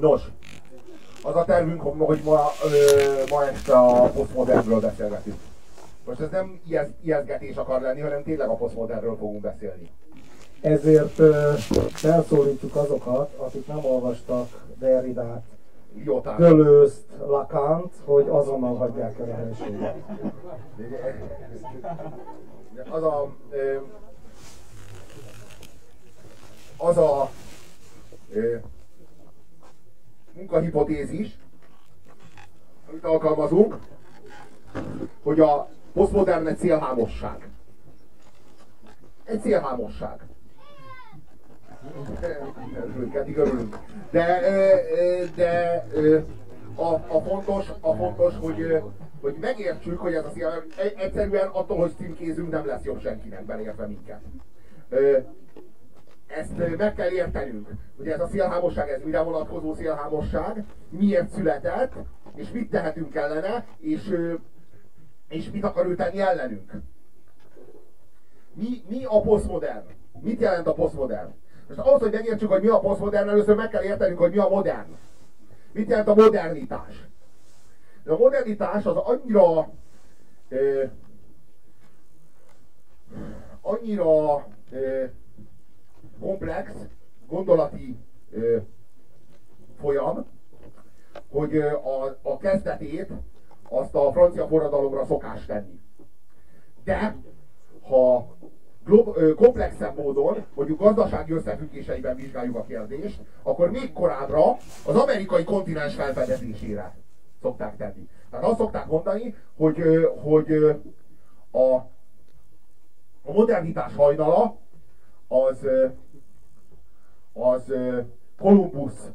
Nos, az a tervünk, hogy ma, ö, ma este a posztmodernről beszélgetünk. Most ez nem ijesztgetés akar lenni, hanem tényleg a posztmodernről fogunk beszélni. Ezért uh, felszólítjuk azokat, akik nem olvastak Derridát, Dölőzt, Lacant, hogy azonnal hagyják el a helységet. Az a, az a munkahipotézis, amit alkalmazunk, hogy a posztmodern egy célhámosság. Egy célhámosság. Eddig örülünk. De, de a, a, fontos, a fontos, hogy, hogy megértsük, hogy ez a szia, egyszerűen attól, hogy címkézünk, nem lesz jobb senkinek, belértve minket. Ezt meg kell értenünk, hogy ez a szélhámosság, ez mire vonatkozó szélhámosság, miért született, és mit tehetünk ellene, és, és mit akar ő tenni ellenünk. Mi, mi a posztmodern? Mit jelent a posztmodern? Most ahhoz, hogy megértsük, hogy mi a posztmodern, először meg kell értenünk, hogy mi a modern. Mit jelent a modernitás? De a modernitás az annyira eh, annyira eh, komplex gondolati eh, folyam, hogy a, a kezdetét azt a francia forradalomra szokás tenni. De ha komplexebb módon, mondjuk gazdasági összefüggéseiben vizsgáljuk a kérdést, akkor még korábbra az amerikai kontinens felfedezésére szokták tenni. Tehát azt szokták mondani, hogy, hogy a, a modernitás hajnala az, az Kolumbusz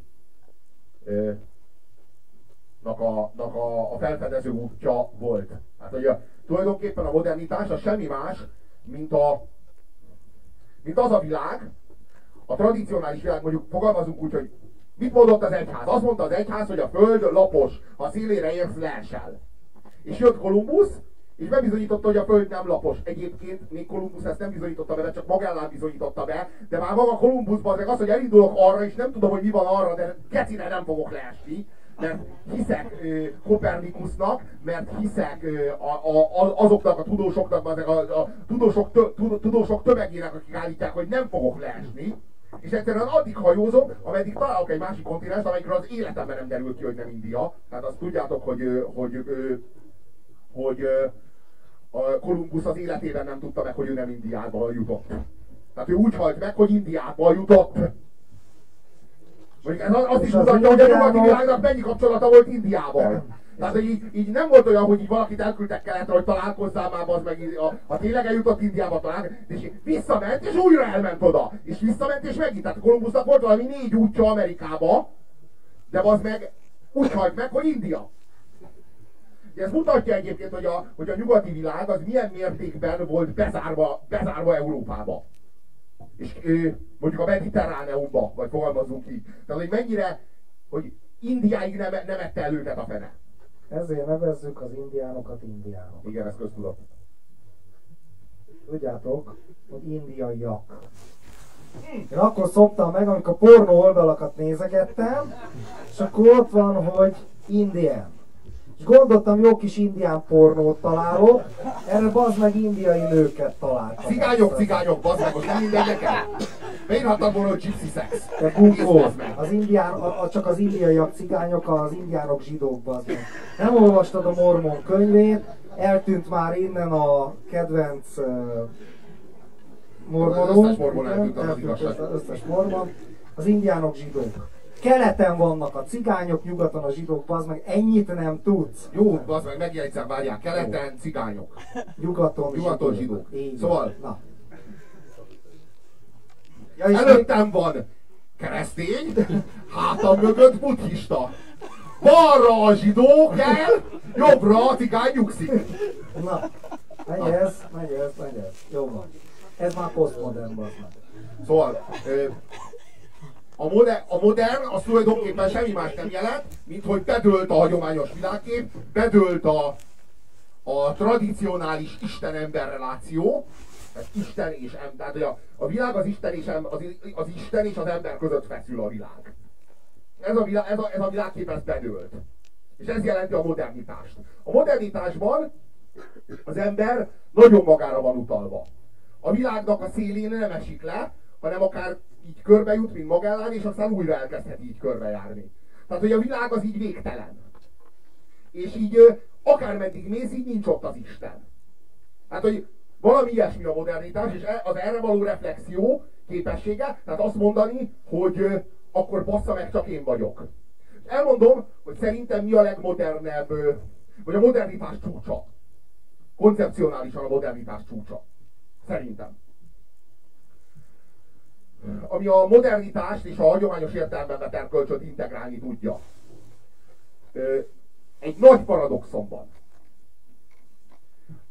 nak a, nak a, a felfedező útja volt. Hát, a, tulajdonképpen a modernitás az semmi más, mint a, mint az a világ, a tradicionális világ, mondjuk fogalmazunk úgy, hogy mit mondott az egyház? Azt mondta az egyház, hogy a föld lapos, ha szélére érsz, leesel. És jött Kolumbusz, és bebizonyította, hogy a föld nem lapos. Egyébként még Kolumbusz ezt nem bizonyította be, csak Magellán bizonyította be, de már maga Kolumbuszban meg az, hogy elindulok arra, és nem tudom, hogy mi van arra, de kecire nem fogok leesni, mert hiszek Kopernikusnak, mert hiszek ö, a, a, azoknak a tudósoknak, a, a, a tudósok, tö, tudósok tömegének, akik állítják, hogy nem fogok leesni, és egyszerűen addig hajózom, ameddig találok egy másik kontinens, amelyikről az életemben nem derül ki, hogy nem India. Tehát azt tudjátok, hogy, hogy, hogy, hogy a Kolumbusz az életében nem tudta meg, hogy ő nem Indiába jutott. Tehát ő úgy halt meg, hogy Indiába jutott. Mondjuk ez azt is mutatja, hogy a nyugati világnak mennyi kapcsolata volt Indiával. Tehát, hogy így, így, nem volt olyan, hogy így valakit elküldtek keletre, hogy találkozzál már, az meg, a, ha tényleg eljutott Indiába talán, és visszament, és újra elment oda. És visszament, és megint. Tehát Kolumbusznak volt valami négy útja Amerikába, de az meg úgy halt meg, hogy India. Ez mutatja egyébként, hogy a, hogy a nyugati világ az milyen mértékben volt bezárva, bezárva Európába és mondjuk a mediterráneumba, vagy fogalmazunk így. Tehát, hogy mennyire, hogy Indiáig nem, nem ette el őket a fene. Ezért nevezzük az indiánokat indiánok. Igen, ez köztudat. Tudjátok, hogy indiaiak. Én akkor szoktam meg, amikor pornó oldalakat nézegettem, és akkor ott van, hogy indián. És gondoltam, jó kis indián pornót találok, erre bazd meg indiai nőket találtam. Cigányok, cigányok, bazd meg, most nem mindegy nekem. Beírhattam volna, hogy gypsy sex. De Google, az indián, a, a, csak az indiaiak cigányok, az indiánok zsidók, bazd meg. Nem olvastad a mormon könyvét, eltűnt már innen a kedvenc uh, mormonunk. Az összes mormon eltűnt, eltűnt az összes mormon. Az indiánok zsidók. Keleten vannak a cigányok, nyugaton a zsidók, az meg ennyit nem tudsz. Jó, az meg megjegyzem, várják, keleten cigányok. Nyugaton, nyugaton zsidók. zsidók. Szóval, Na. Ja, előttem még... van keresztény, hátam mögött buddhista. Balra a zsidó kell, jobbra a cigány nyugszik. Na, menj ez, menj ez, menj ez. Jó van. Ez már posztmodern, bazd meg. Szóval, a modern, a modern az tulajdonképpen semmi más nem jelent, mint hogy bedőlt a hagyományos világkép, bedőlt a, a tradicionális Isten-ember reláció, ez Isten és ember, tehát a, a világ az Isten és, az, az Isten és az ember között feszül a világ. ez a, világ, ez, a, ez a világkép ez bedőlt. És ez jelenti a modernitást. A modernitásban az ember nagyon magára van utalva. A világnak a szélén nem esik le, hanem akár így körbe jut, mint Magellán, és aztán újra elkezdhet így körbejárni. Tehát, hogy a világ az így végtelen. És így akármeddig mész, így nincs ott az Isten. Hát, hogy valami ilyesmi a modernitás, és e, az erre való reflexió képessége, tehát azt mondani, hogy akkor bassza meg, csak én vagyok. Elmondom, hogy szerintem mi a legmodernebb, vagy a modernitás csúcsa. Koncepcionálisan a modernitás csúcsa. Szerintem. Ami a modernitást és a hagyományos értelemben vett erkölcsöt integrálni tudja. Egy nagy paradoxon van.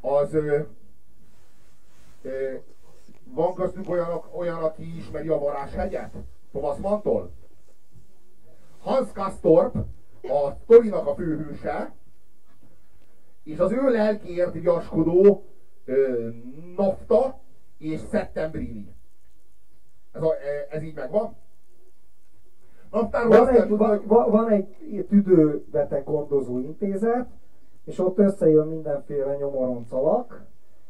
Az van köztünk olyan, olyan, aki ismeri a varázshegyet? Thomas Mantól? Hans Kastorp, a Torinak a főhőse, és az ő lelkiért viaskodó ö, Nafta és Settembrini. Ez, a, e, ez így megvan? Naptáról van, egy, van, van egy tüdőbeteg gondozó intézet, és ott összejön mindenféle nyomoroncalak,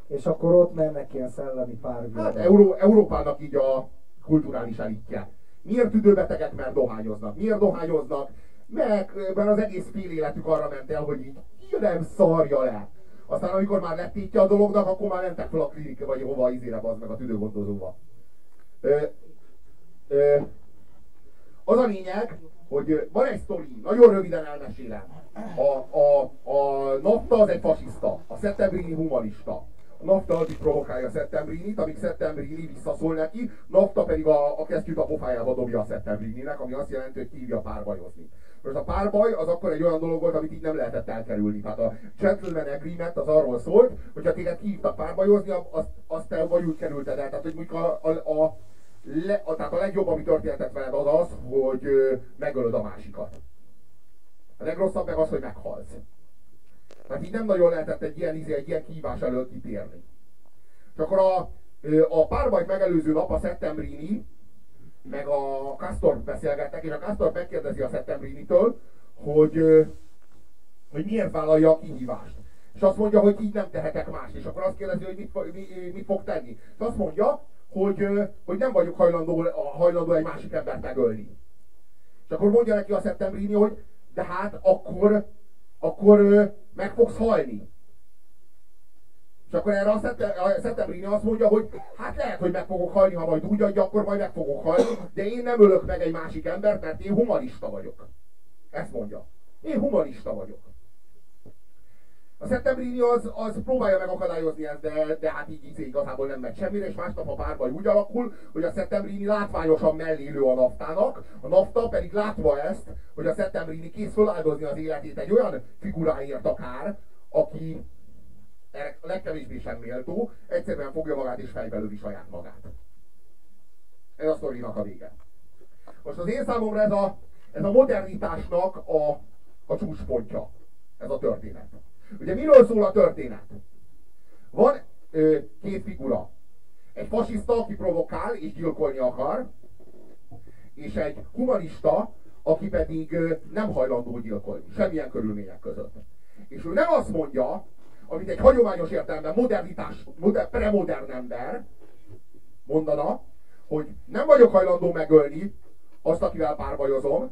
és akkor ott mennek ilyen szellemi párviadok. Hát Euró, Európának így a kulturális elitje. Miért tüdőbetegek? Mert dohányoznak. Miért dohányoznak? Mert, mert az egész fél életük arra ment el, hogy így, így nem szarja le. Aztán amikor már letétje a dolognak, akkor már mentek fel a klinika, vagy hova izére az meg a tüdőgondozóba. Az a lényeg, hogy van egy sztori, nagyon röviden elmesélem. A, a, a NAFTA az egy fasiszta, a Szettembrini humanista. A NAFTA addig provokálja a Settembrinit, amíg Settembrini visszaszól neki, NAFTA pedig a, a kesztyűt a pofájába dobja a Settembrininek, ami azt jelenti, hogy hívja párbajozni. Most a párbaj az akkor egy olyan dolog volt, amit így nem lehetett elkerülni. Tehát a gentleman agreement az arról szólt, hogy ha téged hívtak párbajozni, azt, azt te vagy úgy kerülted el. Tehát, hogy mondjuk a, a, a, le, a, tehát a legjobb, ami történhetett veled az az, hogy ö, megölöd a másikat. A legrosszabb meg az, hogy meghalsz. Tehát így nem nagyon lehetett egy ilyen, izé, egy ilyen kihívás elől kitérni. És akkor a, a párbajt megelőző nap a Settembrini, meg a Castor beszélgettek, és a Castor megkérdezi a Settembrini-től, hogy, hogy miért vállalja a kihívást. És azt mondja, hogy így nem tehetek más. És akkor azt kérdezi, hogy mit, mit, mit fog tenni. És azt mondja, hogy, hogy nem vagyok hajlandó, hajlandó egy másik embert megölni. És akkor mondja neki a Settembrini, hogy de hát akkor, akkor meg fogsz halni. És akkor erre a, Szettembrini azt mondja, hogy hát lehet, hogy meg fogok halni, ha majd úgy adja, akkor majd meg fogok halni, de én nem ölök meg egy másik embert, mert én humanista vagyok. Ezt mondja. Én humanista vagyok. A Szettembrini az, az próbálja megakadályozni ezt, de, de hát így, így igazából nem megy semmire, és másnap a párbaj úgy alakul, hogy a Szettembrini látványosan mellélő a naftának, a nafta pedig látva ezt, hogy a Szettembrini kész feláldozni az életét egy olyan figuráért akár, aki a legkevésbé sem méltó, egyszerűen fogja magát és fejbe lövi saját magát. Ez a sztorinak a vége. Most az én számomra ez a, ez a modernitásnak a, a csúcspontja, ez a történet. Ugye miről szól a történet? Van ö, két figura. Egy fasiszta, aki provokál és gyilkolni akar, és egy humanista, aki pedig ö, nem hajlandó gyilkolni, semmilyen körülmények között. És ő nem azt mondja, amit egy hagyományos értelemben modernitás, moder, premodern ember mondana, hogy nem vagyok hajlandó megölni azt, akivel párbajozom,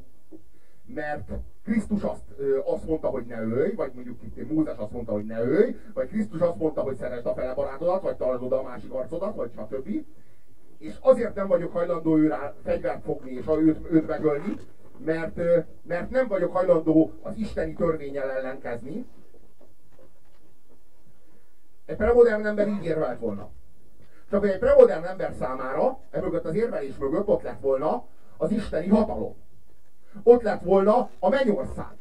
mert Krisztus azt, azt mondta, hogy ne ölj, vagy mondjuk itt Mózes azt mondta, hogy ne ölj, vagy Krisztus azt mondta, hogy szeresd a fele barátodat, vagy találd oda a másik arcodat, vagy stb. És azért nem vagyok hajlandó őrá fegyvert fogni és őt, őt megölni, mert, mert nem vagyok hajlandó az isteni törvényel ellenkezni. Egy premodern ember így érvelt volna. Csak egy premodern ember számára, e mögött az érvelés mögött ott lett volna az isteni hatalom ott lett volna a mennyország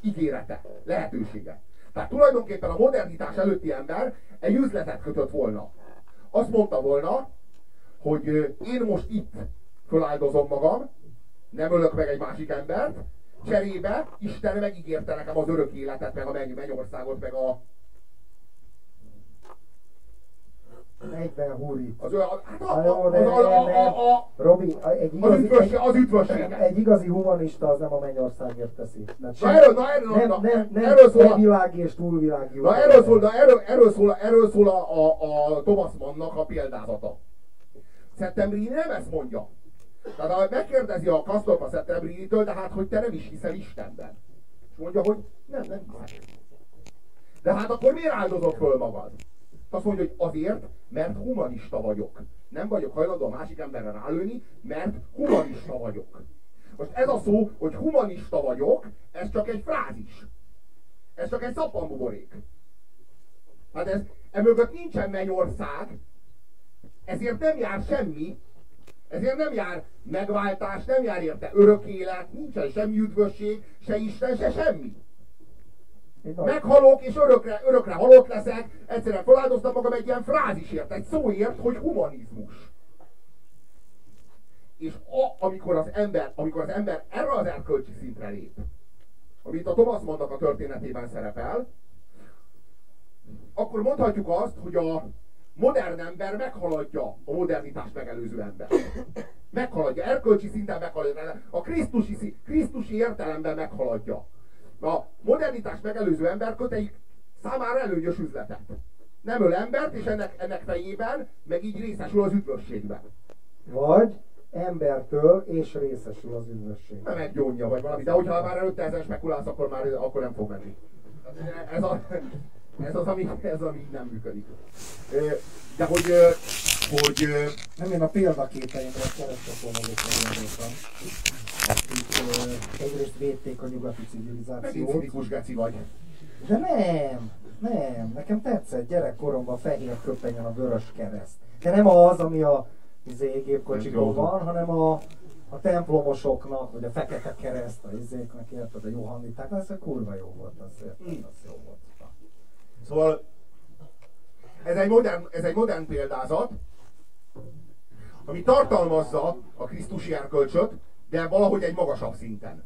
ígérete, lehetősége. Tehát tulajdonképpen a modernitás előtti ember egy üzletet kötött volna. Azt mondta volna, hogy én most itt föláldozom magam, nem ölök meg egy másik embert, cserébe Isten megígérte nekem az örök életet, meg a mennyországot, meg a 40 húri. Az, hát a, a, az, a, a, a, Robi, egy az, igazi, üdvösség, egy, az üdvösséget. egy igazi humanista az nem a mennyországért teszi. Tehát Na erről, na erről, nem, nem, nem erről szól, a- világi és túlvilági. na erről szól, na erről, erről szól, erről szól a, a, a Thomas Mannnak a példázata. Szeptembrini nem ezt mondja. Tehát ha megkérdezi a Kastorp a Szeptembrinitől, de hát, hogy te nem is hiszel Istenben. És mondja, hogy nem, nem hiszek. De hát akkor miért áldozod föl magad? Azt mondja, hogy azért, mert humanista vagyok. Nem vagyok hajlandó a másik emberre rálőni, mert humanista vagyok. Most ez a szó, hogy humanista vagyok, ez csak egy frázis. Ez csak egy szappanbuborék. Hát ez, emögött nincsen mennyország, ezért nem jár semmi, ezért nem jár megváltás, nem jár érte örök élet, nincsen semmi üdvösség, se Isten, se semmi. Meghalok, és örökre, örökre halott leszek, egyszerűen feláldoztam magam egy ilyen frázisért, egy szóért, hogy humanizmus. És a, amikor az ember, amikor az ember erre az erkölcsi szintre lép, amit a Thomas Mannnak a történetében szerepel, akkor mondhatjuk azt, hogy a modern ember meghaladja a modernitást megelőző ember. Meghaladja, erkölcsi szinten meghaladja, a Krisztusi, Krisztusi értelemben meghaladja. A modernitás megelőző ember köteik számára előnyös üzletet. Nem öl embert, és ennek, ennek fejében meg így részesül az üdvösségben. Vagy embertől és részesül az üdvösség. Nem egy gyónja vagy valami, de hogyha már előtte ezen spekulálsz, akkor már akkor nem fog menni. Ez, a, ez, az, ami, ez ami így nem működik. De hogy, hogy Nem én a példaképeimre volna gondoltam. Akik egyrészt védték a nyugati megint civilizációt. cinikus geci vagy. De nem, nem, nekem tetszett gyerekkoromban fehér köpenyen a vörös kereszt. De nem az, ami a izé, gépkocsikon van, hanem a, a templomosoknak, vagy a fekete kereszt, a izéknek, érted, a Johanniták, ez a kurva jó volt, az, érted, az jó volt. Szóval ez egy modern, ez egy modern példázat, ami tartalmazza a Krisztusi erkölcsöt, de valahogy egy magasabb szinten.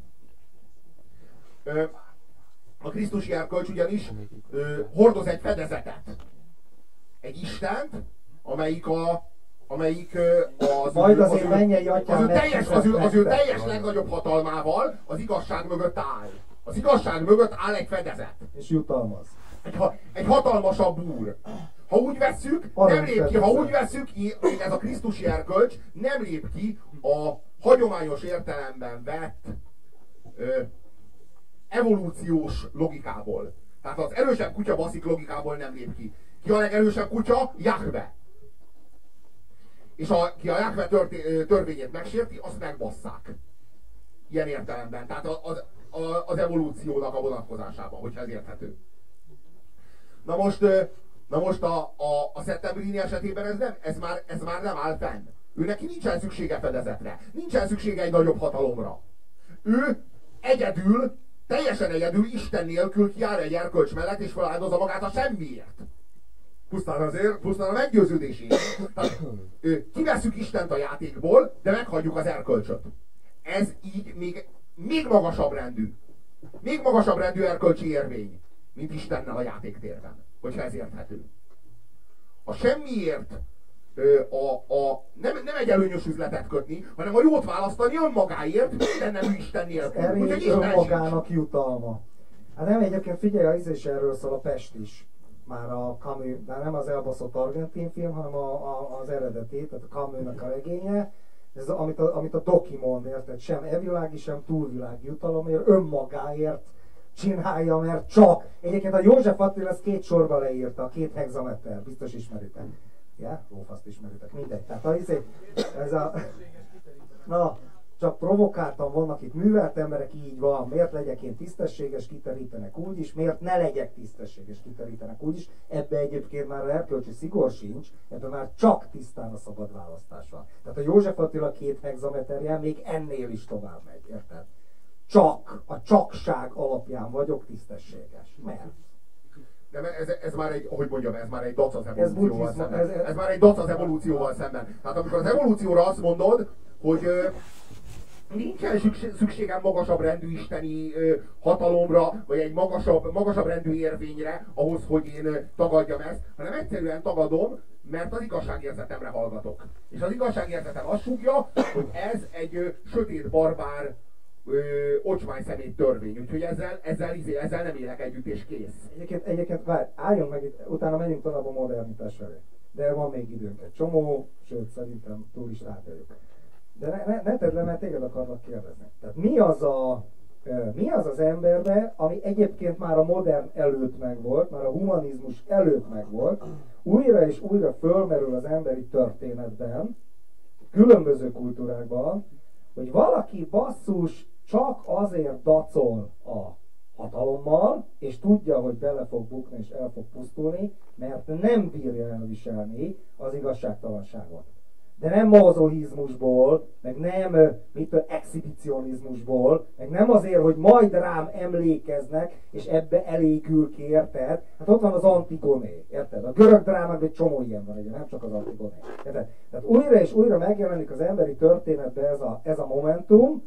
A Krisztusi erkölcs ugyanis hordoz egy fedezetet. Egy Istent, amelyik a amelyik az, Majd az az, ő- mennyei az, atyám ő teljes, az, ő, az ő teljes legnagyobb hatalmával az igazság mögött áll. Az igazság mögött áll egy fedezet. És jutalmaz. Egy, egy hatalmasabb úr. Ha úgy vesszük, nem lép ki, ha úgy vesszük, ez a Krisztusi erkölcs nem lép ki a hagyományos értelemben vett ö, evolúciós logikából. Tehát az erősebb kutya baszik logikából nem lép ki. Ki a legerősebb kutya? Jahve. És a, ki a Jahve törvényét megsérti, azt megbasszák. Ilyen értelemben. Tehát az, az, az evolúciónak a vonatkozásában, hogyha ez érthető. Na most, na most a, a, a Szeptembrini esetében ez, nem, ez, már, ez már nem áll fenn. Ő neki nincsen szüksége fedezetre. Nincsen szüksége egy nagyobb hatalomra. Ő egyedül, teljesen egyedül, Isten nélkül kiáll egy erkölcs mellett, és feláldozza magát a semmiért. Pusztán azért, pusztán a meggyőződéséért. Tehát, ö, kivesszük Istent a játékból, de meghagyjuk az erkölcsöt. Ez így még, még magasabb rendű. Még magasabb rendű erkölcsi érvény, mint Istennel a játéktérben, hogyha ez érthető. A semmiért a, a, nem, nem egy előnyös üzletet kötni, hanem a jót választani önmagáért, minden nemű Isten nélkül. Úgyhogy Isten sincs. önmagának jutalma. Hát nem egyébként figyelj, az is erről szól a Pest is. Már a Camus, de nem az elbaszott argentin film, hanem a, a, az eredeti, tehát a Camus-nak a regénye. Ez amit a, amit a Doki mond, érted? Sem evilági, sem túlvilági jutalomért, önmagáért csinálja, mert csak. Egyébként a József Attila ezt két sorba leírta, a két hexameter, biztos ismeritek. Ja, lófaszt ismeritek, mindegy. Tehát a, izé- ez a, Na, csak provokáltan vannak itt művelt emberek, így van. Miért legyek én tisztességes, kiterítenek úgy is, miért ne legyek tisztességes, kiterítenek úgy is. Ebbe egyébként már erkölcsi szigor sincs, ebben már csak tisztán a szabad választás van. Tehát a József Attila két hexameterje még ennél is tovább megy, érted? Csak, a csakság alapján vagyok tisztességes. Mert? De ez, ez már egy, hogy mondjam, ez már egy dac az evolúcióval buddhizmus, szemben. ez- Ez, ez- ez már egy dac az evolúcióval szemben. Tehát amikor az evolúcióra azt mondod, hogy, ö, nincsen szükségem magasabb rendű isteni hatalomra, vagy egy magasabb, magasabb rendű érvényre ahhoz, hogy én tagadjam ezt, hanem egyszerűen tagadom, mert az igazságérzetemre hallgatok. És az igazságérzetem azt súgja, hogy ez egy ö, sötét barbár ö, ocsmány szemét törvény. Úgyhogy ezzel, ezzel, izé, ezzel nem élek együtt, és kész. Egyébként, egyébként várj, álljon meg itt, utána menjünk tovább a modernitás felé. De van még időnk egy csomó, sőt szerintem túl is ráteljük. De ne, ne, ne tedd le, mert téged akarlak kérdezni. Tehát mi az a mi az az emberbe, ami egyébként már a modern előtt megvolt, már a humanizmus előtt megvolt, újra és újra fölmerül az emberi történetben, különböző kultúrákban, hogy valaki basszus csak azért dacol a hatalommal, és tudja, hogy bele fog bukni és el fog pusztulni, mert nem bírja elviselni az igazságtalanságot de nem mazohizmusból, meg nem mit exhibicionizmusból, meg nem azért, hogy majd rám emlékeznek, és ebbe elégül ki, érted? Hát ott van az Antigoné, érted? A görög drámában egy csomó ilyen van, ugye, nem csak az Antigoné. Érted? Tehát újra és újra megjelenik az emberi történetben ez a, ez a momentum,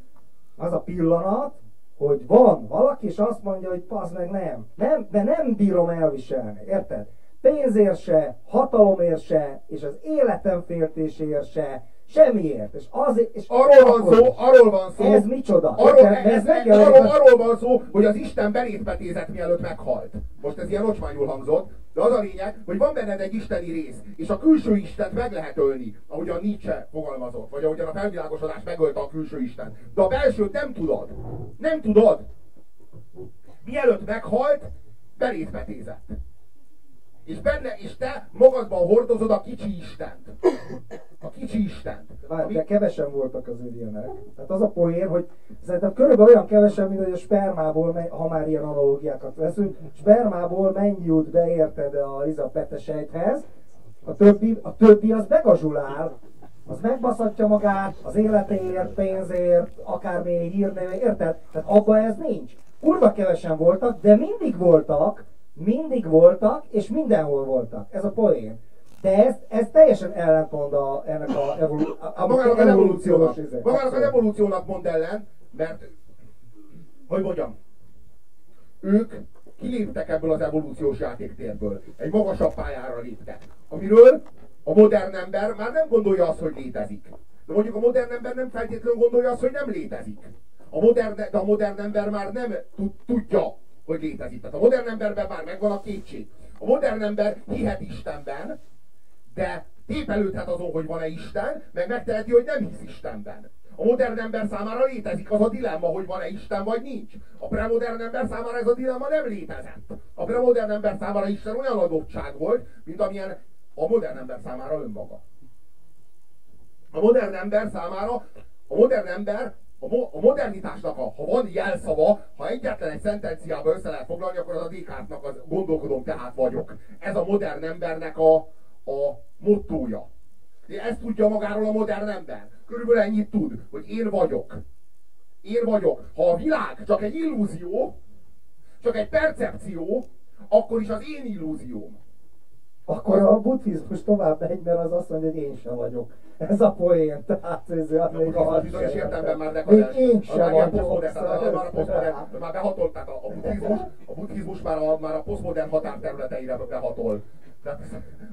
az a pillanat, hogy van valaki, és azt mondja, hogy pasz meg nem. Nem, de nem bírom elviselni, érted? pénzért se, hatalomért se, és az életem féltéséért se, semmiért. És azért, és arról van szó, arról van szó. Ez micsoda? Arról, ez, ez, ez, arról, arról van szó, hogy az Isten belétbetézett mielőtt meghalt. Most ez ilyen ocsmányul hangzott, de az a lényeg, hogy van benned egy isteni rész, és a külső Istent meg lehet ölni, ahogy a Nietzsche fogalmazott, vagy ahogyan a felvilágosodás megölte a külső Isten. De a belsőt nem tudod. Nem tudod. Mielőtt meghalt, belétbetézett és benne, és te magadban hordozod a kicsi Istent. A kicsi Istent. Várj, ami... de kevesen voltak az ilyenek. Tehát az a poén, hogy szerintem körülbelül olyan kevesen, mint hogy a spermából, ha már ilyen analógiákat veszünk, spermából mennyi jut be, érted a Liza petesejthez, a többi, a többi az begazsulál, az megbaszatja magát az életéért, pénzért, akármi hírnév, érted? Tehát abban ez nincs. Kurva kevesen voltak, de mindig voltak, mindig voltak, és mindenhol voltak. Ez a poén. De ez, ez teljesen ellentmond a, ennek a, evolu- a, a magának az evolúciónak. Magának az evolúciónak mond ellen, mert, hogy mondjam, ők kiléptek ebből az evolúciós játéktérből. Egy magasabb pályára léptek. Amiről a modern ember már nem gondolja azt, hogy létezik. De mondjuk a modern ember nem feltétlenül gondolja azt, hogy nem létezik. A modern, de a modern ember már nem tudja, hogy létezik. Tehát a modern emberben már megvan a kétség. A modern ember hihet Istenben, de tépelődhet azon, hogy van-e Isten, meg megteheti, hogy nem hisz Istenben. A modern ember számára létezik az a dilemma, hogy van-e Isten vagy nincs. A premodern ember számára ez a dilemma nem létezett. A premodern ember számára Isten olyan adottság volt, mint amilyen a modern ember számára önmaga. A modern ember számára, a modern ember a, mo a modernitásnak, a, ha van jelszava, ha egyetlen egy szentenciába össze lehet foglalni, akkor az a Descartesnak az gondolkodom, tehát vagyok. Ez a modern embernek a, a mottója. Ezt tudja magáról a modern ember. Körülbelül ennyit tud, hogy én vagyok. Én vagyok. Ha a világ csak egy illúzió, csak egy percepció, akkor is az én illúzióm. Akkor a buddhizmus tovább megy, mert az azt mondja, hogy én sem vagyok. Ez a poén, tehát ez a még a bizonyos értelemben már dekadens. Még én sem vagyok. Már behatolt, tehát a, a buddhizmus, a buddhizmus már a, már a posztmodern határterületeire behatol. Tehát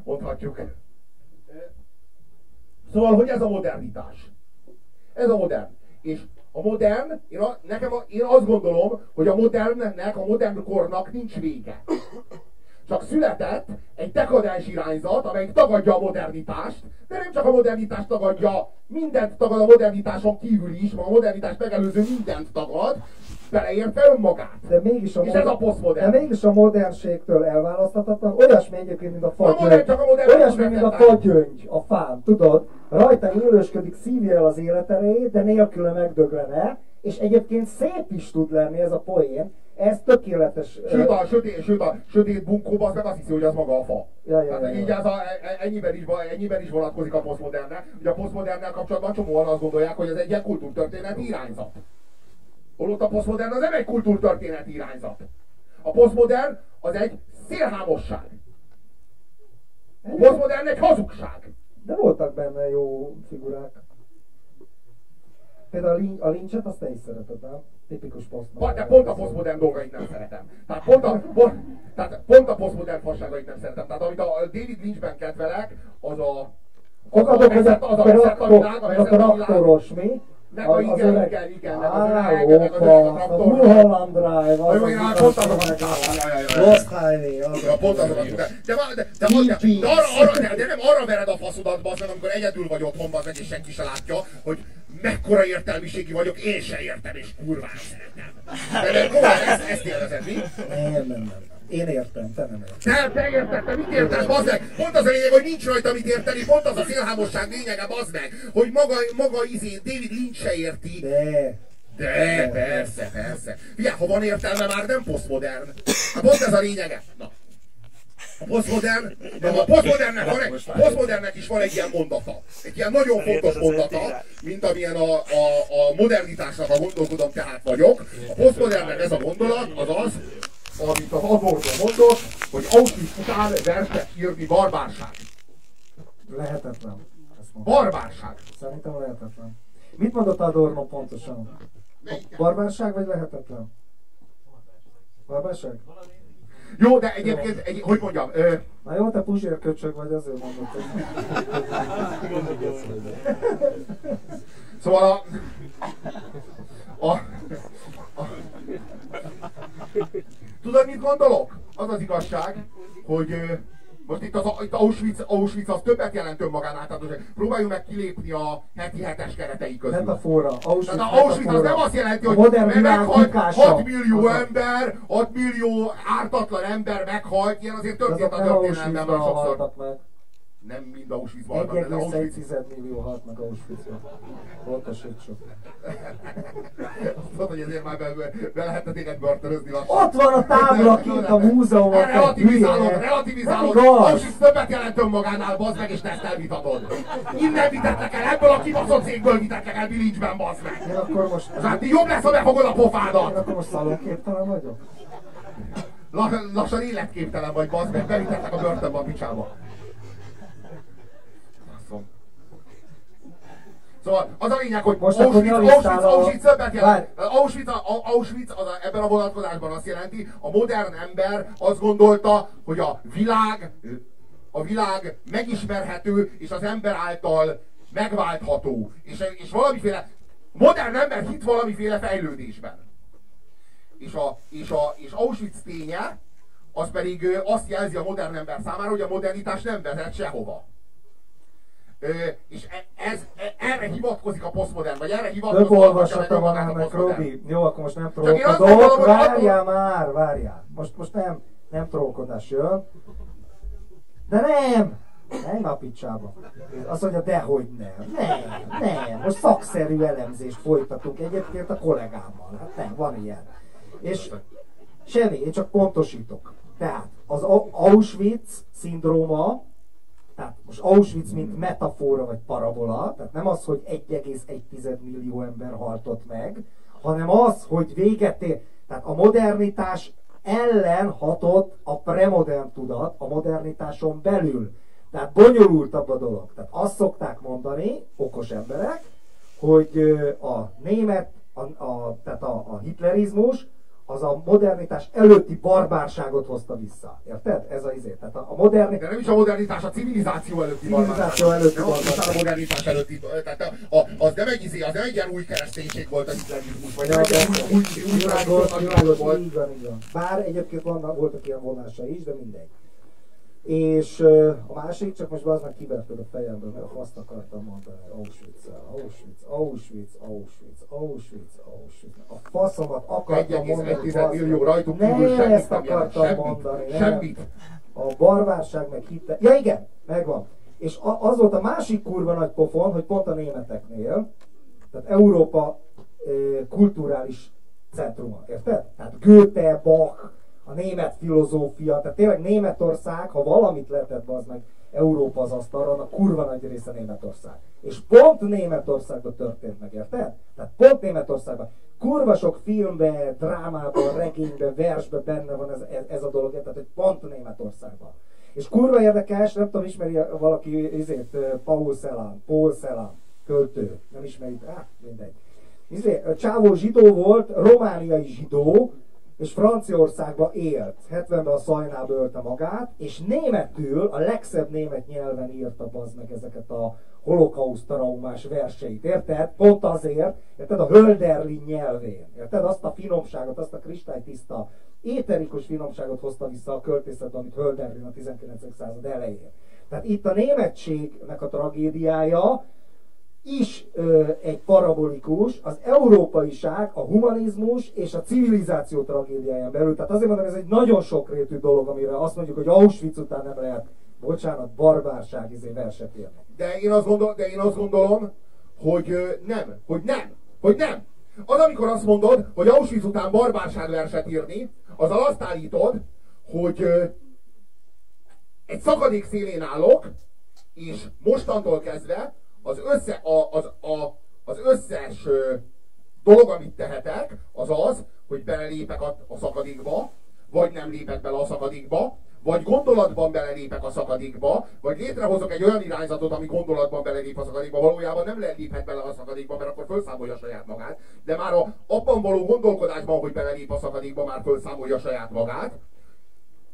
mondhatjuk. Szóval, hogy ez a modernitás? Ez a modern. És a modern, én, a, nekem a, én azt gondolom, hogy a modernnek, a modern kornak nincs vége. Csak született egy dekadens irányzat, amelyik tagadja a modernitást, de nem csak a modernitást tagadja, mindent tagad a modernitáson kívül is, ma a modernitást megelőző mindent tagad, beleértve önmagát. De mégis a, és ez a posztmodern. De mégis a modernségtől elválaszthatatlan, olyasmi egyébként, mint a fagyöngy. Olyasmi, mint a fagyöngy a fán, tudod? Rajta élősködik, szívja el az életerejét, de nélküle megdöglene, és egyébként szép is tud lenni ez a poén, ez tökéletes. Sőt, a sötét, sőt, a sötét bunkóban az meg azt hiszi, hogy az maga a fa. Ja, ja, Tehát ja, így az a, e- e- ennyiben, is, ennyiben is vonatkozik a posztmodernnek. Ugye a posztmodernnek kapcsolatban csomóan azt gondolják, hogy ez egy ilyen kultúrtörténeti irányzat. Holott a posztmodern az nem egy kultúrtörténeti irányzat. A posztmodern az egy szélhámosság. A posztmodern egy hazugság. De voltak benne jó figurák. Például a, lin- a lincset azt te is szereted, nem? Tipikus poszt. Pa- De pont a posztmodern dolgait nem szeretem. Tehát pont a, pont, tehát pont a posztmodern fasságait nem szeretem. Tehát amit a David Lynchben kedvelek, az a... Fogadok, hogy a, az a vezet a világ, a vezet a traktoros, mi? Meg a igen, öreg- igen, igen, meg az öreg, meg az öreg a traktor. Mulholland Drive, az az igaz, pont meg a... Lost Highway, az pont azon a de, arra, de nem arra vered a faszodat, bazd meg, amikor egyedül vagy otthon, bazd meg, és senki se látja, hogy mekkora értelmiségi vagyok, én se értem, és kurvára szeretem. De, de komolyan, ezt, ezt élvezed, mi? Nem, nem, nem, nem. Én értem, te nem értem. Nem, te érted, te mit értesz, bazd meg? Pont az a lényeg, hogy nincs rajta mit érteni, pont az a szélhámosság lényege, bazd meg, hogy maga, maga izé, David Lynch se érti. De, De, persze, persze. Figyelj, ha van értelme, már nem posztmodern. Hát pont ez a lényege. Na. A posztmodern, de a posztmodernnek, van egy, a posztmodernnek is van egy ilyen mondata. Egy ilyen nagyon fontos mondata, mint amilyen a, a, a modernitásnak a gondolkodom tehát vagyok. A posztmodernnek ez a gondolat az az, amit az Adorno mondott, hogy Auschwitz után verset írni barbárság. lehetetlen. Barbárság. Szerintem lehetetlen. Mit mondott Adorno pontosan? Barbárság vagy lehetetlen? Barbárság? Jó, de egyébként, egy, hogy mondjam, ö, Na jó, te puzsér köcsög vagy, azért mondod, hogy... Szóval a... a, a tudod, mit gondolok? Az az igazság, hogy ö, most itt, az, itt Auschwitz, Auschwitz az többet jelent önmagánál, tehát most próbáljunk meg kilépni a heti hetes keretei közül. Metafora. Auschwitz, Tehát a Auschwitz az nem azt jelenti, A hogy meghalt bukása. 6 millió Az ember, 6 millió ártatlan ember meghalt, ilyen azért történt a történelemben már sokszor. Nem mind Auschwitzban haltak, de Auschwitz 1,1 millió halt meg Auschwitzban. Pontosítsuk. Azt mondod, hogy ezért már be, be, lehetne téged börtönözni lassan. Ott van a tábla kint a múzeumon. te Relativizálod, relativizálod. Auschwitz többet jelent önmagánál, bazd meg, és te ezt elvitatod. Innen vitettek el, ebből a kibaszott cégből vitettek el Bilincsben, bazd meg. Én akkor most... Hát jobb lesz, ha befogod a Én pofádat. akkor most szalonképtelen vagyok? La, lassan életképtelen vagy, bazd meg, bevitettek a börtönbe a picsába. Szóval az a lényeg, hogy Most Auschwitz, Auschwitz, Auschwitz többet jelent. Auschwitz, Auschwitz az a, ebben a vonatkozásban azt jelenti, a modern ember azt gondolta, hogy a világ, a világ megismerhető, és az ember által megváltható. És, és valamiféle, modern ember hit valamiféle fejlődésben. És, a, és, a, és Auschwitz ténye, az pedig azt jelzi a modern ember számára, hogy a modernitás nem vezet sehova. Ö, és e- ez, e- erre hivatkozik a posztmodern, vagy erre Több hivatkozik olvasata van ennek. Robi. Jó, akkor most nem trollkodok. Várjál már, várjál. Most, most nem, nem trollkodás jön. De nem! Nem a picsába. Azt mondja, dehogy nem. Nem, nem. Most szakszerű elemzést folytatunk egyébként a kollégámmal. Hát nem, van ilyen. És semmi, én csak pontosítok. Tehát az Au- Auschwitz szindróma, tehát most Auschwitz mint metafora vagy parabola, tehát nem az, hogy 1,1 millió ember haltott meg, hanem az, hogy véget ér, tehát a modernitás ellen hatott a premodern tudat a modernitáson belül. Tehát bonyolultabb a dolog. Tehát azt szokták mondani, okos emberek, hogy a német, a, a, tehát a, a hitlerizmus az a modernitás előtti barbárságot hozta vissza. Érted? Ez a izé. Tehát a, a modernitás... De nem is a modernitás, a civilizáció előtti Civilizáció barbárság. előtti az barbárság. a modernitás előtti, tehát a, a, az nem egy izé, az nem egy ilyen új kereszténység volt a hitlerizmus, vagy Ja, egy ilyen de- új, új, új világos, tradíció világos, volt. így van, így van. Bár egyébként vannak, voltak ilyen vonása is, de mindegy. És a másik, csak most az meg kiverted a fejemből, mert azt akartam mondani, Auschwitz, Auschwitz, Auschwitz, Auschwitz, Auschwitz, Auschwitz. A faszomat akartam mondani. 1,1 bazd millió rajtuk Ne, kívül semmit ezt nem jelent, akartam semmit, mondani. nem. semmit. A barbárság meg hitte. Ja igen, megvan. És az volt a másik kurva nagy pofon, hogy pont a németeknél, tehát Európa kulturális centruma, érted? Tehát Goethe, Bach, a német filozófia, tehát tényleg Németország, ha valamit lehetett az meg Európa az asztalra, annak kurva nagy része Németország. És pont Németországban történt meg, érted? Tehát pont Németországban. Kurva sok filmben, drámában, regényben, versben benne van ez, ez, ez a dolog, tehát hogy pont Németországban. És kurva érdekes, nem tudom, ismeri valaki ezért Paul Celan, Paul Celan, költő, nem ismeri, ah, mindegy. izé, csávó zsidó volt, romániai zsidó, és Franciaországban élt. 70-ben a szajnába ölte magát, és németül, a legszebb német nyelven írta az meg ezeket a holokauszt traumás verseit, érted? Pont azért, érted? A Hölderlin nyelvén, érted? Azt a finomságot, azt a kristálytiszta, éterikus finomságot hozta vissza a költészet, amit Hölderlin a 19. század elején. Tehát itt a németségnek a tragédiája, is ö, egy parabolikus, az európaiság, a humanizmus és a civilizáció tragédiáján belül. Tehát azért mondom, ez egy nagyon sokrétű dolog, amire azt mondjuk, hogy Auschwitz után nem lehet, bocsánat, barbárság izé verset írni. De én azt, gondol, de én azt gondolom, hogy ö, nem, hogy nem, hogy nem. Az, amikor azt mondod, hogy Auschwitz után barbárság verset írni, azzal azt állítod, hogy ö, egy szakadék szélén állok, és mostantól kezdve az, össze, a, az, a, az összes dolog, amit tehetek, az az, hogy belelépek a, a szakadékba, vagy nem lépek bele a szakadékba, vagy gondolatban belelépek a szakadékba, vagy létrehozok egy olyan irányzatot, ami gondolatban belelép a szakadékba, valójában nem léphet bele a szakadékba, mert akkor felszámolja saját magát, de már a, abban való gondolkodásban, hogy belelép a szakadékba, már felszámolja saját magát,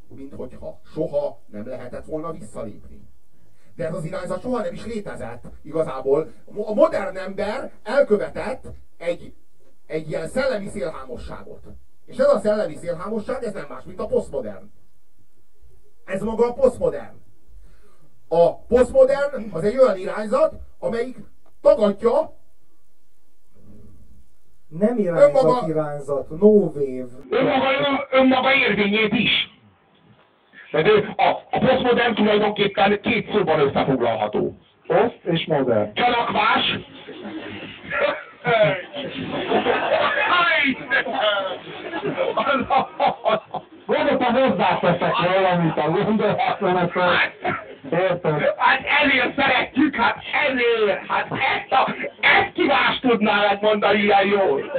mint hogyha soha nem lehetett volna visszalépni de ez az irányzat soha nem is létezett igazából. A modern ember elkövetett egy, egy ilyen szellemi szélhámosságot. És ez a szellemi szélhámosság, ez nem más, mint a posztmodern. Ez maga a posztmodern. A posztmodern az egy olyan irányzat, amelyik tagadja nem irányzat, önmaga, irányzat, no wave. Önmaga, önmaga érvényét is. Tehát a, a posztmodern tulajdonképpen két szóban összefoglalható. Poszt és modern. Csalakvás. Gondoltam hozzáteszek valamit a gondolatmenetről. Érted? Hát ezért szeretjük, hát ezért, hát ezt a, ezt ki más tudná mondani ilyen jól.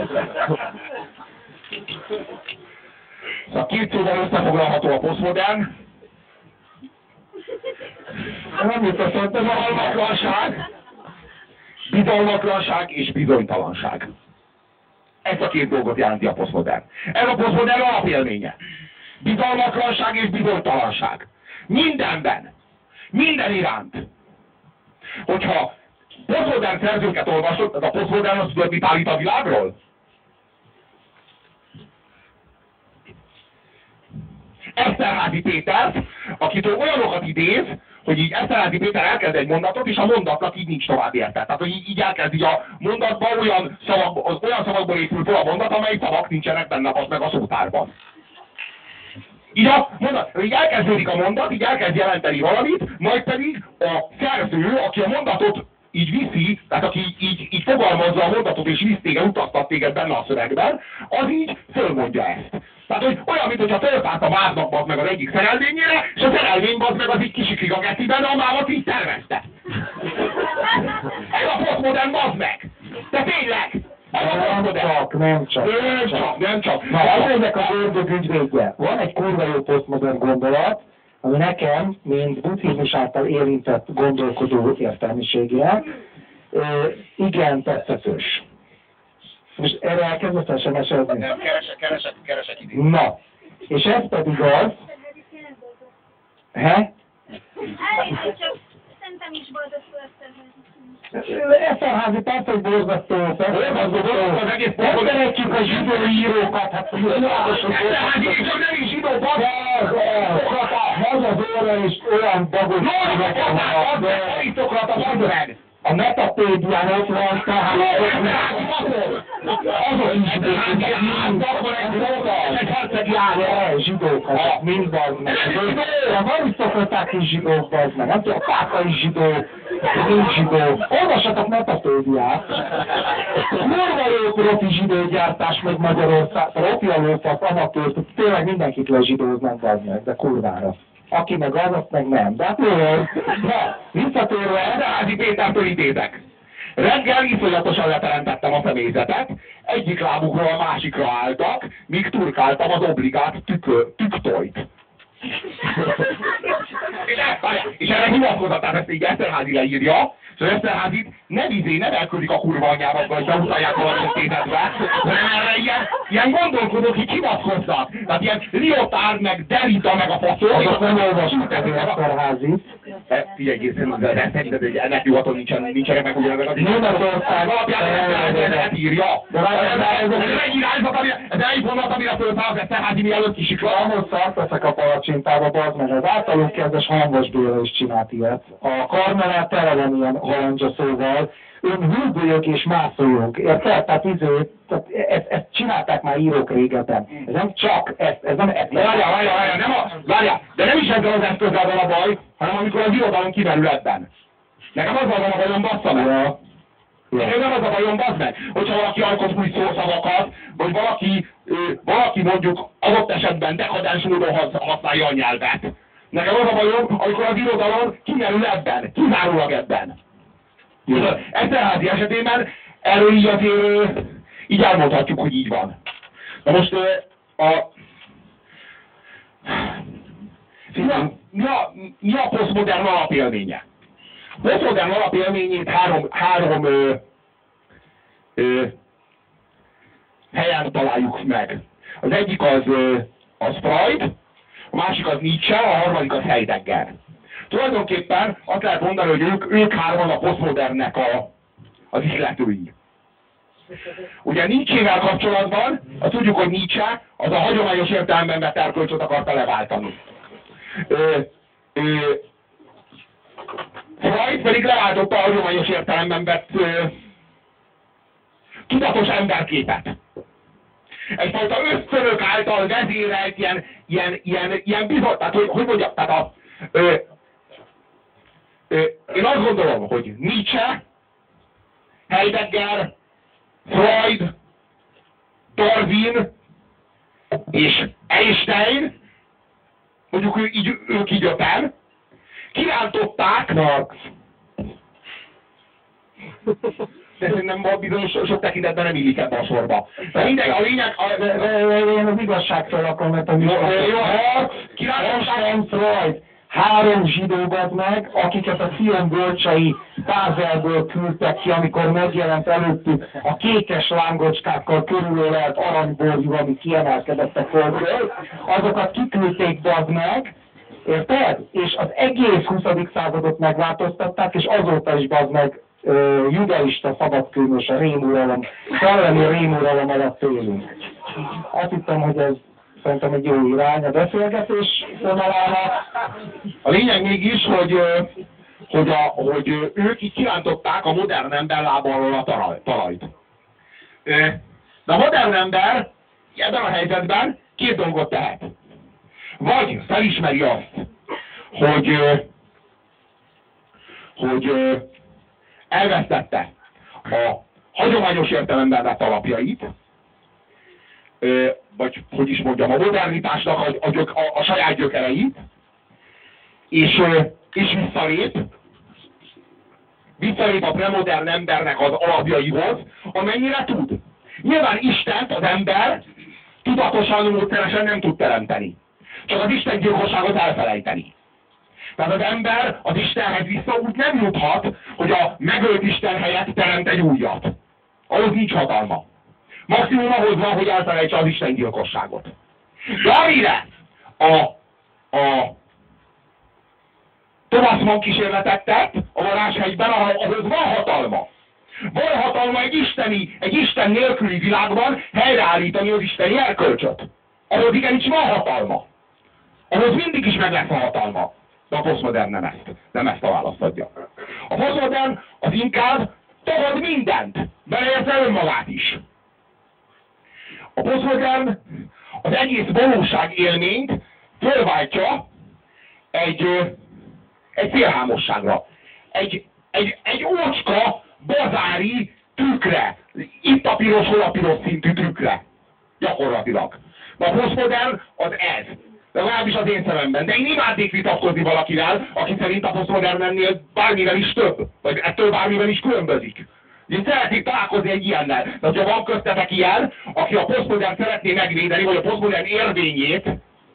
Szóval két szóval összefoglalható a posztmodern, nem jut eszembe, bizalmatlanság, bizalmatlanság és bizonytalanság. Ez a két dolgot jelenti a posztmodern. Ez a posztmodern alapélménye. Bizalmatlanság és bizonytalanság. Mindenben. Minden iránt. Hogyha posztmodern szerzőket olvasod, a posztmodern azt tudod, mit állít a világról? Eszterházi Péter, akitől olyanokat idéz, hogy így Eszterházi Péter elkezd egy mondatot, és a mondatnak így nincs tovább érte. Tehát, hogy így, így elkezd így a mondatban olyan, szavak, olyan szavakból épül fel a mondat, amely szavak nincsenek benne az meg a szótárban. Így, a mondat, így elkezdődik a mondat, így elkezd jelenteni valamit, majd pedig a szerző, aki a mondatot így viszi, tehát aki így, így fogalmazza a mondatot és visz téged, utaztat téged benne a szövegben, az így fölmondja ezt. Tehát, hogy olyan, mintha fölpárt a váznak meg az egyik szerelvényére, és a szerelvény meg az így kisiklik a geciben, a mámat így tervezte. Ez a posztmodern bazd meg! De tényleg! Nem csak, nem csak. Nem csak, nem csak. Na, az ennek a ördög ügyvédje. Van egy kurva jó posztmodern gondolat, ami nekem, mint buddhizmus által érintett gondolkodó értelmiségének, igen tetszetős. Most erre elkezdett SMS-ezni? Nem, keresek, keresek, keresek idén. Na, és ez pedig az... He? csak szerintem is boldog Eszterházi persze, hogy borzasztó, borzasztó. Nem szeretjük a zsidó írókat, hát és a nem is zsidó. Az az óra is olyan bagos. Nóra, de arisztokrata, bazd meg! A metapédián ott van, tehát azok is zsidók, azok mind van meg. A arisztokraták is zsidók, az meg. Nem tudom, a pápa is zsidó, nincs zsidó. Olvassatok metapédiát. Jó profi zsidógyártás meg Magyarország. Profi a lófasz, amatőr, tényleg mindenkit lezsidóznak, meg, de kurvára. Aki meg az, azt meg nem. De hát visszatérve, Edelházi Pétertől idézek. Reggel iszonyatosan letelentettem a személyzetet, egyik lábukról a másikra álltak, míg turkáltam az obligát tüktojt. És, és erre hivatkozatán ezt így Eszterházi leírja, És az Eszterházit nem izé, nem elküldik a kurva anyába, vagy beutalják valami tétetbe, hanem erre ilyen, ilyen gondolkodók így hivatkoznak. Tehát ilyen Liotard, meg Derita, meg a faszol. Azok nem olvasnak az Eszterházit. E, Figyelj, egészen, de de szerinted, hogy ennek nyugaton nincsen, nincsenek meg ugyanezek az Németország- alapján ezt írja. De várj, Ez de ez- ez egy irányzat, ami- ez egy vonat, amire fölszáll az Eszterházi mielőtt kisikla. Ahhoz szart veszek a palacsintába, bazd meg, az általunk kezdes Hangos Béla is csinált ilyet. A karmenát tele van ilyen halandzsa szóval, ön hűbölyök és mászolók, érted? Tehát, izé, tehát ezt, ezt csinálták már írók régebben. Ez nem csak, ez, ez nem... Ez várjál, várjál, várjál, nem a, várjál, de nem is ezzel az eszközzel van a baj, hanem amikor az irodalom kimerül ebben. Nekem az van a bajom, bassza meg. Ja. Nekem nem az a bajom, bazd meg, hogyha valaki alkot új szószavakat, vagy valaki, valaki mondjuk adott esetben dekadens módon hasz- használja a nyelvet. Nekem az a bajom, amikor az irodalom kimerül ebben, kizárólag ebben. Eszterházi esetében erről így azért így elmondhatjuk, hogy így van. Na most a... Mi a, mi a, mi a posztmodern alapélménye? Posztmodern alapélményét három, három ö, ö, helyen találjuk meg. Az egyik az, ö, az Freud, a másik az Nietzsche, a harmadik az Heidegger. Tulajdonképpen azt lehet mondani, hogy ők, ők hárman a posztmodernnek a, az ihletői. Ugye Nietzsével kapcsolatban, azt tudjuk, hogy Nietzsche az a hagyományos értelemben vett erkölcsöt akarta leváltani. Ö, ö, Freud pedig leváltotta a hagyományos értelemben vett ö, tudatos emberképet. Egyfajta ösztönök által vezérelt ilyen, ilyen, ilyen, ilyen bizony, tehát hogy, hogy mondjam, tehát a, ö, ö, én azt gondolom, hogy Nietzsche, Heidegger, Freud, Darwin és Einstein, mondjuk ő, így, ők így öten, kirántották, Marx. de szerintem bizonyos sok, tekintetben nem illik ebbe a sorba. De mindegy, a lényeg, a, Én az igazságtól akarom, mert a Jó, Marx, kirántották, három zsidókat meg, akiket a Sion bölcsei Bázelből küldtek ki, amikor megjelent előttük a kékes lángocskákkal körülölelt aranyborjú, ami kiemelkedett a földről, azokat kiküldték meg, Érted? És az egész 20. századot megváltoztatták, és azóta is bazd meg ö, judaista szabadkőmös a rémuralom, szellemi rémuralom alatt élünk. Azt hittem, hogy ez szerintem egy jó irány a beszélgetés vonalára. A lényeg mégis, hogy, hogy, a, hogy ők így kirántották a modern ember lába a talaj- talajt. De a modern ember ebben a helyzetben két dolgot tehet. Vagy felismeri azt, hogy, hogy elvesztette a hagyományos értelemben vett alapjait, vagy hogy is mondjam, a modernitásnak a, a, gyök, a, a saját gyökereit, és, és visszalép, visszalép a premodern embernek az alapjaihoz, amennyire tud. Nyilván Istent az ember tudatosan, módszeresen nem tud teremteni. Csak az Isten gyilkosságot elfelejteni. Tehát az ember az Istenhez vissza úgy nem juthat, hogy a megölt Isten helyett teremt egy újat. Ahhoz nincs hatalma. Maximum ahhoz van, hogy elfelejtse az Isten gyilkosságot. De amire a, a Thomas Mann kísérletet tett a varázshegyben, ahhoz van hatalma. Van hatalma egy isteni, egy Isten nélküli világban helyreállítani az isteni erkölcsöt. Ahhoz igenis van hatalma. Ahhoz mindig is meg lesz a hatalma. De a posztmodern nem ezt. Nem ezt a választ adja. A posztmodern az inkább tagad mindent, beleértve önmagát is. A posztmodern az egész valóság élményt fölváltja egy, egy félhámosságra. Egy, egy, egy ócska, bazári trükkre. Itt a piros, hol a piros szintű trükkre. Gyakorlatilag. De a posztmodern az ez. Legalábbis az én szememben. De én imádnék vitatkozni valakivel, aki szerint a posztmodernennél bármivel is több. Vagy ettől bármivel is különbözik. Én szeretnék találkozni egy ilyennel. De ha van köztetek ilyen, aki a posztmodern szeretné megvédeni, vagy a posztmodern érvényét,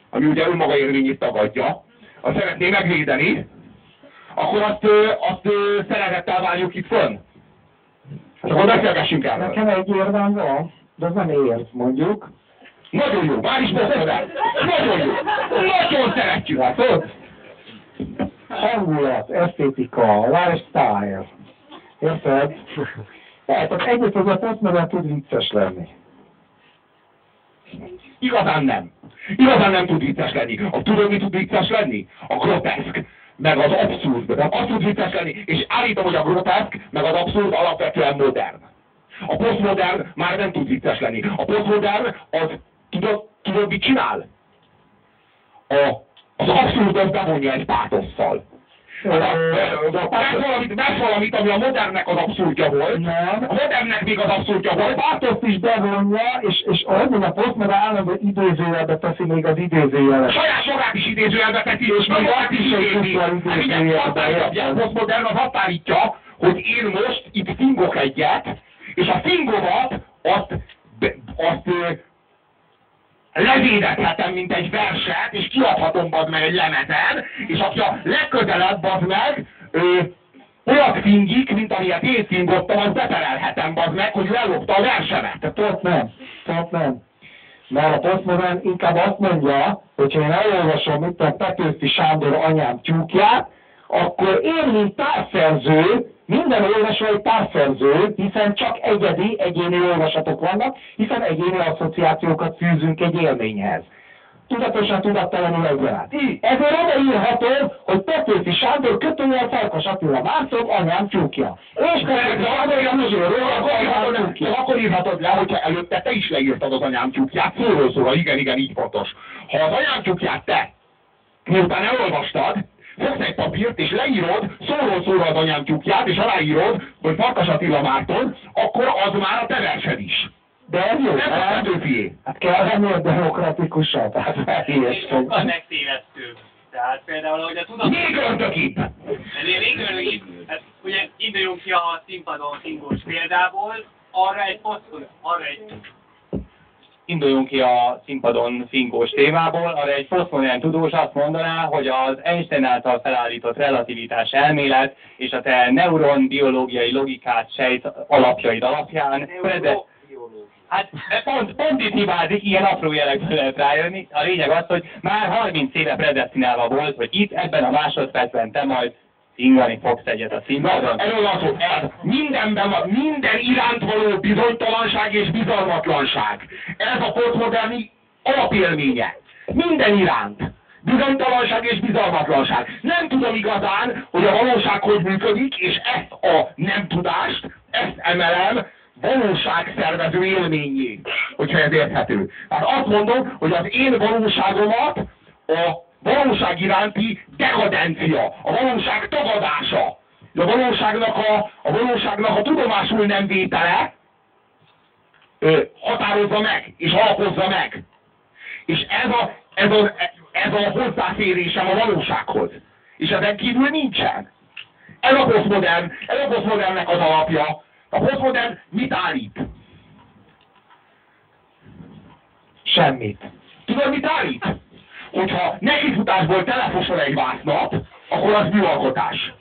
ami ugye önmaga érvényét tagadja, azt szeretné megvédeni, akkor azt, azt szeretettel várjuk itt fönn. És akkor beszélgessünk erről. Nekem egy érvem van, de az nem érv, mondjuk. Nagyon jó, már is mondtad Nagyon jó. Nagyon szeretjük. Látod? Hangulat, esztétika, lifestyle. Érted? Tehát az egyet az a postmodern tud vicces lenni. Igazán nem. Igazán nem tud vicces lenni. A tudod, mi tud vicces lenni? A groteszk, meg az abszurd. Az tud vicces lenni, és állítom, hogy a groteszk, meg az abszurd alapvetően modern. A posztmodern már nem tud vicces lenni. A posztmodern az, tudod, tudod mit csinál? A, az abszurd az bevonja egy pátosszal. Vesz valamit, vesz valamit, ami a modernnek az abszurdja volt. Nem. A modernnek még az abszurdja A volt. pátoszt is bevonja, és, és ahogy a postmodern állandó idézőjelbe teszi még az idézőjelet. Saját magát is idézőjelbe teszi, és még is azt is Hát idézőjelbe a posztmodern az azt állítja, hogy én most itt fingok egyet, és a fingomat azt, azt levédhetem, mint egy verset, és kiadhatom bazd meg egy lemeten, és aki a legközelebb bazd meg, ö, olyat fingik, mint amilyet én fingottam, azt beterelhetem bazd meg, hogy ő ellopta a versemet. Tehát ott nem, ott nem. Mert a postmodern inkább azt mondja, hogy ha én elolvasom, mint a Petőfi Sándor anyám tyúkját, akkor én, mint társzerző, minden olvasó egy társzerző, hiszen csak egyedi, egyéni olvasatok vannak, hiszen egyéni asszociációkat fűzünk egy élményhez. Tudatosan, tudattalanul egyaránt. Ezért odaírhatom, hogy Petőfi Sándor kötőjel Farkas Attila Márton anyám tyúkja. És Petőfi Sándor a muzsőről az anyám De tyúkja. akkor írhatod le, hogyha előtte te is leírtad az anyám tyúkját, szóról szóra, igen, igen, így fontos. Ha az anyám tyúkját te, miután elolvastad, fogsz egy papírt, és leírod szóról szóra az anyám tyúkját, és aláírod, hogy Farkas Attila Márton, akkor az már a te versed is. De ez jó, Nem. Hát kell lenni a demokratikusabb, hát Még sokkal megtévesztőbb. Tehát például, hogy a tudat... Még ördögibb! Ezért végül így, hát ugye induljunk ki a színpadon szingós példából, arra egy posztol, arra egy induljunk ki a színpadon fingós témából, arra egy posztmodern tudós azt mondaná, hogy az Einstein által felállított relativitás elmélet és a te neuron biológiai logikát sejt alapjaid alapján prede- Hát pont, pont itt hibázik, ilyen apró jelekből lehet rájönni. A lényeg az, hogy már 30 éve predestinálva volt, hogy itt ebben a másodpercben te majd ingani fogsz egyet a színpadon. Erről van szó. Ez mindenben van, minden iránt való bizonytalanság és bizalmatlanság. Ez a posztmoderni alapélménye. Minden iránt. Bizonytalanság és bizalmatlanság. Nem tudom igazán, hogy a valóság hogy működik, és ezt a nem tudást, ezt emelem valóságszervező élményé, hogyha ez érthető. Tehát azt mondom, hogy az én valóságomat a valóság iránti dekadencia, a valóság tagadása, a valóságnak a, a valóságnak a tudomásul nem vétele ö, határozza meg, és alapozza meg. És ez a, ez, a, ez a hozzáférésem a valósághoz. És ezen kívül nincsen. Ez a posztmodern, ez a posztmodernnek az alapja. A posztmodern mit állít? Semmit. Tudod, mit állít? Hogyha nekifutásból telefosol egy vásznat, akkor az műalkotás.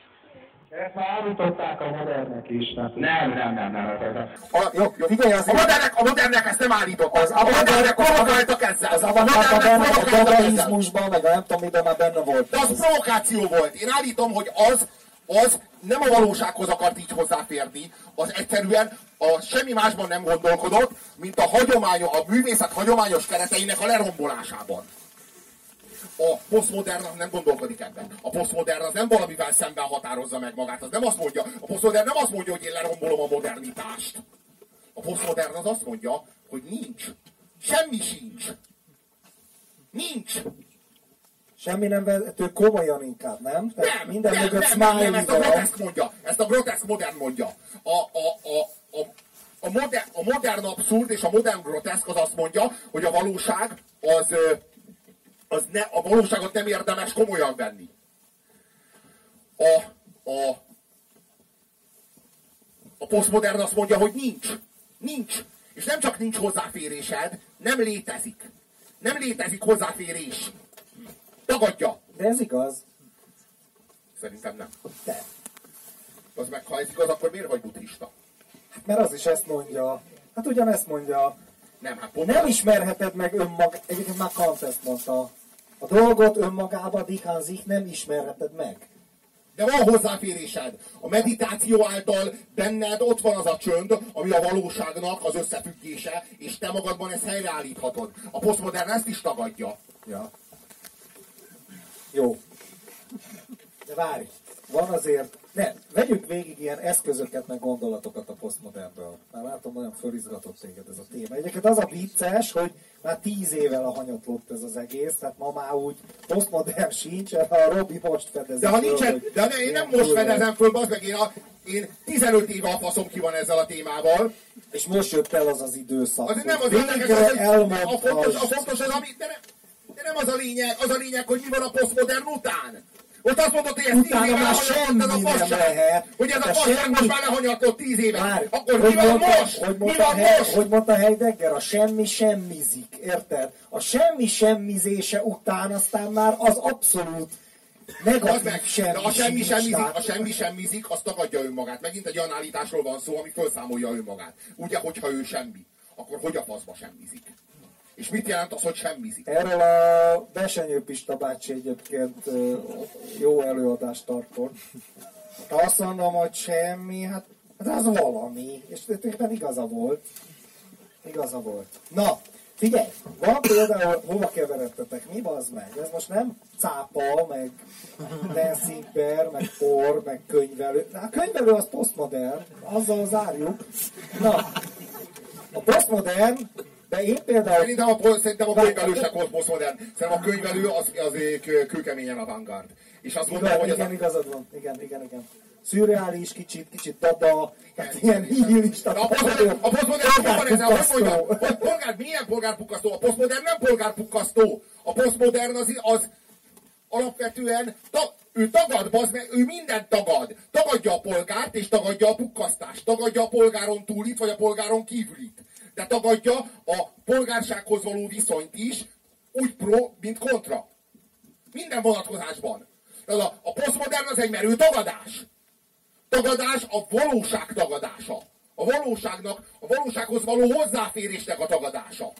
Ezt már állították a modernek is. Nem, nem, nem, nem. nem, nem. A, jó, jó, figyelj, az A modernek, a modernek ezt nem állított. Az a modernek provokáltak ezzel. az A modernek a dadaizmusban, meg nem tudom miben már benne volt. De az provokáció volt. Én állítom, hogy az, az nem a valósághoz akart így hozzáférni, az egyszerűen a semmi másban nem gondolkodott, mint a, hagyomány, a művészet hagyományos kereteinek a lerombolásában. A posztmodern az nem gondolkodik ebben. A posztmodern az nem valamivel szemben határozza meg magát. Az nem azt mondja, a posztmodern nem azt mondja, hogy én lerombolom a modernitást. A posztmodern az azt mondja, hogy nincs. Semmi sincs. Nincs. Semmi nem vehető komolyan inkább, nem? Tehát Nem, minden nem, mögött nem, nem, ezt a groteszk mondja. Ezt a groteszk modern mondja. A, a, a, a, a, modern, a modern abszurd és a modern groteszk az azt mondja, hogy a valóság az, az ne, a valóságot nem érdemes komolyan venni. A, a, a posztmodern azt mondja, hogy nincs. Nincs. És nem csak nincs hozzáférésed, nem létezik. Nem létezik hozzáférés. Tagadja. De ez igaz. Szerintem nem. De. Az meg, ha ez igaz, akkor miért vagy buddhista? Mert az is ezt mondja. Hát ugyanezt mondja. Nem, hát pont Nem ismerheted meg önmag... Egyébként már Kant ezt mondta. A dolgot önmagába, Dichán sich nem ismerheted meg. De van hozzáférésed. A meditáció által benned ott van az a csönd, ami a valóságnak az összefüggése, és te magadban ezt helyreállíthatod. A posztmodern ezt is tagadja. Ja. Jó. De várj, van azért, ne, vegyük végig ilyen eszközöket, meg gondolatokat a posztmodernből. Már látom, nagyon fölizgatott téged ez a téma. Egyébként az a vicces, hogy már tíz éve hanyatlott ez az egész, tehát ma már úgy posztmodern sincs, a Robi most fedezi. De ha nincsen, de ne, én nem most fedezem föl, bazd meg, én, a, én 15 éve a faszom ki van ezzel a témával. És most jött el az az időszak. Az nem az érdekes, az, hogy a elmondhass. fontos, a fontos az, ami, de nem, de nem az a lényeg, az a lényeg, hogy mi van a posztmodern után. Ott azt mondod, hogy ez tíz éve már lehanyagott ez a fasság. lehet. Hogy ez a fasság most már lehanyagott tíz éve. Várj, Akkor hogy mi van most? Hogy Mi van most? hogy mondta Heidegger, a semmi semmizik, érted? A semmi semmizése után aztán már az abszolút Az negatív meg, semmi. de a semmi semmizik, Tehát- a semmi semmizik, az tagadja önmagát. Megint egy olyan állításról van szó, ami felszámolja önmagát. Ugye, hogyha ő semmi, akkor hogy a faszba semmizik? És mit jelent az, hogy semmizik? Erről a Besenyő Pista bácsi egyébként jó előadást tartott. Ha azt mondom, hogy semmi, hát, hát az valami. És tulajdonképpen igaza volt. Igaza volt. Na, figyelj, van például, hova keveredtetek, mi az meg? Ez most nem cápa, meg bear, meg por, meg könyvelő. Na, a könyvelő az posztmodern, azzal zárjuk. Na, a posztmodern, de én például Szerintem a, szerintem a könyvelő se volt posztmodern. Szerintem a könyvelő az, az kő- kőkeményen avantgárd. És azt gondolom, Igen, hogy igen, a, igazad van. Igen, igen, igen. Szürreális, kicsit, kicsit dada, hát ilyen nihilista. A posztmodern, a hogy mondjam, polgár, milyen polgárpukkasztó? A posztmodern nem polgárpukkasztó. A posztmodern az, az alapvetően, ta, ő tagad, bazd meg, ő mindent tagad. Tagadja a polgárt, és tagadja a pukkasztást. Tagadja a polgáron túlit, vagy a polgáron kívülit. De tagadja a polgársághoz való viszonyt is, úgy pro, mint kontra. Minden vonatkozásban. A, a posztmodern az egy merő tagadás. Tagadás a valóság tagadása. A valóságnak, a valósághoz való hozzáférésnek a tagadása.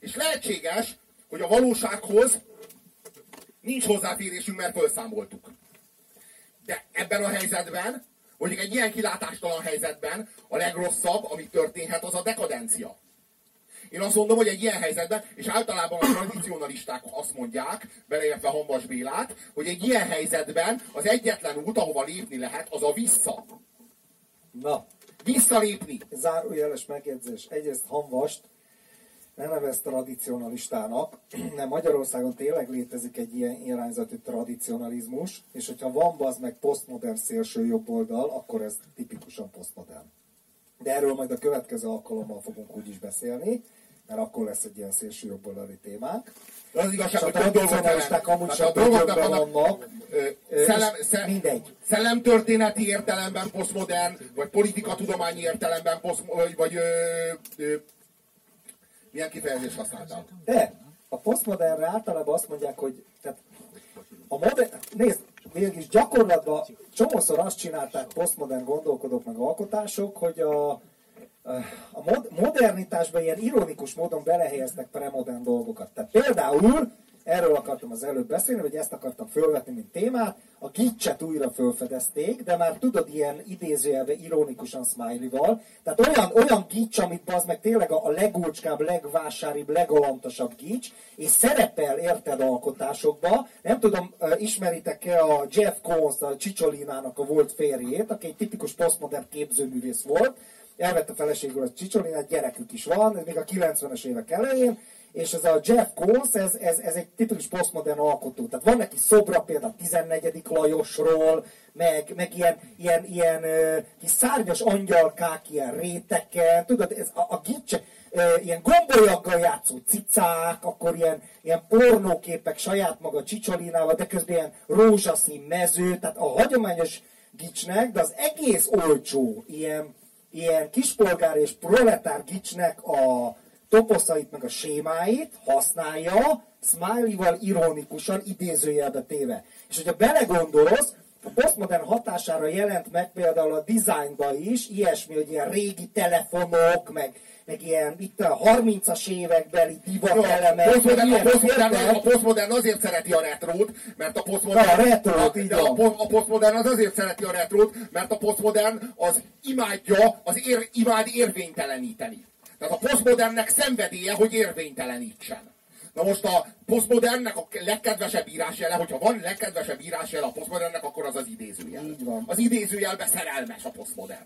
És lehetséges, hogy a valósághoz nincs hozzáférésünk, mert felszámoltuk. De ebben a helyzetben, mondjuk egy ilyen kilátástalan helyzetben a legrosszabb, ami történhet, az a dekadencia. Én azt mondom, hogy egy ilyen helyzetben, és általában a tradicionalisták azt mondják, beleértve Hambas Bélát, hogy egy ilyen helyzetben az egyetlen út, ahova lépni lehet, az a vissza. Na, Visszalépni. zárójeles megjegyzés. Egyrészt Hanvast ne nevez tradicionalistának, nem Magyarországon tényleg létezik egy ilyen irányzatú tradicionalizmus, és hogyha van az meg posztmodern szélső jobb oldal, akkor ez tipikusan posztmodern. De erről majd a következő alkalommal fogunk úgy is beszélni, mert akkor lesz egy ilyen szélső jobboldali témánk. De az igazság, a hogy dolgot tradicionalisták amúgy sem a többen vannak, szellem, szellem, mindegy. szellemtörténeti értelemben posztmodern, vagy politikatudományi értelemben poszt, vagy, vagy ö, ö, milyen kifejezést használtál? De a posztmodernre általában azt mondják, hogy tehát a modern, nézd, mégis gyakorlatban csomószor azt csinálták posztmodern gondolkodók meg alkotások, hogy a, a mod, modernitásban ilyen ironikus módon belehelyeznek premodern dolgokat. Tehát például, erről akartam az előbb beszélni, vagy ezt akartam fölvetni, mint témát, a gicset újra fölfedezték, de már tudod, ilyen idézőjelve ironikusan smiley-val. Tehát olyan, olyan gics, amit az meg tényleg a, a legócskább, legvásáribb, legalantosabb gics, és szerepel, érted, alkotásokba. Nem tudom, ismeritek-e a Jeff Koons, a Csicsolinának a volt férjét, aki egy tipikus posztmodern képzőművész volt, elvette feleségül a Csicsolinát, gyerekük is van, ez még a 90-es évek elején, és ez a Jeff Koons, ez, ez, ez egy tipikus posztmodern alkotó. Tehát van neki szobra például a 14. Lajosról, meg, meg ilyen, ilyen, ilyen kis szárnyas angyalkák, ilyen réteken, tudod, ez a, a gics, ilyen gombolyaggal játszó cicák, akkor ilyen, ilyen pornóképek saját maga Csicsolinával, de közben ilyen rózsaszín mező, tehát a hagyományos gicsnek, de az egész olcsó, ilyen, ilyen kispolgár és proletár gicsnek a toposzait meg a sémáit használja, smiley-val ironikusan idézőjelbe téve. És hogyha belegondolsz, a posztmodern hatására jelent meg például a dizájnba is, ilyesmi, hogy ilyen régi telefonok, meg, meg ilyen itt a 30-as évekbeli divatelemek, A posztmodern, azért szereti a retrót, mert a posztmodern... A retrót, így a, a posztmodern az azért szereti a retrót, mert a posztmodern az imádja, az ér, imád érvényteleníteni. Tehát a posztmodernnek szenvedélye, hogy érvénytelenítsen. Na most a posztmodernnek a legkedvesebb írásjele, hogyha van legkedvesebb írásjele a posztmodernnek, akkor az az idézőjel. Így van. Az idézőjelbe szerelmes a posztmodern.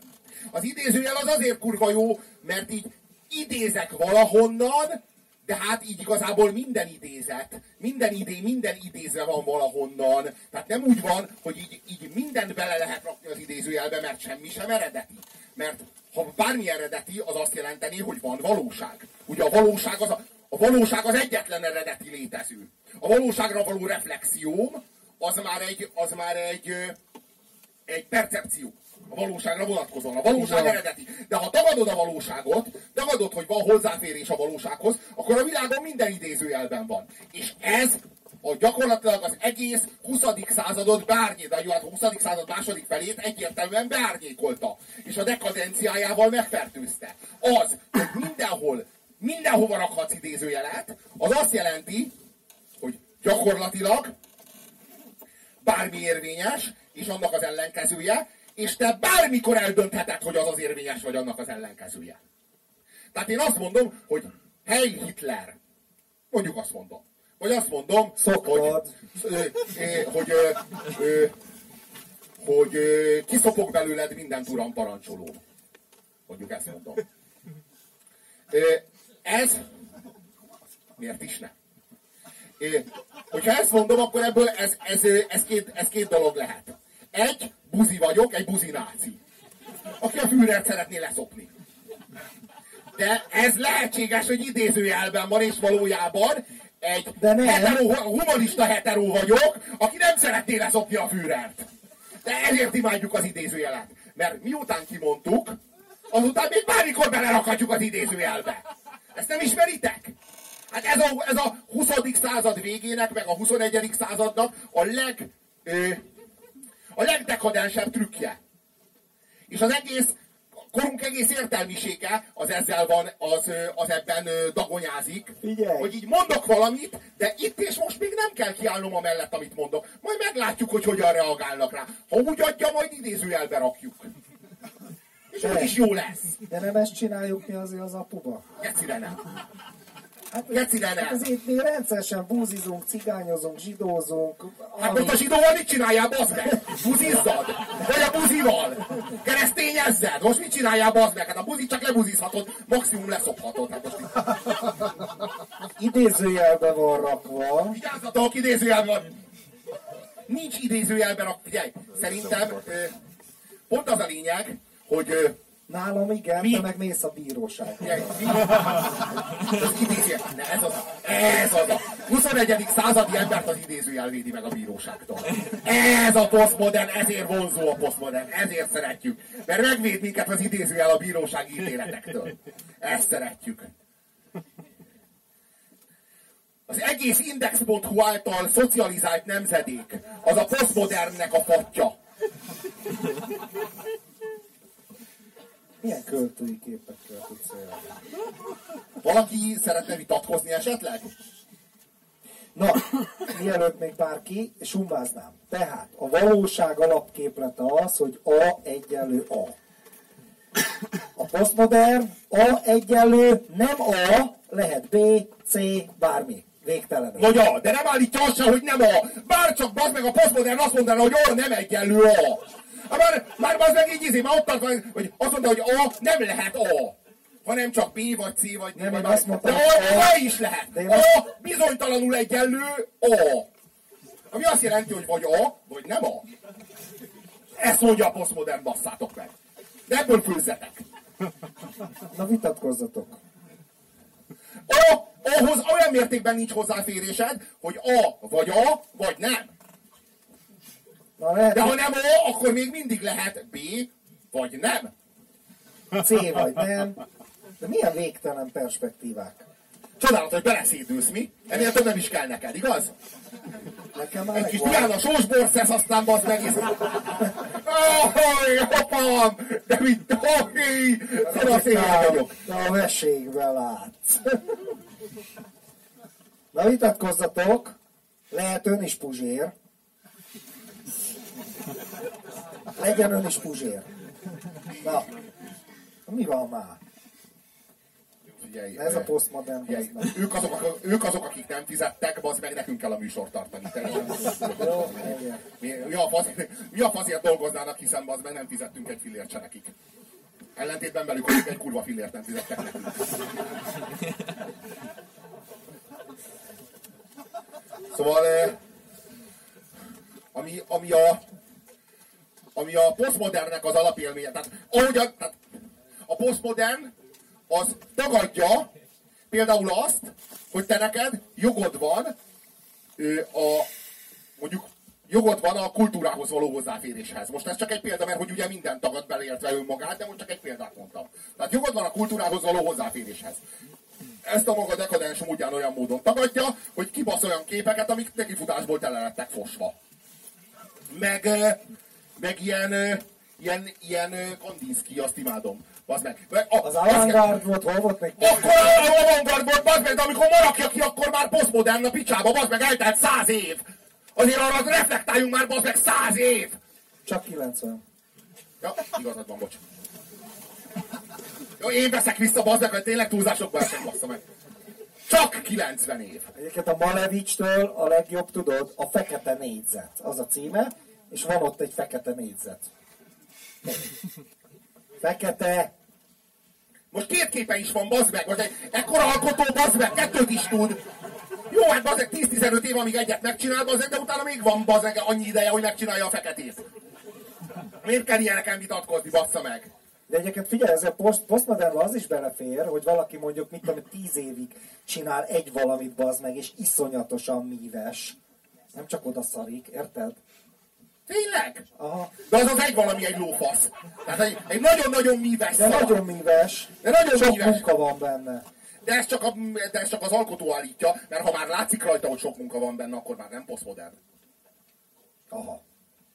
Az idézőjel az azért kurva jó, mert így idézek valahonnan, de hát így igazából minden idézet, minden idé, minden idézve van valahonnan. Tehát nem úgy van, hogy így, így mindent bele lehet rakni az idézőjelbe, mert semmi sem eredeti. Mert ha bármi eredeti, az azt jelenteni, hogy van valóság. Ugye a valóság az, a, a valóság az egyetlen eredeti létező. A valóságra való reflexióm, az már egy, az már egy, egy percepció. A valóságra vonatkozóan. A valóság eredeti. De ha tagadod a valóságot, tagadod, hogy van hozzáférés a valósághoz, akkor a világon minden idézőjelben van. És ez a gyakorlatilag az egész 20. századot beárnyék, de jó, hát a 20. század második felét egyértelműen beárnyékolta. És a dekadenciájával megfertőzte. Az, hogy mindenhol, mindenhova rakhatsz idézőjelet, az azt jelenti, hogy gyakorlatilag bármi érvényes, és annak az ellenkezője, és te bármikor eldöntheted, hogy az az érvényes, vagy annak az ellenkezője. Tehát én azt mondom, hogy hely Hitler. Mondjuk azt mondom. Vagy azt mondom, Szoktad. hogy, hogy, hogy ö, kiszopok belőled mindent uram parancsoló. Mondjuk ezt mondom. Ez miért is ne? Ö, Hogyha ezt mondom, akkor ebből ez, ez, ez, két, ez két dolog lehet. Egy, buzi vagyok, egy buzi náci. Aki a Führert szeretné leszopni. De ez lehetséges, hogy idézőjelben van, és valójában egy De nem. hetero, humanista hetero vagyok, aki nem szeretné leszopni a Führert. De ezért imádjuk az idézőjelet. Mert miután kimondtuk, azután még bármikor belerakhatjuk az idézőjelbe. Ezt nem ismeritek? Hát ez a, ez a 20. század végének, meg a 21. századnak a leg, ö, a legdekadensebb trükkje. És az egész, korunk egész értelmisége az ezzel van, az, az ebben dagonyázik. Figyelj! Hogy így mondok valamit, de itt és most még nem kell kiállnom a mellett, amit mondok. Majd meglátjuk, hogy hogyan reagálnak rá. Ha úgy adja, majd idézőjelbe rakjuk. És úgy is jó lesz. De nem ezt csináljuk mi azért az apuba? Gecire nem. Hát, Gecire nem. hát azért mi rendszeresen búzizunk, cigányozunk, zsidózunk. Hát most a zsidóval mit csináljál, bazd meg? Buzizzad? Vagy a buzival? Keresztényezzed? Most mit csináljál, bazd meg? Hát a buzit csak lebuzizhatod, maximum leszophatod. Hát most Idézőjelbe van rakva. vigyázzatok, idézőjel van. Nincs idézőjelben a... Figyelj, szerintem pont az a lényeg, hogy Nálam igen, Mi? te meg mész a bíróság. Idézőjel, ne, ez az, ez az a 21. századi embert az idézőjel védi meg a bíróságtól. Ez a posztmodern, ezért vonzó a posztmodern, ezért szeretjük. Mert megvéd minket az idézőjel a bírósági ítéletektől. Ezt szeretjük. Az egész index.hu által szocializált nemzedék, az a posztmodernnek a fatja. Milyen költői képekkel tudsz élni? Valaki szeretne vitatkozni esetleg? Na, mielőtt még bárki, summáznám. Tehát a valóság alapképlete az, hogy A egyenlő A. A posztmodern A egyenlő nem A, lehet B, C, bármi. Végtelenül. Vagy A, de nem állítja azt sem, hogy nem A. Bár csak bazd meg a posztmodern azt mondaná, hogy A nem egyenlő A. Hát már, már bazd meg így izé, már ott tart, hogy azt mondta, hogy A nem lehet A. Hanem csak B vagy C vagy Nem, én azt mondtam, De A, A. Is lehet. A bizonytalanul egyenlő A. Ami azt jelenti, hogy vagy A, vagy nem A. Ezt mondja a posztmodern, basszátok meg. De ebből főzzetek. Na vitatkozzatok. A, ahhoz olyan mértékben nincs hozzáférésed, hogy A vagy A, vagy nem. Na lehet, De ha nem A, akkor még mindig lehet B, vagy nem. C vagy nem. De milyen végtelen perspektívák? Csodálatos, hogy beleszédülsz, mi? Ennél több nem is kell neked, igaz? Nekem már Egy kis megvan. Diana sósbor szesz, aztán bazd meg izé. Ahoy, hoppam! De mit, ahoy! Szanaszéhen vagyok. De a veségbe látsz. Na vitatkozzatok, lehet ön is puzsér. Legyen ön is puzsér. Na, mi van már? Figyelj, Ez a posztmodern. figyelj, ők azok, akik- ők azok, akik nem fizettek, bazd meg, nekünk kell a műsort tartani. Jó. Mi, mi, a fasz, mi a faszért dolgoznának, hiszen bazd meg nem fizettünk egy fillért se nekik. Ellentétben velük, akik egy kurva fillért nem fizettek nekünk. Szóval, ami, ami a ami a posztmodernnek az alapélménye. Tehát, ahogy a, tehát a posztmodern az tagadja például azt, hogy te neked jogod van a mondjuk jogod van a kultúrához való hozzáféréshez. Most ez csak egy példa, mert hogy ugye minden tagad beleértve önmagát, de most csak egy példát mondtam. Tehát jogod van a kultúrához való hozzáféréshez. Ezt a maga dekadens módján olyan módon tagadja, hogy kibasz olyan képeket, amik nekifutásból tele lettek fosva. Meg, meg ilyen, ilyen, ilyen ö, Kandinsky, azt imádom. Bazd meg. Meg a- Az avantgárd volt, hol volt még? akkor a avantgard volt, bazd meg, de amikor ma rakja ki, akkor már posztmodern a picsába, bazd meg, eltelt száz év. Azért arra reflektáljunk már, bazd meg, száz év. Csak 90. Ja, igazad van, bocs. Jó, én veszek vissza, bazd meg, mert tényleg túlzásokba esek, bassza meg. Csak 90 év. Egyébként a Malevicstől a legjobb, tudod, a fekete négyzet. Az a címe, és van ott egy fekete négyzet. Fekete. Most két képe is van, bazd meg, most egy ekkora alkotó, bazd meg, kettőt is tud. Jó, hát bazd meg, 10-15 év, amíg egyet megcsinál, bazd meg, de utána még van, bazd meg, annyi ideje, hogy megcsinálja a feketét. Miért kell ilyeneken vitatkozni, bassza meg? De egyébként figyelj, ez a post, postmodernben az is belefér, hogy valaki mondjuk, mit tudom, tíz évig csinál egy valamit, bazd meg, és iszonyatosan míves. Nem csak oda szarik, érted? Tényleg? Aha. De az az egy valami egy lófasz. Tehát egy, egy nagyon-nagyon míves De nagyon míves. De nagyon Sok míves. munka van benne. De ez, csak a, de ez csak az alkotó állítja, mert ha már látszik rajta, hogy sok munka van benne, akkor már nem posztmodern. Aha.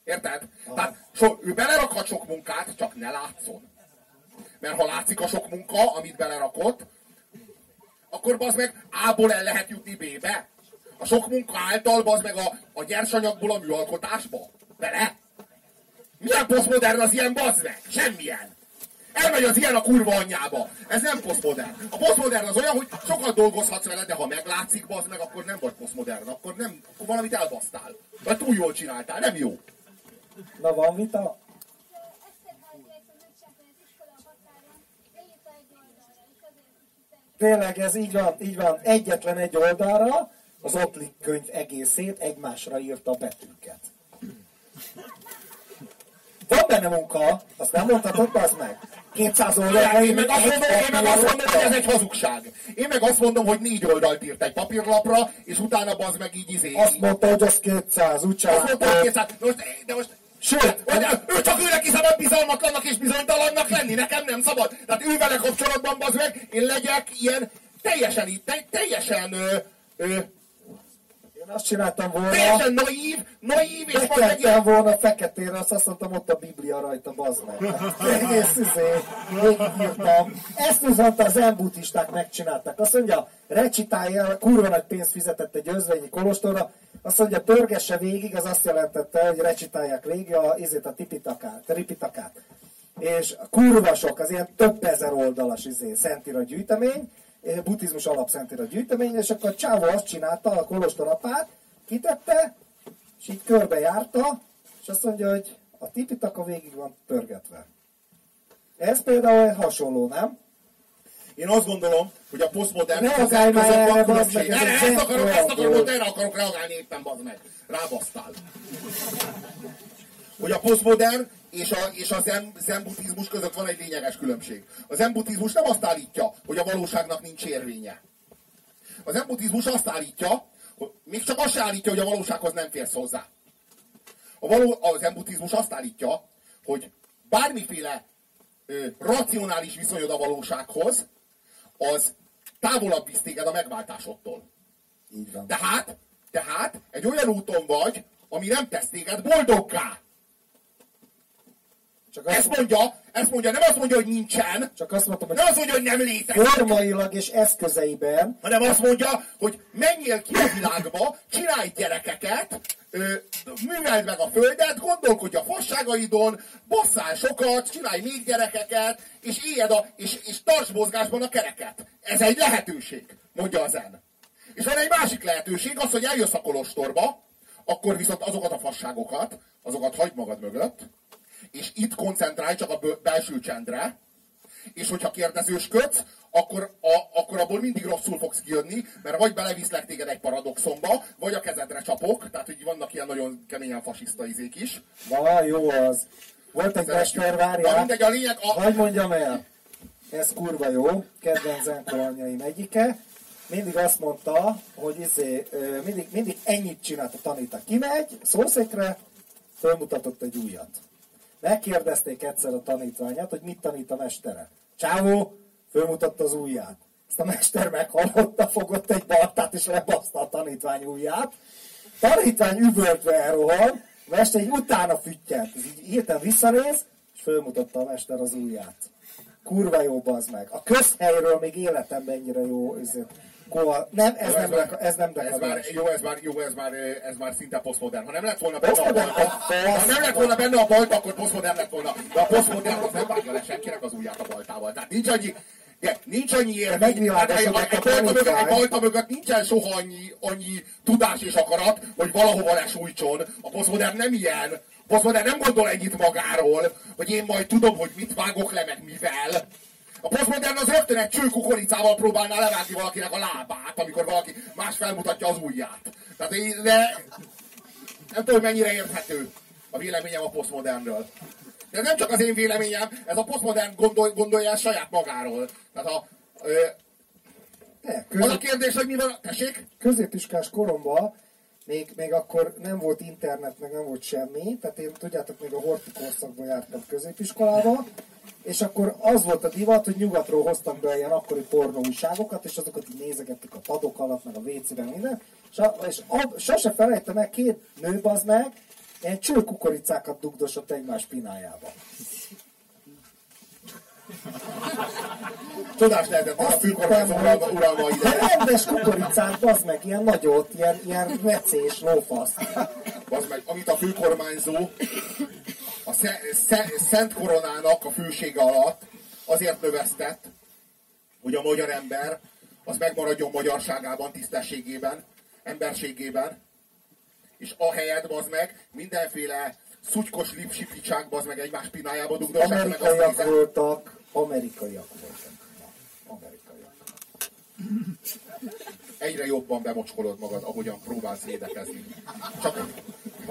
Érted? Tehát so, ő belerakhat sok munkát, csak ne látszon. Mert ha látszik a sok munka, amit belerakott, akkor bazd meg A-ból el lehet jutni B-be. A sok munka által bazd meg a, a nyersanyagból a műalkotásba. Bele? Milyen posztmodern az ilyen bazd meg? Semmilyen. Elmegy az ilyen a kurva anyjába. Ez nem posztmodern. A posztmodern az olyan, hogy sokat dolgozhatsz vele, de ha meglátszik, bazd meg, akkor nem vagy posztmodern. Akkor, nem, akkor valamit elbasztál. Vagy túl jól csináltál, nem jó. Na van vita? Tényleg ez így van, így van. Egyetlen egy oldalra az Ottlik könyv egészét egymásra írta a betűket. Van benne munka, azt nem mondhatod, az meg. 200 oldal. Én meg, azt mondom, én meg azt mondom, hogy ez egy hazugság. Én meg azt mondom, hogy négy oldalt írt egy papírlapra, és utána bazd meg így izé. Azt mondta, hogy az 200, úgy Azt mondta, hogy csinálta. 200. Most, de most Sőt, hogy ő csak őnek is szabad bizalmatlannak és bizonytalannak lenni, nekem nem szabad. Tehát ő vele kapcsolatban bazd meg, én legyek ilyen teljesen, teljesen, ö, ö, én azt csináltam volna, teljesen naív, naív, és meg betettem ilyen, volna feketére, azt azt mondtam, ott a Biblia rajta, bazd meg. Egész izé, végigírtam. Ezt viszont az embutisták megcsinálták. Azt mondja, recitálja, kurva nagy pénzt fizetett egy özvegyi kolostorra, azt mondja, pörgesse végig, az azt jelentette, hogy recitálják végig a, izét, a tipitakát, ripitakát. És kurva sok, az ilyen több ezer oldalas izé, szentirat gyűjtemény, eh, buddhizmus alapszentirat gyűjtemény, és akkor Csávó azt csinálta, a kolostor apát, kitette, és így körbe járta, és azt mondja, hogy a tipitaka végig van pörgetve. Ez például hasonló, nem? Én azt gondolom, hogy a posztmodern Reagálj már erre, bazd meg, ez Erre, egy ezt akarom, ezt akarom, zseniális. erre akarok reagálni éppen, bazd meg. Rábasztál. Hogy a posztmodern és, a, és a zen, zen buddhizmus között van egy lényeges különbség. A zen buddhizmus nem azt állítja, hogy a valóságnak nincs érvénye. A zen buddhizmus azt állítja, hogy még csak azt állítja, hogy a valósághoz nem férsz hozzá. A, való, a zen buddhizmus azt állítja, hogy bármiféle ö, racionális viszonyod a valósághoz, az távolabb visz téged a megváltásodtól. Így van. Tehát, tehát egy olyan úton vagy, ami nem tesz téged boldoggá. Csak Ezt mondja, ezt mondja, nem azt mondja, hogy nincsen, csak azt mondtam, hogy nem azt mondja, hogy nem létezik, formailag és eszközeiben hanem azt mondja, hogy menjél ki a világba, csinálj gyerekeket, műveld meg a földet, gondolkodj a fasságaidon, bosszál sokat, csinálj még gyerekeket, és éljed a, és, és tarts mozgásban a kereket. Ez egy lehetőség, mondja a zen. És van egy másik lehetőség, az, hogy eljössz a kolostorba, akkor viszont azokat a fasságokat, azokat hagyd magad mögött, és itt koncentrálj csak a belső csendre, és hogyha kérdezősködsz, akkor, a, akkor abból mindig rosszul fogsz kijönni, mert vagy beleviszlek téged egy paradoxomba, vagy a kezedre csapok, tehát hogy vannak ilyen nagyon keményen fasiszta izék is. Na, jó az. Volt egy mester, Na várjál. mindegy, a lényeg, a, Hogy mondjam el? Ez kurva jó. Kedvenc zenkalanjaim egyike. Mindig azt mondta, hogy izé, mindig, mindig ennyit csinált a tanítás. Kimegy, szószékre, fölmutatott egy újat. Megkérdezték egyszer a tanítványát, hogy mit tanít a mestere. Csávó, fölmutatta az ujját. Ezt a mester meghallotta, fogott egy baltát, és lebaszta a tanítvány ujját. Tanítvány üvöltve elrohan, a mester így utána füttyent. Ez így hirtelen visszanéz, és fölmutatta a mester az ujját. Kurva jó bazd meg. A közhelyről még életemben ennyire jó. ezért- Kova, nem, ez, nem, deka- ez nem ez már, jó, ez már, jó, ez már, ez már szinte posztmodern. Ha nem lett volna benne a balta, ha nem lett volna benne a balta, akkor posztmodern lett volna. De a posztmodern az nem vágja le senkinek az ujját a baltával. Tehát nincs annyi, de nincs annyi érvény. Hát, egy, a balta mögött, egy balta mögött nincsen soha annyi, annyi tudás és akarat, hogy valahova lesújtson. A posztmodern nem ilyen. A posztmodern nem gondol ennyit magáról, hogy én majd tudom, hogy mit vágok le, meg mivel. A posztmodern az rögtön egy cső kukoricával próbálná levágni valakinek a lábát, amikor valaki más felmutatja az ujját. Tehát én, de nem tudom, mennyire érthető a véleményem a posztmodernről. De nem csak az én véleményem, ez a posztmodern gondol, gondolja el saját magáról. Tehát a, ö, Ne, az a kérdés, hogy mi van, tessék? középiskás koromban még, még akkor nem volt internet, meg nem volt semmi, tehát én tudjátok, még a horti korszakban jártam középiskolába, és akkor az volt a divat, hogy nyugatról hoztak be ilyen akkori pornóújságokat, és azokat így nézegettük a padok alatt, meg a WC-ben, minden, és, a, és a, sose felejtem el, két nő az meg, ilyen cső kukoricákat dugdosott egymás pinájába. Csodás lehetett a fülkormányzó uralma, uralma De ide. rendes kukoricát, az meg, ilyen nagyot, ilyen, ilyen recés lófasz. Az meg, amit a főkormányzó a sze, sze, Szent Koronának a fősége alatt azért növesztett, hogy a magyar ember az megmaradjon magyarságában, tisztességében, emberségében, és ahelyett az meg mindenféle szutykos lipsipicsák az meg egymás pinájába azt Amerikaiak voltak, amerikaiak voltak. Amerikaiak. Egyre jobban bemocskolod magad, ahogyan próbálsz védekezni. Csak,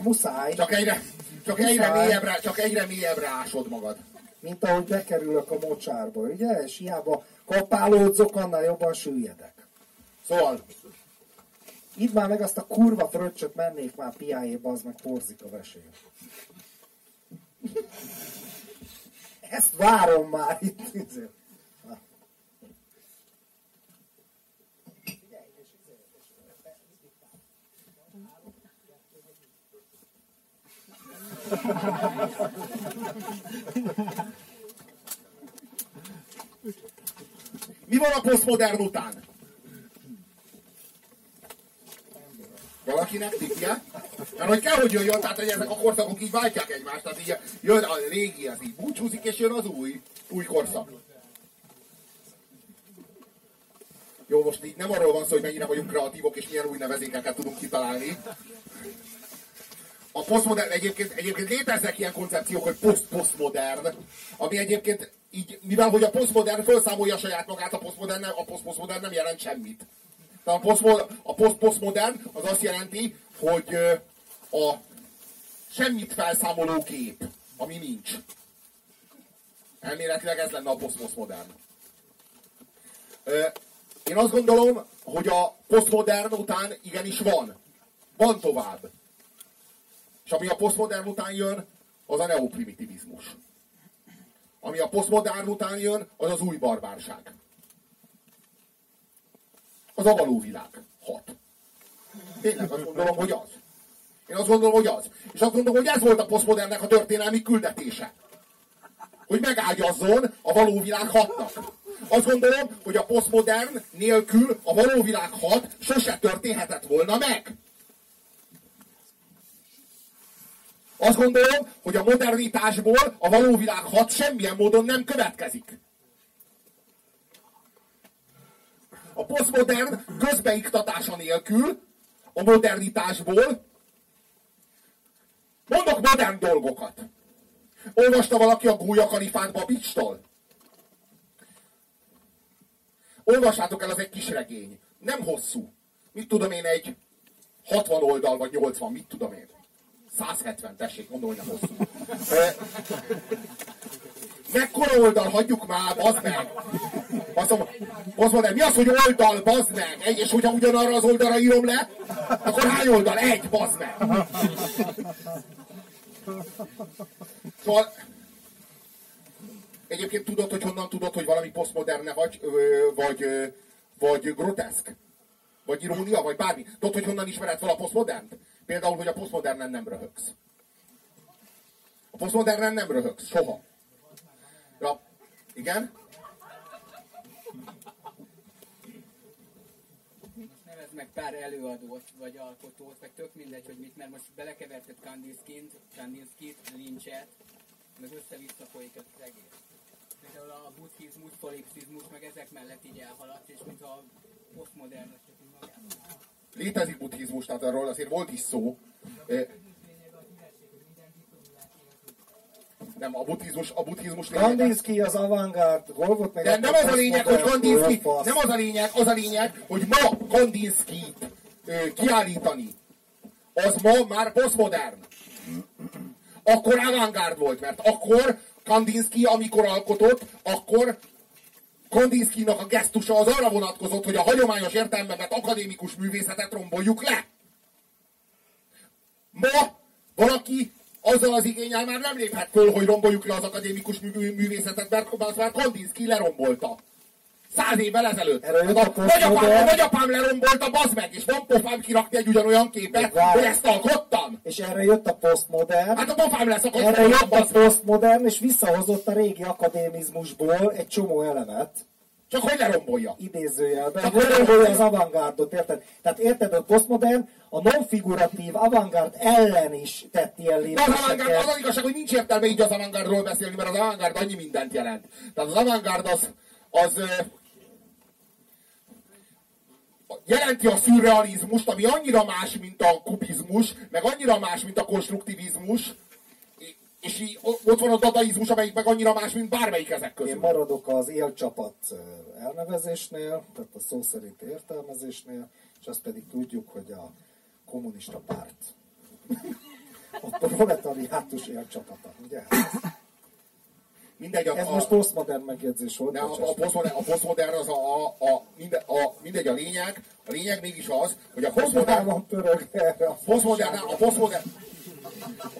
muszáj, csak egyre, csak egyre Muszáj. mélyebbre, csak egyre mélyebbre ásod magad. mint ahogy bekerülök a mocsárba, ugye? És hiába kapálódzok, annál jobban süllyedek. Szóval, Itt már meg azt a kurva fröccsöt mennék már piájéba, az meg porzik a vesély. Ezt várom már itt. Na. mi van a posztmodern után? Valakinek tikje? Mert hogy kell, hogy jöjjön, tehát hogy ezek a korszakok így váltják egymást, tehát így jön a régi, az így búcsúzik, és jön az új, új korszak. Jó, most így nem arról van szó, hogy mennyire vagyunk kreatívok, és milyen új nevezékeket tudunk kitalálni. A posztmodern, egyébként, egyébként léteznek ilyen koncepciók, hogy poszt-posztmodern, ami egyébként így, mivel hogy a posztmodern felszámolja saját magát, a posztmodern nem, a posztmodern nem jelent semmit. Tehát a, posztmo- a poszt-posztmodern az azt jelenti, hogy a semmit felszámoló gép, ami nincs. Elméletileg ez lenne a posztposztmodern. Én azt gondolom, hogy a posztmodern után igenis van. Van tovább. És ami a posztmodern után jön, az a neoprimitivizmus. Ami a posztmodern után jön, az az új barbárság. Az a való világ. Hat. Tényleg azt gondolom, hogy az. Én azt gondolom, hogy az. És azt gondolom, hogy ez volt a posztmodernnek a történelmi küldetése. Hogy megágyazzon a való világ hatnak. Azt gondolom, hogy a posztmodern nélkül a való világ hat sose történhetett volna meg. Azt gondolom, hogy a modernitásból a való világ hat semmilyen módon nem következik. A posztmodern közbeiktatása nélkül a modernitásból mondok modern dolgokat. Olvasta valaki a Gólya Kalifát Babicstól? Olvassátok el, az egy kis regény. Nem hosszú. Mit tudom én, egy 60 oldal, vagy 80, mit tudom én. 170, tessék, mondom, hogy nem hosszú. Mekkora oldal, hagyjuk már, bazd meg! Azt mondom, mi az, hogy oldal, bazd meg? Egy, és hogyha ugyanarra az oldalra írom le, akkor hány oldal? Egy, bazd meg! Szóval, egyébként tudod, hogy honnan tudod, hogy valami posztmoderne vagy, vagy, vagy groteszk? Vagy irónia, vagy bármi. Tudod, hogy honnan ismered fel a posztmodernt? Például, hogy a posztmodernen nem röhögsz. A posztmodernen nem röhögsz, soha. Ja, igen? Nevezd meg pár előadót, vagy alkotót, vagy tök mindegy, hogy mit, mert most belekeverted Kandinsky-t, Kandinsky-t, Lynchet, meg össze-vissza folyik az egész. Például a buddhizmus, szolipszizmus, meg ezek mellett így elhaladt, és mint a posztmodern. Létezik buddhizmus, tehát arról azért volt is szó. Nem, a buddhizmus, a buddhizmus Kandinsky az avantgárd, volt meg De nem az a lényeg, hogy Kandinsky, nem az a lényeg, az a lényeg, hogy ma Kandinsky-t ö, kiállítani, az ma már posztmodern. Akkor avantgárd volt, mert akkor Kandinsky, amikor alkotott, akkor Kandinskynak a gesztusa az arra vonatkozott, hogy a hagyományos értelmemet akadémikus művészetet romboljuk le. Ma valaki azzal az igényel már nem léphet föl, hogy romboljuk le az akadémikus mű- művészetet, mert azt már Kandinsky lerombolta. Száz évvel ezelőtt. Hát a nagyapám, nagyapám lerombolta, bazd meg, és van pofám kirakni egy ugyanolyan képet, Várj. hogy ezt alkottam. És erre jött a posztmodern, Hát a pofám lesz a erre jött a posztmodern, és visszahozott a régi akadémizmusból egy csomó elemet, Csak hogy lerombolja. idézőjelben, Csak hogy lerombolja az avantgárdot, érted? Tehát érted, a posztmodern a non-figuratív avantgárd ellen is tett ilyen De az avantgárd, az lépéseket. az igazság, hogy nincs értelme így az avantgárdról beszélni, mert az avantgárd annyi mindent jelent. Tehát az avantgárd az, az jelenti a szürrealizmust, ami annyira más, mint a kubizmus, meg annyira más, mint a konstruktivizmus, és- így ott van a dadaizmus, amelyik meg annyira más, mint bármelyik ezek Én közül. maradok az élcsapat elnevezésnél, tehát a szó szerint értelmezésnél, és azt pedig tudjuk, hogy a kommunista párt. a proletariátus élcsapata, ugye? Mindegy, a, Ez a, most posztmodern megjegyzés volt. De a, a, posztmodern, a posztmodern az a, a, a, minde, a, mindegy a lényeg, a lényeg mégis az, hogy a posztmodern, a posztmodern, a posztmodern,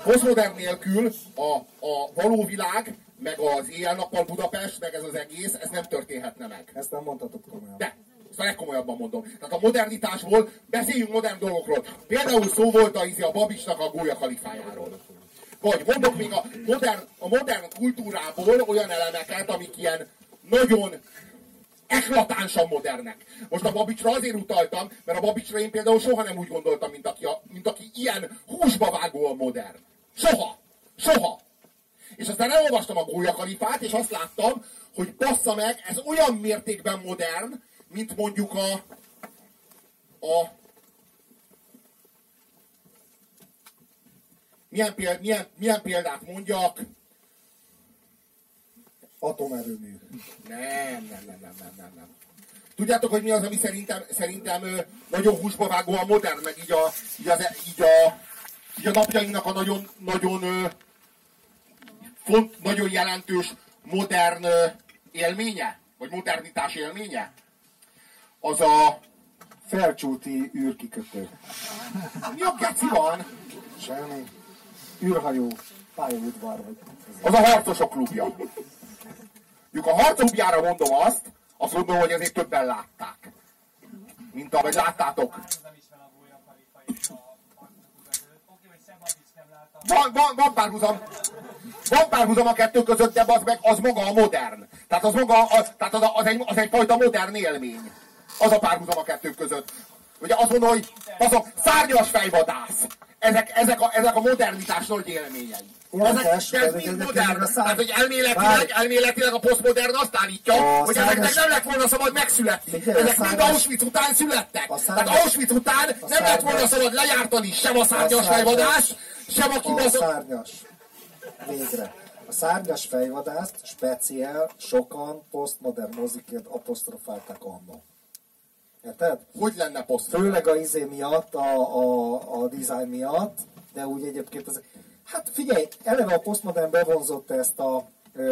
posztmodern nélkül a, a való világ, meg az éjjel-nappal Budapest, meg ez az egész, ez nem történhetne meg. Ezt nem mondhatod komolyan. De, ezt a legkomolyabban mondom. Tehát a modernitásból beszéljünk modern dolgokról. Például szó volt a, izé, a Babisnak a gólya kalifájáról. Vagy mondok még a modern, a modern kultúrából olyan elemeket, amik ilyen nagyon eklatánsan modernek. Most a Babicsra azért utaltam, mert a Babicsra én például soha nem úgy gondoltam, mint aki, a, mint aki ilyen húsba vágóan modern. Soha! Soha! És aztán elolvastam a Gólya Kalifát, és azt láttam, hogy bassza meg, ez olyan mértékben modern, mint mondjuk a, a milyen, péld, milyen, milyen példát mondjak? Atomerőmű. Nem, nem, nem, nem, nem, nem, nem. Tudjátok, hogy mi az, ami szerintem, szerintem nagyon húsba vágóan modern, meg így a, így, az, így a, így a napjainknak a nagyon, nagyon, font, nagyon jelentős modern élménye, vagy modernitás élménye? Az a... Felcsúti űrkikötő. Mi a geci van? Semmi. űrhajó, pályaudvar. Az a harcosok klubja. Mondjuk a harcok klubjára mondom azt, azt mondom, hogy azért többen látták. mint ahogy láttátok. Van, van, van párhuzam. Van párhuzam a kettő között, de az meg az maga a modern. Tehát az maga, az, tehát az, az, egy, az egyfajta modern élmény. Az a párhuzam a kettő között. Ugye azt mondom, hogy az a szárnyas fejvadász. Ezek, ezek, a, ezek a modernitás nagy élményei. Ezek, ez pedig mind modern. a szár- Tehát, hogy elméletileg, elméletileg a posztmodern azt állítja, A hogy ezeknek nem lett volna szabad megszületni. Ezek mind Auschwitz után születtek. Tehát Auschwitz után nem lett volna szabad lejártani sem a szárnyas fejvadász, sem a A kibaszott... szárnyas. Végre. A szárnyas fejvadászt speciál sokan posztmodern moziként apostrofálták annó. Érted? Hogy lenne posztmodern? Főleg a izé miatt, a, a, a design miatt, de úgy egyébként az... Hát figyelj, eleve a posztmodern bevonzott ezt a...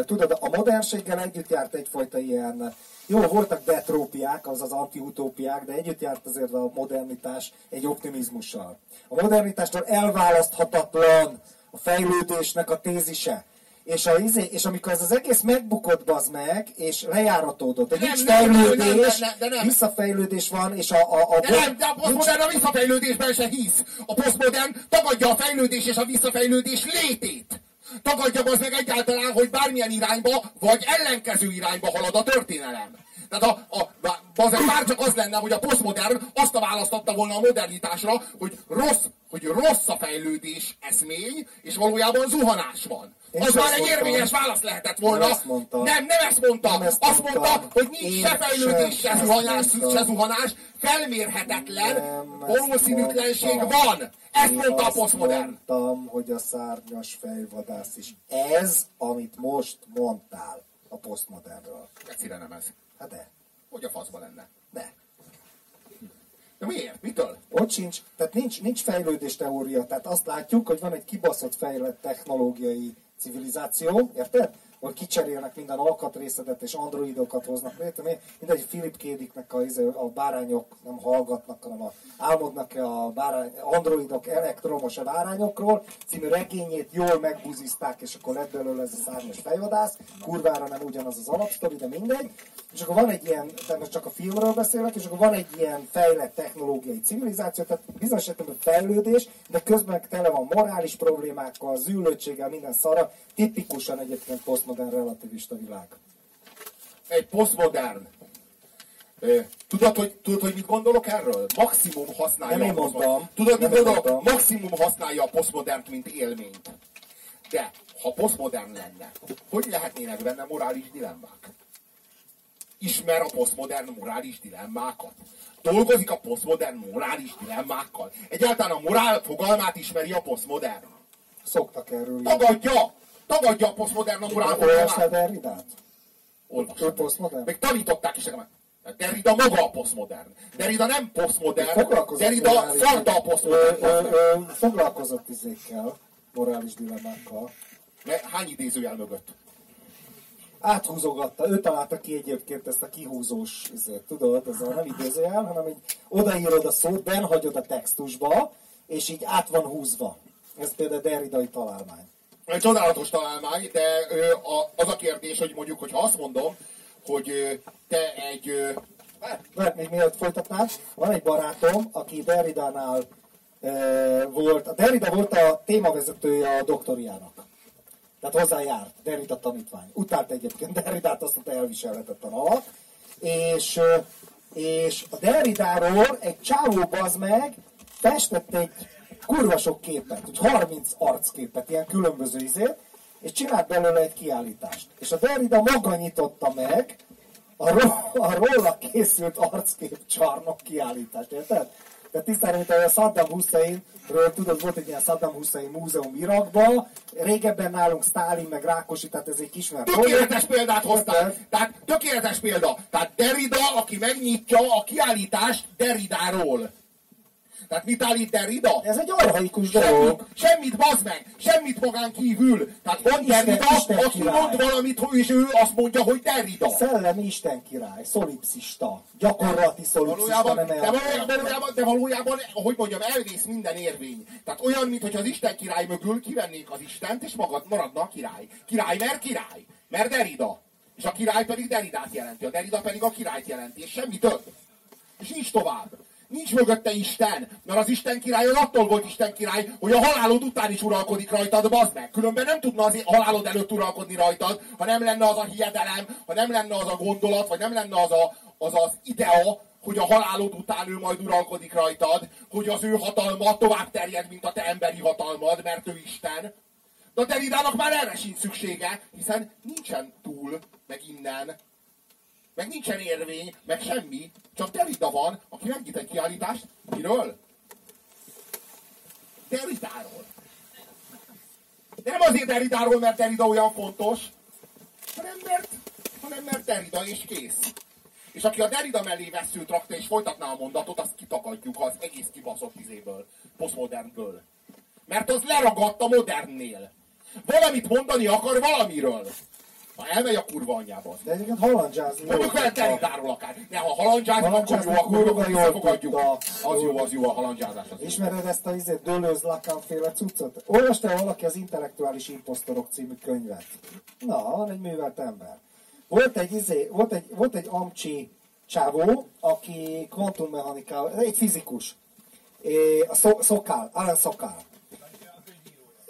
Tudod, a modernséggel együtt járt egyfajta ilyen... Jó, voltak detrópiák, azaz antiutópiák, de együtt járt azért a modernitás egy optimizmussal. A modernitástól elválaszthatatlan a fejlődésnek a tézise. És, a, izé, és amikor ez az egész megbukott bazd meg, és lejáratódott, hogy Nem, nincs nem, nem, fejlődés, nem, nem, de nem. visszafejlődés van, és a, a, a De nem, de a posztmodern a visszafejlődésben se hisz. A posztmodern tagadja a fejlődés és a visszafejlődés létét. Tagadja az meg egyáltalán, hogy bármilyen irányba, vagy ellenkező irányba halad a történelem. Tehát a, a, bazeg már csak az lenne, hogy a posztmodern azt a választotta volna a modernitásra, hogy rossz, hogy rossz a fejlődés eszmény, és valójában zuhanás van. Én Az már egy érvényes válasz lehetett volna. Nem ezt mondtam. Nem, nem ezt mondta. Nem ezt azt mondta, hogy nincs se fejlődés, se zuhanás, se zuhanás, felmérhetetlen Nem valószínűtlenség van. Ezt Én mondta a posztmodern. mondtam, hogy a szárnyas fejvadász is. Ez, amit most mondtál a posztmodernről. Egyszerűen nem ez. Hát de, Hogy a faszba lenne? de. De miért? Mitől? Ott sincs, tehát nincs, nincs fejlődés teória. Tehát azt látjuk, hogy van egy kibaszott fejlett technológiai civilizáció, érted? Ahol kicserélnek minden alkatrészedet és androidokat hoznak létre. Mi- Mindegy, Philip Kédiknek a, izé, a bárányok nem hallgatnak, hanem a, álmodnak a bárány, androidok elektromos a bárányokról című regényét jól megbuzizták, és akkor lett belőle ez a szárnyas fejvadász. Kurvára nem ugyanaz az alapsztori, de mindegy. És akkor van egy ilyen, tehát most csak a filmről beszélek, és akkor van egy ilyen fejlett technológiai civilizáció, tehát bizonyos esetben fejlődés, de közben tele van morális problémákkal, zűlöttséggel, minden szara. Tipikusan egyébként posztmodern relativista világ. Egy posztmodern. Tudod, hogy, tudod, hogy mit gondolok erről? Maximum használja Nem a posztmodern-. Tudod, mit Nem én gondolok? mondtam. Maximum használja a posztmodernt, mint élményt. De, ha posztmodern lenne, hogy lehetnének benne morális dilemmák? Ismer a posztmodern morális dilemmákat? Dolgozik a posztmodern morális dilemmákkal? Egyáltalán a morál fogalmát ismeri a posztmodern? Szoktak erről. Tagadja! Tagadja a posztmodern morál Olvastál? Derridát? Ő posztmodern? Tanították is nekem. Derrida maga a posztmodern. Derrida nem posztmodern, Derrida szarta a posztmodern. Foglalkozott izékkel, morális dilemmákkal. Hány idézőjel mögött? áthúzogatta, ő találta ki egyébként ezt a kihúzós, izét, tudod, ez a nem idézőjel, hanem így odaírod a szót, benhagyod a textusba, és így át van húzva. Ez például Derridai találmány. Egy csodálatos találmány, de az a kérdés, hogy mondjuk, hogyha azt mondom, hogy te egy... Mert még mielőtt folytatnád, van egy barátom, aki Derridánál volt, a Derrida volt a témavezetője a doktoriának. Tehát hozzá járt, Derrida tanítvány. Utált egyébként Derridát, azt mondta elviselhetett a nala. És, és a Derridáról egy csávó bazd meg festett egy kurva sok képet, hogy 30 arcképet, ilyen különböző izét, és csinált belőle egy kiállítást. És a Derrida maga nyitotta meg a, ro- a róla készült arckép csarnok kiállítást, érted? Tehát tisztára, mint a Saddam Husseinről, tudod, volt egy ilyen Saddam Hussein múzeum Irakban, régebben nálunk Stalin meg Rákosi, tehát ez egy kismert tökéletes példát hoztál. Tehát tökéletes példa. Tehát Derrida, aki megnyitja a kiállítást Derridáról. Tehát mit állít Derrida? Ez egy arhaikus Semmit, dolog. semmit bazd meg, semmit magán kívül. Tehát van Isten- Derrida, Isten aki király. mond valamit, és ő azt mondja, hogy Derrida. Szellemi Isten király, szolipszista, gyakorlati szolipszista, Valójában, de, valójában, elméleti. valójában, de valójában, hogy mondjam, elvész minden érvény. Tehát olyan, mintha az Isten király mögül kivennék az Istent, és magad maradna a király. Király, mert király. Mert Derrida. És a király pedig Derridát jelenti, a Derrida pedig a királyt jelenti, és semmi több. És nincs tovább. Nincs mögötte Isten, mert az Isten király attól volt Isten király, hogy a halálod után is uralkodik rajtad, bazd meg. Különben nem tudna az halálod előtt uralkodni rajtad, ha nem lenne az a hiedelem, ha nem lenne az a gondolat, vagy nem lenne az a, az, az idea, hogy a halálod után ő majd uralkodik rajtad, hogy az ő hatalma tovább terjed, mint a te emberi hatalmad, mert ő Isten. De a Deridának már erre sincs szüksége, hiszen nincsen túl, meg innen, meg nincsen érvény, meg semmi, csak Derrida van, aki megnyit egy kiállítást. Miről? Derridáról. De nem azért Derridáról, mert Derrida olyan fontos, hanem mert, hanem mert Derrida és kész. És aki a Derrida mellé veszőt rakta és folytatná a mondatot, azt kitakadjuk az egész kibaszott izéből, posztmodernből. Mert az leragadt a modernnél. Valamit mondani akar valamiről. Ha elmegy a kurva anyjába. De egyébként halandzsázni. Mondjuk vele Derridáról akár. Ne, ha halandzsázni, akkor jó, akkor jól összefogadjuk. tudta. Az jó, az jó a halandzsázás. Az jó. Ismered ezt a izé, Dölöz Lacan féle cuccot? Olvasta -e valaki az Intellektuális Imposztorok című könyvet? Na, van egy művelt ember. Volt egy, izé, volt egy, volt egy amcsi csávó, aki kvantummechanikával, egy fizikus. A Szok- Szokál, Alan Szokál.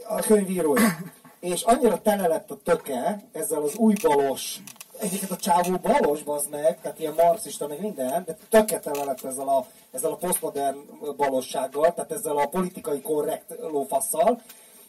A könyvírója. És annyira tele lett a töke ezzel az új balos, egyébként a csávó balos, bazd meg, tehát ilyen marxista, meg minden, de töke tele lett ezzel a, ezzel a posztmodern balossággal, tehát ezzel a politikai korrekt lófasszal,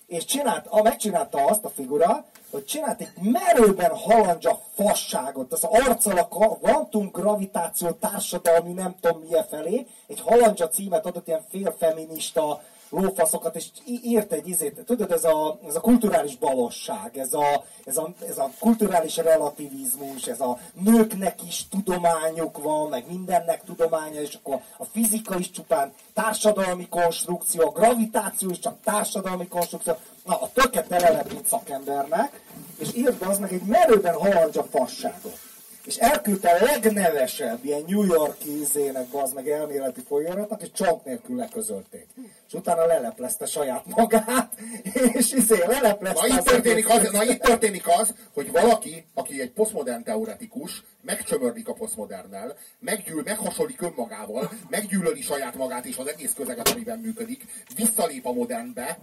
és csinált, a, megcsinálta azt a figura, hogy csinált egy merőben halandzsa fasságot, az arccal a kvantum gravitáció társadalmi nem tudom milyen felé, egy halandzsa címet adott ilyen félfeminista lófaszokat, és írt egy izét, tudod, ez a, ez a kulturális balosság, ez a, ez, a, ez a kulturális relativizmus, ez a nőknek is tudományuk van, meg mindennek tudománya, és akkor a fizika is csupán társadalmi konstrukció, a gravitáció is csak társadalmi konstrukció. Na, a töke tele lett, mint szakembernek, és be az meg egy merőben halandzsa fasságot. És elküldte a legnevesebb ilyen New Yorki izének, az meg elméleti folyóiratnak, és csonk nélkül leközölték. És utána leleplezte saját magát, és izé leleplezte Na itt, történik az, na itt történik az, hogy valaki, aki egy posztmodern teoretikus, megcsömörlik a posztmodernnel, meggyűl, meghasonlik önmagával, meggyűlöli saját magát és az egész közeget, amiben működik, visszalép a modernbe,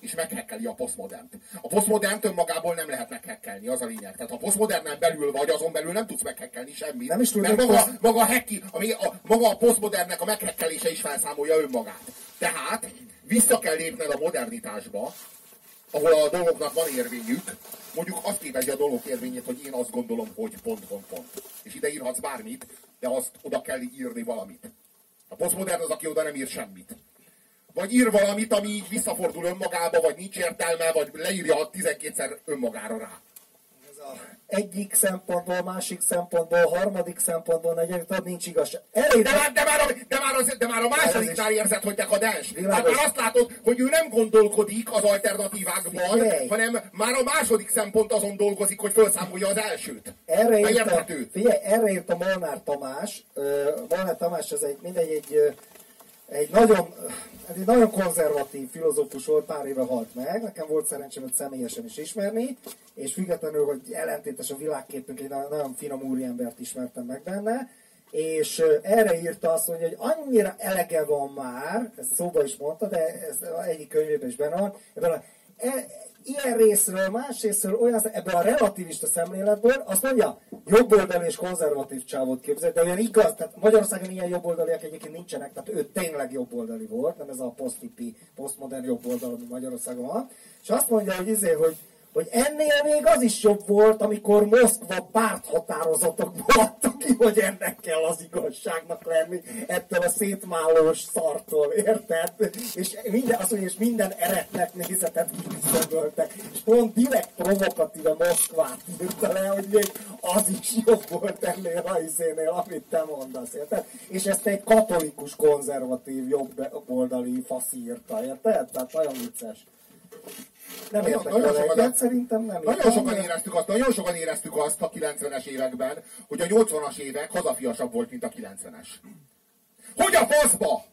és meghekkeli a posztmodernt. A posztmodernt önmagából nem lehet meghekkelni, az a lényeg. Tehát ha posztmodernen belül vagy, azon belül nem tudsz meghekkelni semmit. Nem is tudod, mert maga, poszt- maga, a hekki, ami a, maga a posztmodernnek a meghekkelése is felszámolja önmagát. Tehát vissza kell lépned a modernitásba, ahol a dolgoknak van érvényük, mondjuk azt képezi a dolgok érvényét, hogy én azt gondolom, hogy pont, pont, pont. És ide írhatsz bármit, de azt oda kell írni valamit. A posztmodern az, aki oda nem ír semmit. Vagy ír valamit, ami így visszafordul önmagába, vagy nincs értelme, vagy leírja 12-szer önmagára rá. Ez a egyik szempontból, másik szempontból, harmadik szempontból, negyedik, tudod, nincs igazság. Elég, De már, de már, a, de már, az, de már a másodiknál érzed, hogy dekadens. Tehát már azt látod, hogy ő nem gondolkodik az alternatívákban, Figyelj. hanem már a második szempont azon dolgozik, hogy felszámolja az elsőt. Erre írt, a, figyelj, erre írt a Molnár Tamás. Ö, Molnár Tamás az egy, mindegy, egy, egy nagyon, hát egy nagyon konzervatív filozófus volt, pár éve halt meg. Nekem volt szerencsém őt személyesen is ismerni, és függetlenül, hogy ellentétes a világképünk, egy nagyon, finom úriembert ismertem meg benne. És erre írta azt, mondja, hogy annyira elege van már, ezt szóba is mondta, de ez egyik könyvében is benne van, ebben a, e, ilyen részről, más részről, olyan, ebből a relativista szemléletből, azt mondja, jobboldali és konzervatív csávot képzel, de olyan igaz, tehát Magyarországon ilyen jobboldaliak egyébként nincsenek, tehát ő tényleg jobboldali volt, nem ez a posztipi, posztmodern jobboldal, ami Magyarországon van, és azt mondja, hogy izé, hogy hogy ennél még az is jobb volt, amikor Moszkva párthatározatokból adta ki, hogy ennek kell az igazságnak lenni, ettől a szétmálós szartól, érted? És minden, azt mondja, és minden eretnek nézetet kiszögöltek. És pont direkt provokatíve Moszkvát írta le, hogy még az is jobb volt ennél a izénél, amit te mondasz, érted? És ezt egy katolikus, konzervatív, jobboldali fasz írta, érted? Tehát nagyon vicces. Nem Nagyon- sokan- egyet, szerintem nem Nagyon értem, sokan éreztük azt, nagyon sokan éreztük azt a 90-es években, hogy a 80-as évek hazafiasabb volt, mint a 90-es. Hogy a faszba?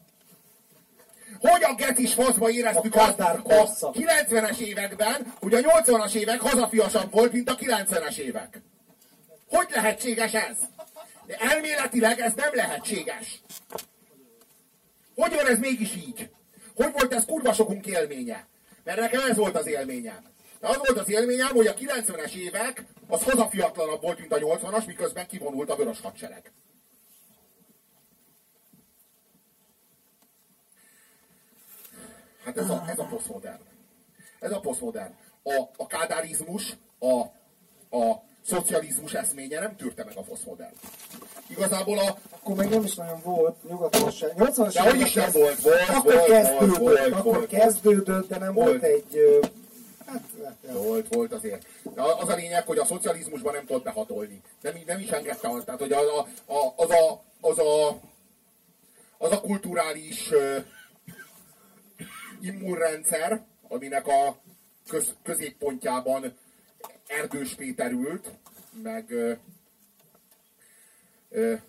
Hogy a getis faszba éreztük A azt a korszak. 90-es években, hogy a 80-as évek hazafiasabb volt, mint a 90-es évek? Hogy lehetséges ez? De elméletileg ez nem lehetséges. Hogy van ez mégis így? Hogy volt ez kurva sokunk élménye? Mert nekem ez volt az élményem. De az volt az élményem, hogy a 90-es évek az hazafiatlanabb volt, mint a 80-as, miközben kivonult a vörös hadsereg. Hát ez a, ez a posztmodern. Ez a posztmodern. A, a kádárizmus, a, a szocializmus eszménye nem tűrte meg a posztmodern. Igazából a, Akkor még nem is nagyon volt nyugaton se. 80-as De hogy is nem volt, volt, akkor volt, kezdődött, volt, volt, akkor volt. kezdődött, de nem Volt. volt egy... ö, Hát, ja. Volt, volt azért. De az a lényeg, hogy a szocializmusban nem tudott behatolni. Nem, nem is engedte azt. Tehát, hogy az a, a, az, a, az, a, az a kulturális uh, immunrendszer, aminek a köz, középpontjában Erdős Péter ült, meg, uh, uh,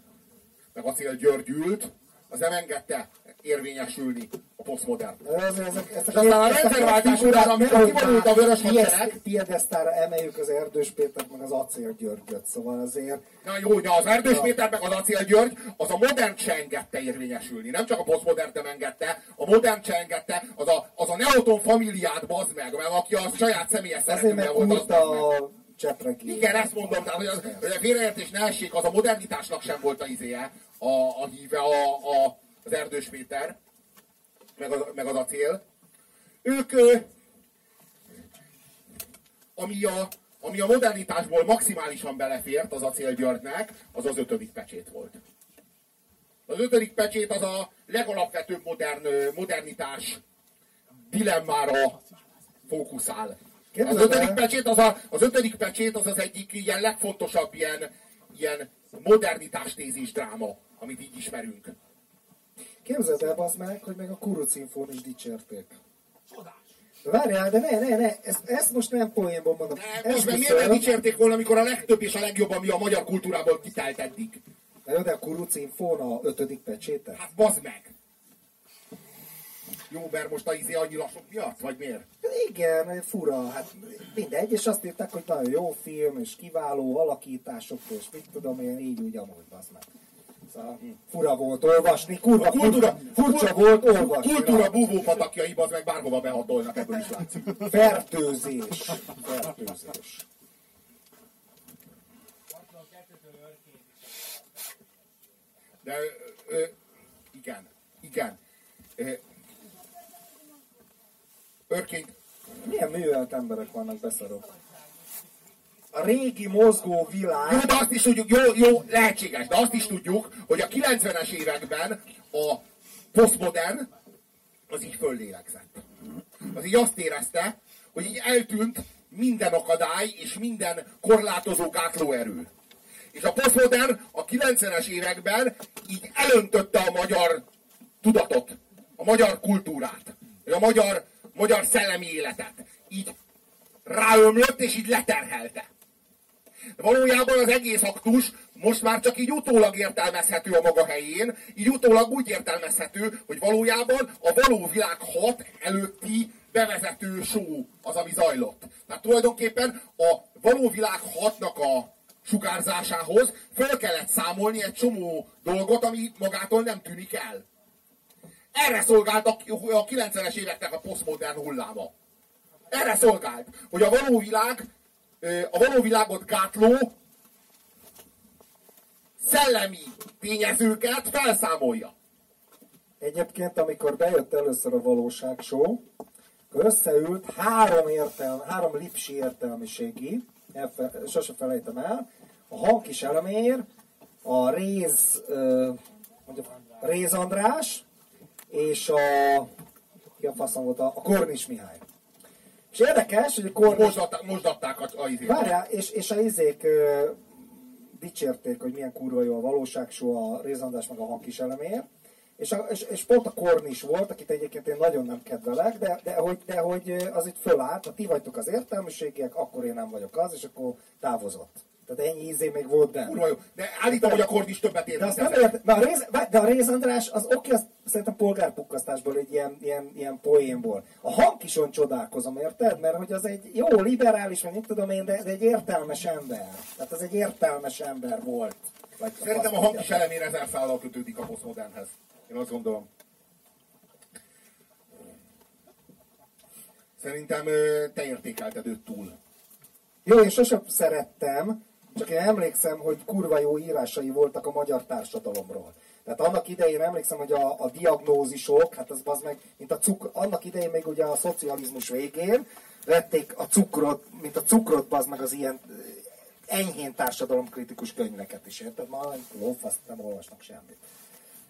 meg Acél György ült, az nem engedte érvényesülni a posztmodern. De azért ezek, ezek, És aztán a rendszerváltás után, amikor kivonult a vörös hadsereg, Piedesztára emeljük az Erdős Pétert, meg az Acél Györgyöt, szóval azért... Na jó, de az Erdős Péter meg az Acél György, az a modern se engedte érvényesülni. Nem csak a posztmodern nem engedte, a modern se engedte, az a, az a Neoton familiát bazd meg, meg aki a saját személyes szeretője volt, az a csepregi. Igen, ezt mondom, tehát, hogy, az, hogy a félreértés ne essék, az a modernitásnak sem volt a izéje, a, a híve, a, a, az Erdős Péter, meg az, meg az acél. Ők, ami a, ami a modernitásból maximálisan belefért az acél Györgynek, az az ötödik pecsét volt. Az ötödik pecsét az a legalapvetőbb modern, modernitás dilemmára fókuszál. Az ötödik pecsét az, a, az ötödik pecsét az az egyik ilyen legfontosabb ilyen, ilyen modernitás tézis dráma, amit így ismerünk. Képzeld el, az meg, hogy meg a kurucinfón is dicsérték. De várjál, de ne, ne, ne, ezt, ezt most nem poénból mondom. De most meg miért nem dicsérték volna, amikor a legtöbb és a legjobb, ami a magyar kultúrából kitelt eddig? De jó, de a kurucinfón a ötödik pecséte? Hát bazd meg! Jó, mert most a izé annyira sok miatt, vagy miért? Igen, fura, hát mindegy, és azt írták, hogy nagyon jó film, és kiváló alakítások, és mit tudom én, így úgy amúgy, az meg. Fura volt olvasni, kurva, kultúra, furcsa, volt olvasni. Kultúra búvó patakjai, az meg bárhova behatolnak, ebből is látszik. Fertőzés. Fertőzés. De, ö, ö, igen, igen. Ö, Örkény, Milyen művelt emberek vannak beszarok. A régi mozgó világ... Jó, de azt is tudjuk, jó, jó, lehetséges, de azt is tudjuk, hogy a 90-es években a posztmodern az így föllélegzett. Az így azt érezte, hogy így eltűnt minden akadály és minden korlátozó gátlóerő. És a posztmodern a 90-es években így elöntötte a magyar tudatot, a magyar kultúrát, a magyar, magyar szellemi életet. Így ráömlött és így leterhelte. Valójában az egész aktus most már csak így utólag értelmezhető a maga helyén, így utólag úgy értelmezhető, hogy valójában a való világ hat előtti bevezető show az, ami zajlott. Tehát tulajdonképpen a való világ hatnak a sugárzásához föl kellett számolni egy csomó dolgot, ami magától nem tűnik el. Erre szolgált a a 90-es éveknek a posztmodern hulláma. Erre szolgált, hogy a való világ, a való világot gátló szellemi tényezőket felszámolja. Egyébként, amikor bejött először a valóság show, összeült három, értelm, három lipsi értelmiségi, elfe, sose felejtem el, a Hankis Elemér, a Réz, mondjuk, Réz András, és a, ki a faszom volt, a Kornis Mihály. És érdekes, hogy a. Most, adták, a, a izét. Várjál, és, és a izék ö, dicsérték, hogy milyen kurva jó a valóság a Rézandás meg a Hankis elemér. És, a, és, és, pont a Kornis volt, akit egyébként én nagyon nem kedvelek, de, de, hogy, de hogy az itt fölállt, ha ti vagytok az értelmiségiek, akkor én nem vagyok az, és akkor távozott. Tehát ennyi ízé még volt benne. Kurva jó. De állítom, hogy a kord is többet ér. De azt nem mint ezer. ért, de a, Réz, de a Réz András, az oké, az szerintem polgárpukkasztásból, egy ilyen, ilyen, ilyen poénból. A Hankison csodálkozom, érted? Mert hogy az egy jó liberális, vagy nem tudom én, de, de egy értelmes ember. Tehát az egy értelmes ember volt. Vagy Szerintem a azt hang is mondja. elemére ezer szállal kötődik a posztmodernhez. Én azt gondolom. Szerintem te értékelted őt túl. Jó, én sosem szerettem, csak én emlékszem, hogy kurva jó írásai voltak a magyar társadalomról. Tehát annak idején emlékszem, hogy a, a diagnózisok, hát az az meg, mint a cukr, annak idején még ugye a szocializmus végén vették a cukrot, mint a cukrot, az meg az ilyen eh, enyhén társadalomkritikus könyveket is, érted? Ma lófasz, nem olvasnak semmit.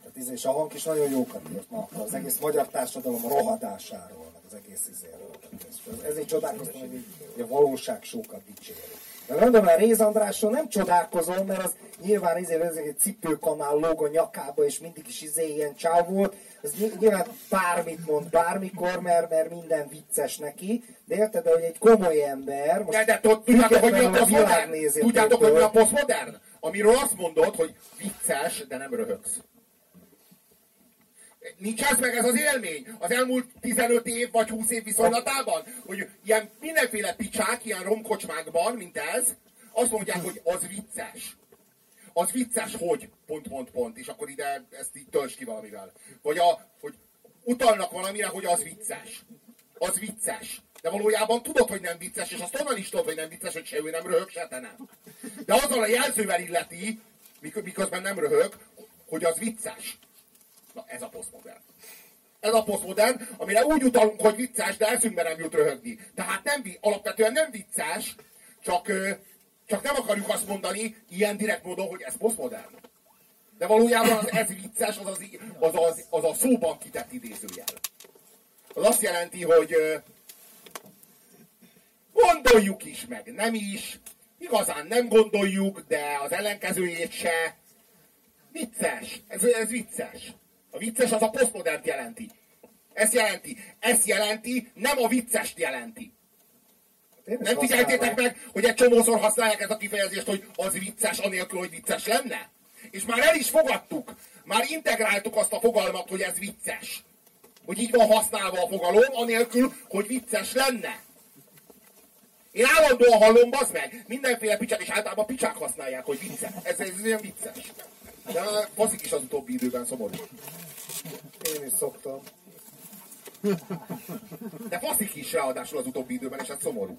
Tehát izé, és a hang is nagyon jókat írt ma az egész magyar társadalom rohadásáról, meg az egész izéről. Ezért csodálkoztam, hogy a valóság sokat dicséri. De mondom, a Réz Andrásról nem csodálkozom, mert az nyilván izé, ez egy cipőkanál lóg a nyakába, és mindig is izé ilyen csáv volt. Ez ny- nyilván bármit mond bármikor, mert, mert minden vicces neki. De érted, de hogy egy komoly ember, most De, de tud- tudjátok, hogy mi a posztmodern? Tudjátok, hogy mi a posztmodern? Amiről azt mondod, hogy vicces, de nem röhögsz. Nincs ez meg ez az élmény az elmúlt 15 év vagy 20 év viszonylatában, hogy ilyen mindenféle picsák, ilyen romkocsmákban, mint ez, azt mondják, hogy az vicces. Az vicces, hogy pont, pont, pont, és akkor ide ezt így tölts ki valamivel. Vagy a, hogy utalnak valamire, hogy az vicces. Az vicces. De valójában tudod, hogy nem vicces, és azt onnan is tudod, hogy nem vicces, hogy se ő nem röhög, se te nem. De azzal a jelzővel illeti, mik- miközben nem röhög, hogy az vicces. Na, ez a posztmodern. Ez a posztmodern, amire úgy utalunk, hogy vicces, de eszünkbe nem jut röhögni. Tehát nem, alapvetően nem vicces, csak, csak nem akarjuk azt mondani ilyen direkt módon, hogy ez posztmodern. De valójában az ez vicces, az, az, az, az, az a szóban kitett idézőjel. Az azt jelenti, hogy gondoljuk is meg, nem is, igazán nem gondoljuk, de az ellenkezőjét se. Vicces, ez, ez vicces. A vicces az a posztmodernt jelenti. Ezt jelenti. Ezt jelenti, nem a viccest jelenti. Én is Nem figyeltétek meg, hogy egy csomószor használják ezt a kifejezést, hogy az vicces, anélkül, hogy vicces lenne? És már el is fogadtuk, már integráltuk azt a fogalmat, hogy ez vicces. Hogy így van használva a fogalom, anélkül, hogy vicces lenne. Én állandóan hallom, bazd meg, mindenféle picsák, és általában picsák használják, hogy vicces. Ez, ez olyan vicces. De faszik is az utóbbi időben szomorú. Én is szoktam. De faszik is ráadásul az utóbbi időben, és ez szomorú.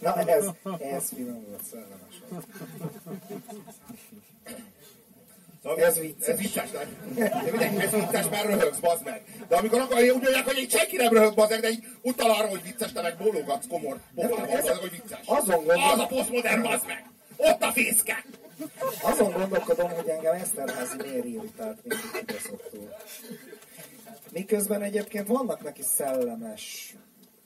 Na ez, ez finom volt, szellemes volt. Szóval Ez vicces. Ez vicces? De mindegy, ez vicces, mert röhögsz, bazd meg. De amikor akar, úgy mondják, hogy egy senki nem röhög, bazd meg, de így utal arra, hogy vicces, te meg bólogatsz komor pofával, bazd hogy vicces. Azon gondolom- Az a posztmodern, bazd meg! Ott a fészke! Azon gondolkodom, hogy engem Eszterházi miért irritált mindig kibaszottul. Miközben egyébként vannak neki szellemes,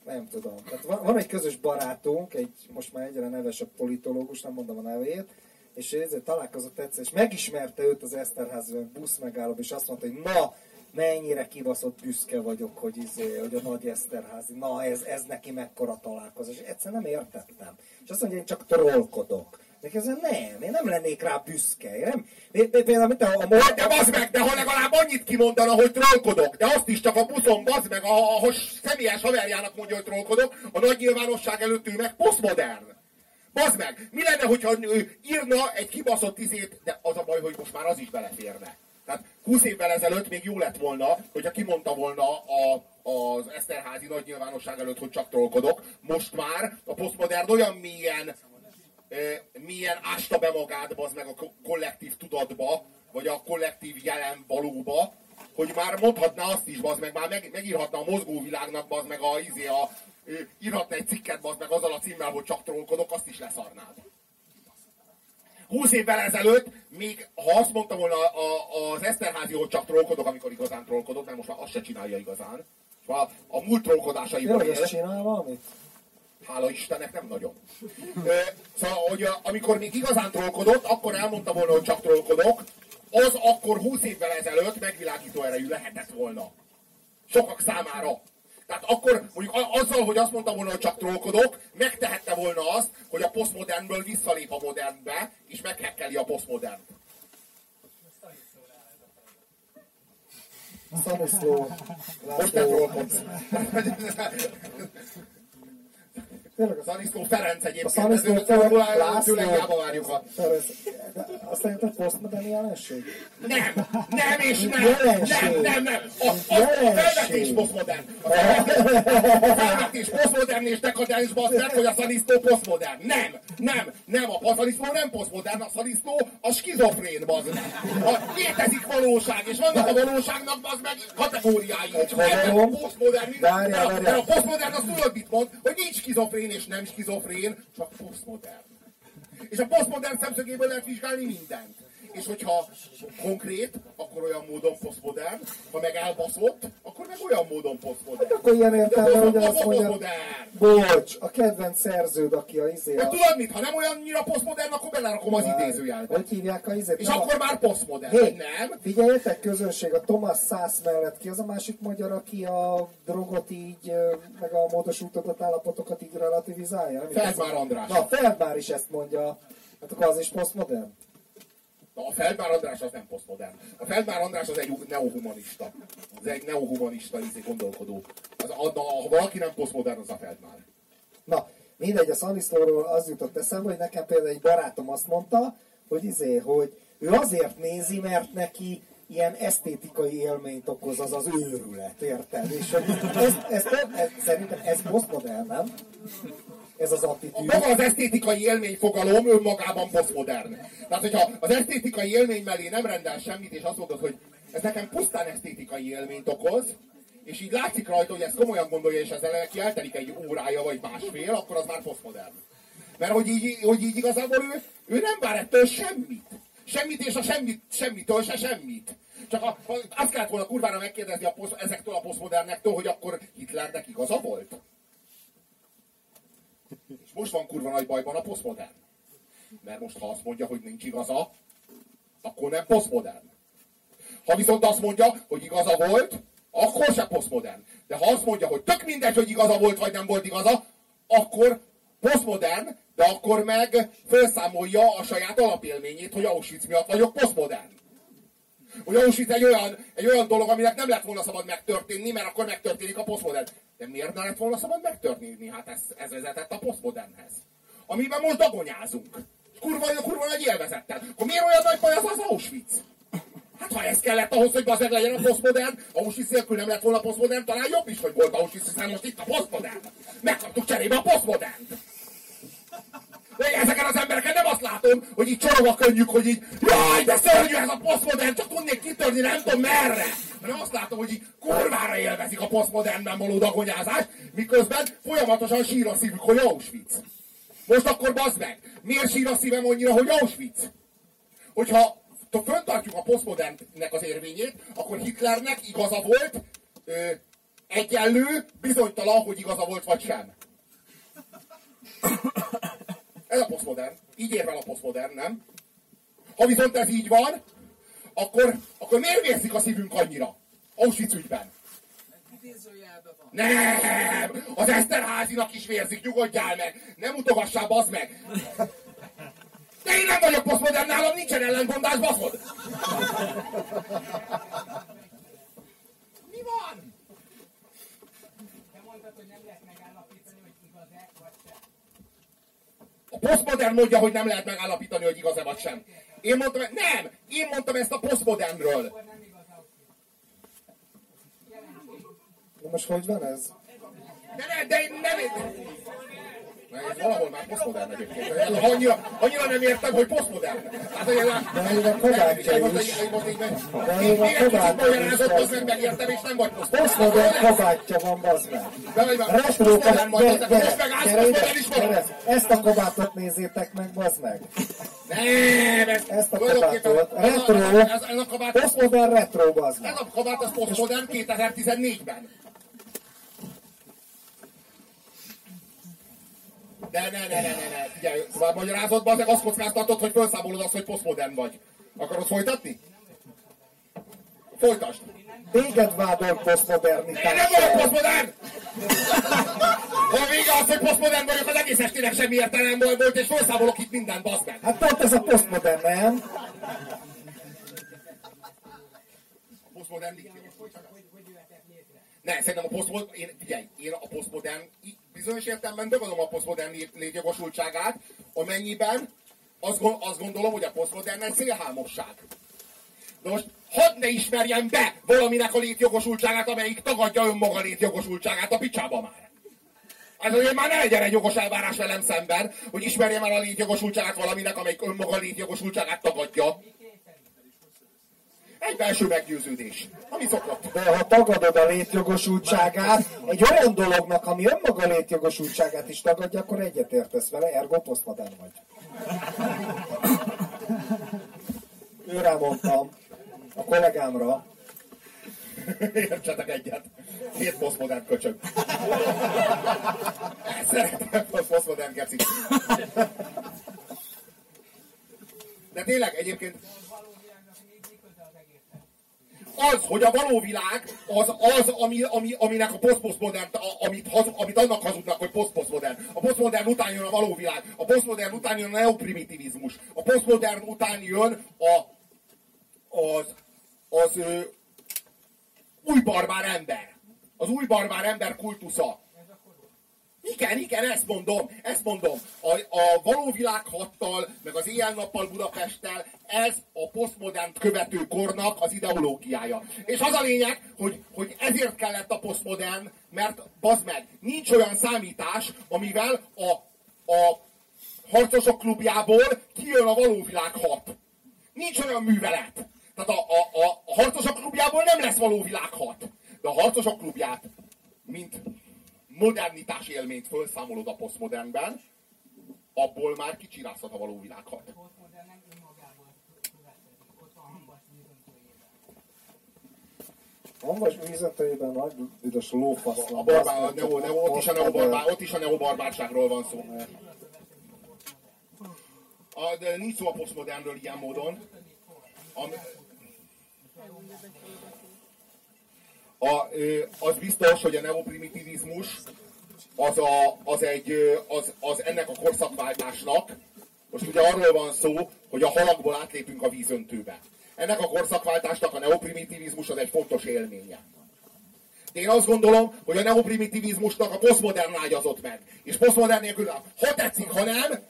nem tudom. Tehát van, van egy közös barátunk, egy most már egyre nevesebb politológus, nem mondom a nevét, és ezért találkozott egyszer, és megismerte őt az Eszterházi busz megállóban, és azt mondta, hogy na, mennyire kibaszott büszke vagyok, hogy, izé, hogy a nagy Eszterházi, na ez, ez neki mekkora találkozás. És egyszer nem értettem. És azt mondja, én csak trollkodok. De közben nem, én nem lennék rá büszke. Én nem, én- én- például, mint a, a De, de bazd meg, de ha legalább annyit kimondana, hogy trollkodok, de azt is csak a buszon, bazd meg, ahol személyes haverjának mondja, hogy trollkodok, a nagy nyilvánosság előtt ő meg posztmodern. Bazd meg, mi lenne, hogyha ő írna egy kibaszott izét, de az a baj, hogy most már az is beleférne. Tehát 20 évvel ezelőtt még jó lett volna, hogyha kimondta volna a, az Eszterházi nagy nyilvánosság előtt, hogy csak trollkodok. Most már a posztmodern olyan mélyen ö, milyen ásta be magát bazd meg a ko- kollektív tudatba, vagy a kollektív jelen valóba, hogy már mondhatná azt is, bazd meg, már meg, megírhatna a mozgóvilágnak, bazd meg a, izé, a, írhatna egy cikket, bazd meg azzal a címmel, hogy csak trollkodok, azt is leszarnád. 20 évvel ezelőtt, még ha azt mondta volna a, az Eszterházi, hogy csak trollkodok, amikor igazán trollkodok, mert most már azt se csinálja igazán. Már a múlt trollkodásaiból Jó, él. ezt csinál valamit? Hála Istennek nem nagyon. Ö, szóval, hogy amikor még igazán trollkodott, akkor elmondta volna, hogy csak trollkodok, az akkor 20 évvel ezelőtt megvilágító erejű lehetett volna. Sokak számára. Tehát akkor mondjuk azzal, hogy azt mondta volna, hogy csak trollkodok, megtehette volna azt, hogy a posztmodernből visszalép a modernbe, és meghekkeli a posztmodernt. Szaniszló. Most nem trollkodsz. Tényleg a Szaniszló Ferenc egyébként. Szaniszló ez- Ferenc, László. Várjuk a... Azt szerinted posztmodern jelenség? Nem, nem és nem, Jelenség. nem, nem, nem. A, a, a felvetés posztmodern. A felvetés, posztmodern és dekadens basszert, hogy a szanisztó posztmodern. Nem, nem, nem, a, szanisztó nem posztmodern, a szanisztó a skizofrén bazd meg. A, létezik valóság, és vannak a valóságnak bazd meg kategóriái. Egy haverom- posztmodern, de a posztmodern az tudod mit mond, hogy nincs skizofrén és nem skizofrén, csak posztmodern. És a posztmodern szemszögéből lehet vizsgálni mindent. És hogyha konkrét, akkor olyan módon posztmodern, ha meg elbaszott, akkor meg olyan módon posztmodern. Akkor ilyen értelme, hogy azt mondja, bocs, a kedvenc szerződ, aki a izé De a... tudod mit, ha nem olyannyira posztmodern, akkor belerakom az idézőjelbe. Hogy hívják a izét? És Nem a- akkor már posztmodern, vagy nem? figyeljetek, közönség, a Thomas Szász mellett ki az a másik magyar, aki a drogot így, meg a módosított állapotokat így relativizálja? Feldmár? András. Na, Feldmár is ezt mondja. Hát akkor az is posztmodern? Na, a Feldmár András az nem posztmodern. A Feldmár András az egy neohumanista. Az egy neohumanista izé gondolkodó. Az, a, na, ha valaki nem posztmodern, az a Feldmár. Na, mindegy, a Szaniszlóról az jutott eszembe, hogy nekem például egy barátom azt mondta, hogy izé, hogy ő azért nézi, mert neki ilyen esztétikai élményt okoz az az őrület, érted? És hogy ez, ez, ez, ez, szerintem ez posztmodern, nem? Ez az attitűd. Maga az esztétikai élmény fogalom önmagában posztmodern. Tehát, hogyha az esztétikai élmény mellé nem rendel semmit, és azt mondod, hogy ez nekem pusztán esztétikai élményt okoz, és így látszik rajta, hogy ezt komolyan gondolja, és ezzel neki eltelik egy órája, vagy másfél, akkor az már posztmodern. Mert hogy így, hogy így igazából ő, ő nem vár ettől semmit. Semmit, és a semmit, semmitől se semmit. Csak a, azt kellett volna kurvára megkérdezni a posz, ezektől a posztmodernektől, hogy akkor Hitlernek igaza volt? És most van kurva nagy bajban a posztmodern. Mert most ha azt mondja, hogy nincs igaza, akkor nem posztmodern. Ha viszont azt mondja, hogy igaza volt, akkor se posztmodern. De ha azt mondja, hogy tök mindegy, hogy igaza volt vagy nem volt igaza, akkor posztmodern, de akkor meg felszámolja a saját alapélményét, hogy Auschwitz miatt vagyok posztmodern. Hogy Auschwitz egy olyan, egy olyan dolog, aminek nem lett volna szabad megtörténni, mert akkor megtörténik a posztmodern. De miért ne lett volna szabad megtörténni? Hát ez, ez vezetett a posztmodernhez. Amiben most dagonyázunk. Kurva, kurva nagy élvezettel. Akkor miért olyan nagy baj az az Auschwitz? Hát ha ez kellett ahhoz, hogy bazeg legyen a posztmodern, Auschwitz nélkül nem lett volna posztmodern, talán jobb is, hogy volt Auschwitz, hiszen most itt a posztmodern. Megkaptuk cserébe a posztmodernt. De ezeken az embereken nem azt látom, hogy így csorog a könnyük, hogy így jaj, de szörnyű ez a posztmodern, csak tudnék kitörni, nem tudom merre. Hanem azt látom, hogy így kurvára élvezik a posztmodernben való dagonyázást, miközben folyamatosan sír a szívük, hogy Auschwitz. Most akkor bazd meg, miért sír a szívem annyira, hogy Auschwitz? Hogyha föntartjuk a posztmodernnek az érvényét, akkor Hitlernek igaza volt, ö, egyenlő, bizonytalan, hogy igaza volt vagy sem. Ez a posztmodern. Így érvel a posztmodern, nem? Ha viszont ez így van, akkor, akkor miért vérzik a szívünk annyira? Auschwitz ügyben. Van. Nem! Az Eszterházinak is vérzik, nyugodjál meg! Nem utogassál, bazd meg! De én nem vagyok posztmodern, nálam nincsen ellentmondás, baszod! Mi van? Te mondtad, hogy nem lehet megállapítani, hogy igaz-e vagy sem. A posztmodern mondja, hogy nem lehet megállapítani, hogy igaz-e vagy sem. Én mondtam, nem! Én mondtam ezt a posztmodernről. Most hogy van ez? De ne, de én nem... Ez valahol már posztmodern egyébként. Annyira, annyira nem értem, hogy posztmodern. Hát, hogy De még a most, is. De még a magyarázott, is meg megértem, és nem vagy posztmodern. Posztmodern kabátja van, bazd meg. Retro gyere, ezt a kabátot nézzétek meg, bazd meg. Nem, ez Ezt a kabátot. ez Retro. Ez, ez a kabát, Posztmodern retro, bazd meg. ez a kabát, az posztmodern 2014-ben. Ne, ne, ne, ne, ne, ne, figyelj, már magyarázod, bazeg, azt kockáztatod, hogy felszámolod azt, hogy posztmodern vagy. Akarod folytatni? Folytasd. Téged vádol Én nem vagyok posztmodern! Ha vége az, hogy posztmodern vagyok, az egész estének semmi értelem volt, és felszámolok itt mindent, bazd meg. Hát pont ez a posztmodern, nem? posztmodern jöhetek létre. Ne, szerintem a posztmodern, én, figyelj, én a posztmodern, bizonyos értelemben tagadom a posztmodern lét- létjogosultságát, amennyiben azt, azt gondolom, hogy a posztmodern egy szélhámosság. De most hadd ne ismerjen be valaminek a létjogosultságát, amelyik tagadja önmaga létjogosultságát a picsába már. Ez azért már ne legyen egy jogos elvárás velem szemben, hogy ismerjem el a létjogosultságát valaminek, amelyik önmaga létjogosultságát tagadja. Egy belső meggyőződés, ami szokott. De ha tagadod a létjogosultságát, egy olyan dolognak, ami önmaga létjogosultságát is tagadja, akkor egyetértesz vele, ergo posztmodern vagy. Őrá mondtam, a kollégámra, Értsetek egyet. Két posztmodern köcsög. Szeretem a posztmodern gecik. De tényleg egyébként az, hogy a való világ az, az ami, ami, aminek a posztposztmodern, amit, haz, amit annak hazudnak, hogy posztposztmodern. A posztmodern után jön a való világ. A posztmodern után jön a neoprimitivizmus. A posztmodern után jön a, az, az ö, új barbár ember. Az új barbár ember kultusza. Igen, igen, ezt mondom, ezt mondom. A, a való világ hattal, meg az éjjel-nappal Budapesttel, ez a posztmodern követő kornak az ideológiája. És az a lényeg, hogy, hogy ezért kellett a posztmodern, mert bazd meg, nincs olyan számítás, amivel a, a harcosok klubjából kijön a való világ hat. Nincs olyan művelet. Tehát a, a, a, a harcosok klubjából nem lesz való világ hat. De a harcosok klubját, mint modernitás élményt felszámolod a posztmodernben, abból már kicsirázhat a való világ hat. Posztmodern nem önmagából következik, ott a hambas. Hambas vízeteiben nagy büdös lófasz A van. barbár, a neo, neo, ott, is a neobarbár, ott is a neobarbárságról van szó. A, de nincs szó a posztmodernről ilyen módon. A, a, az biztos, hogy a neoprimitivizmus az, a, az, egy, az, az ennek a korszakváltásnak, most ugye arról van szó, hogy a halakból átlépünk a vízöntőbe. Ennek a korszakváltásnak a neoprimitivizmus az egy fontos élménye. De én azt gondolom, hogy a neoprimitivizmusnak a posztmodern ágyazott meg. És posztmodern nélkül, ha tetszik, ha nem,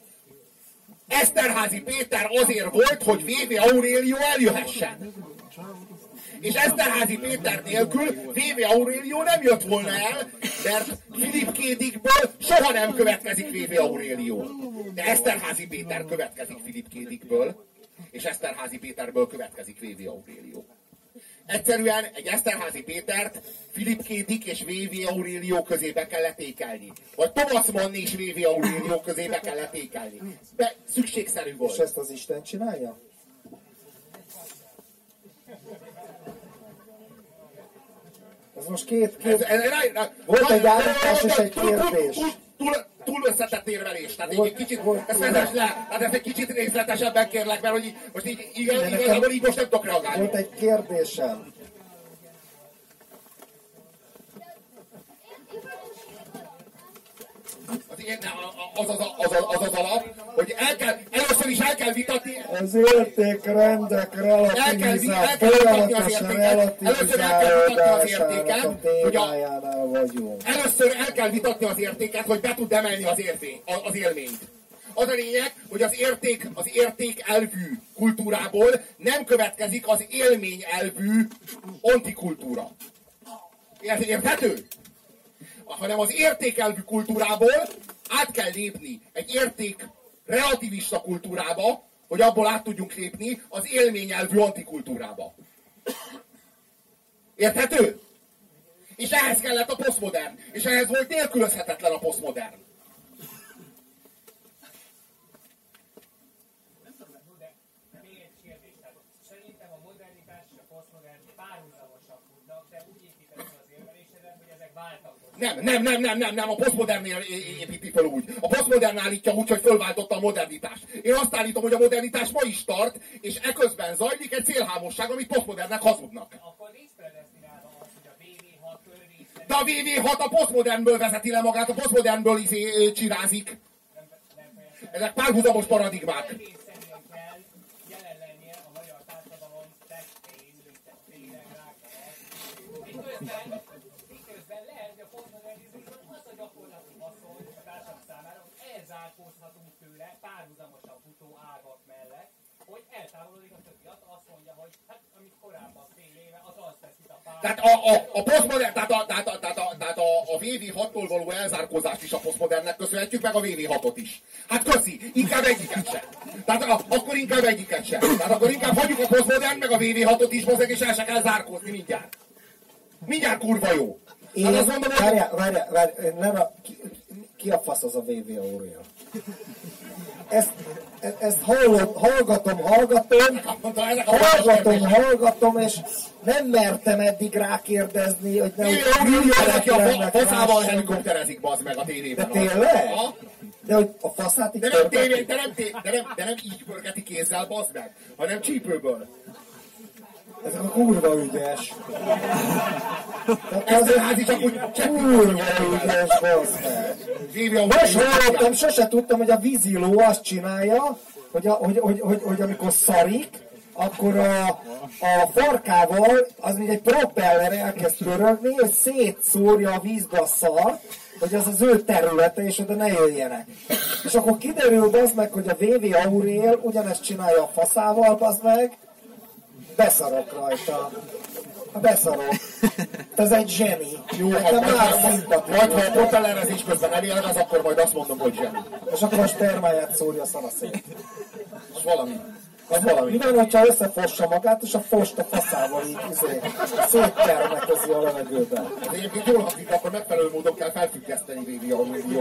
Eszterházi Péter azért volt, hogy V.V. Aurélio eljöhessen. És Eszterházi Péter nélkül V.V. Aurélio nem jött volna el, mert Filip Kédikből soha nem következik V.V. Aurélio. De Eszterházi Péter következik Filip Kédikből, és Eszterházi Péterből következik V.V. Aurélio. Egyszerűen egy Eszterházi Pétert Filip Kédik és V.V. Aurélio közébe kellett ékelni. Vagy Thomas Mann és V.V. Aurélio közébe kellett ékelni. De szükségszerű És volt. ezt az Isten csinálja? Ez most két, két, ez, Volt egy állítás és egy kérdés. Túl, összetett érvelés. Tehát Volt- egy kicsit, ezt vezess le, hát ez egy kicsit részletesebben kérlek, mert hogy most így, igazából így most nem tudok reagálni. volt egy kérdésem. Az, én, az, az, az, az, az az alap, hogy el kell, először is el kell vitatni, Az értékrendek relativizál, folyamatosan relativizálódásának a témájánál vagyunk. Először el kell vitatni az értéket, hogy be tud emelni az, a- az élményt. Az a lényeg, hogy az érték, az érték elvű kultúrából nem következik az élmény elvű antikultúra. Ért- Érthető? Hanem az értékelvű kultúrából át kell lépni egy érték relativista kultúrába, hogy abból át tudjunk lépni az élményelvű antikultúrába. Érthető? És ehhez kellett a posztmodern. És ehhez volt nélkülözhetetlen a posztmodern. Még egy kérdés. Tehát szerintem a modernitás és a posztmodern párhuzamosan futnak, de úgy építed fel az érvelésedet, hogy ezek váltakoznak. Nem, nem, nem, nem, nem, nem, a posztmodernnél építi fel úgy. A posztmodern állítja úgy, hogy fölváltotta a modernitást. Én azt állítom, hogy a modernitás ma is tart, és eközben zajlik egy célhámosság, amit posztmodernnek hazudnak. Akkor nincs predestinálva az, hogy a VV6-től részt De a VV6 a posztmodernből vezeti le magát, a posztmodernből izé, csirázik. Ezek párhuzamos paradigmák. egészen kell jelen lennie a magyar társadalom testén, tényleg rá kell miközben lehet, hogy a posztmodernizmusban az a gyakorlati haszon a társadalom számára, hogy elzárkózhatunk tőle párhuzamosan futó ágak mellett, hogy eltávolodik a többi. Azt azt mondja, hogy hát amit korábban fél éve, az az teszi a pár. Tehát a, a, a posztmodern, tehát a, tehát a, tehát a, tehát a, a VV6-tól való elzárkózást is a posztmodernnek köszönhetjük, meg a VV6-ot is. Hát köszi, inkább egyiket sem. Tehát a, akkor inkább egyiket sem. Tehát akkor inkább hagyjuk a posztmodern, meg a VV6-ot is, mozeg, és el se kell zárkózni mindjárt. Mindjárt kurva jó. Én, Hát azt mondom, hogy várjál, várjál, várjál, nem a, ki, a fasz az a VV Aurél? Ezt, e- ezt hallom, hallgatom, hallgatom, hallgatom, hallgatom, és nem mertem eddig rákérdezni, hogy nem VV Aurélio, aki a faszával helikopterezik, bazd meg a tévében. De tényleg? De hogy a faszát így De nem, tévé, de, nem, de, nem, de nem így pörgeti kézzel, bazd meg, hanem csípőből. Ez a kurva ügyes. Ez azért házi csak úgy kurva ügyes, bazd meg. Vévi a Most hallottam, sose tudtam, hogy a víziló azt csinálja, hogy, a, hogy, hogy, hogy, hogy amikor szarik, akkor a, a farkával, az mint egy propeller elkezd pörögni, és szétszórja a vízbe a szart, hogy az az ő területe, és oda ne jöjjenek. És akkor kiderül az meg, hogy a VV Aurél ugyanezt csinálja a faszával, az meg, beszarok rajta. Beszarok. Ez egy zseni. Jó, ha Nekem majd, már szimpatikus. majd, ha a propellerezés közben elélvez, akkor majd azt mondom, hogy zseni. És akkor a spermáját szórja a szanaszét. Az valami. Az valami. Mi van, hogyha összefossa magát, és a fost a faszával így izé, széttermetezi a levegőben? Ez egyébként jól hangzik, akkor megfelelő módon kell felfüggeszteni Vévi Aurélio.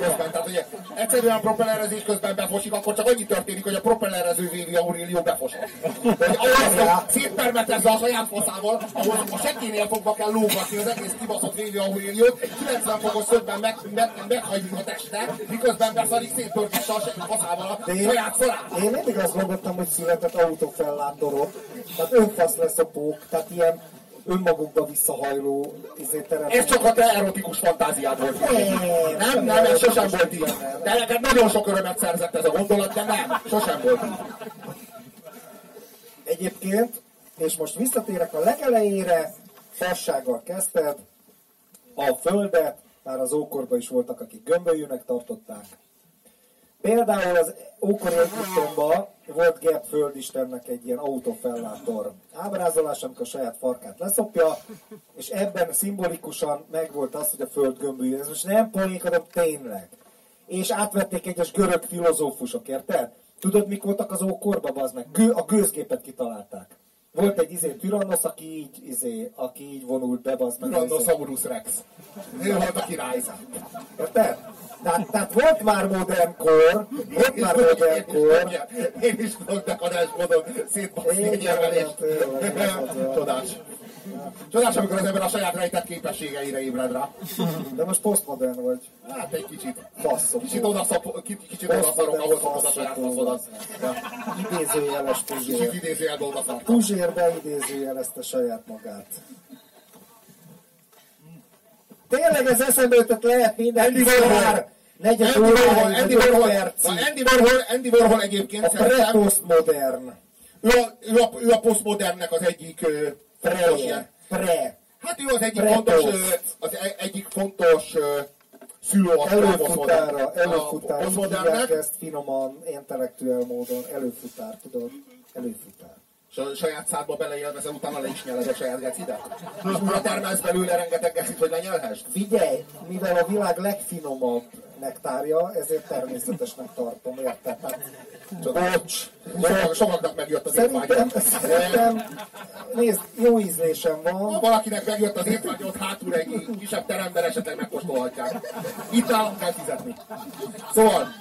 Közben, tehát ugye egyszerűen propellerezés közben befosik, akkor csak annyi történik, hogy a propellerező Vévi hogy ahhoz szétpermetezze a saját faszával, ahol a sekkénél fogva kell lógatni az egész kibaszott Vévi Aureliót, 90 fokos szögben meg, meg, meghagyni a teste, miközben beszarik szétpörgesse a faszával a saját szorát. én mindig azt gondoltam, hogy született autófellátorok. Tehát önfasz lesz a pók, tehát ilyen önmagukba visszahajló izé. Ez csak a te erotikus fantáziád volt. Nem, Nem, ez sosem volt így. De neked nagyon sok örömet szerzett ez a gondolat, de nem, sosem volt. Egyébként, és most visszatérek a legelejére, fassággal kezdted, a földet, már az ókorban is voltak, akik gömbölyűnek tartották. Például az ókori Egyiptomban volt Gert Földistennek egy ilyen autófellátor ábrázolás, amikor a saját farkát leszopja, és ebben szimbolikusan megvolt az, hogy a föld gömbölyű. Ez most nem poénk, hanem tényleg. És átvették egyes görög filozófusok, érted? Tudod, mik voltak az ókorban, az meg? A gőzgépet kitalálták. Volt egy izé Tyrannosz, aki így, izé, aki így vonult be, az meg. Tyrannosaurus Rex. Ő volt a király. Érted? Tehát, tehát volt már modern kor, volt már modern kor, Én is tudok dekadás módon szétbaszni egy érvelést. Csodás. Csodás, amikor az ember a saját rejtett képességeire ébred rá. de most postmodern vagy. Hát egy kicsit. Faszok. Kicsit odaszap, kicsit kicsit odaszarok ahhoz, hogy a saját faszodat. Idézőjeles Kicsit Puzsér. idézőjelbe odaszarok. Puzsér beidézőjelezte saját magát. Tényleg ez eszembe jutott, lehet minden Andy Warhol. Negyed Andy Warhol, Andy Warhol, Andy Warhol, Andy Warhol egyébként A szerintem, pre-postmodern. ő a, ő a, ő a posztmodernnek az egyik ilyen. Pre. Pre. Hát ő az egyik Pre-post. fontos, az e- egyik fontos szülő a Előfutára, előfutár. Hívják ezt finoman, intellektuál módon. Előfutár, tudod? Előfutár. És a saját szádba beleélvezel, utána le is nyeled a saját gecidet. És újra termelsz belőle rengeteg gecit, hogy lenyelhessd. Figyelj, mivel a világ legfinomabb nektárja, ezért természetesnek tartom, érted? Bocs. Sokak, sokaknak megjött az Szerintem, étvágya. szerintem, nézd, jó ízlésem Ha van. valakinek megjött az étvágya, ott hátul egy kisebb teremben esetleg megkóstolhatják. Itt nálam kell fizetni. Szóval,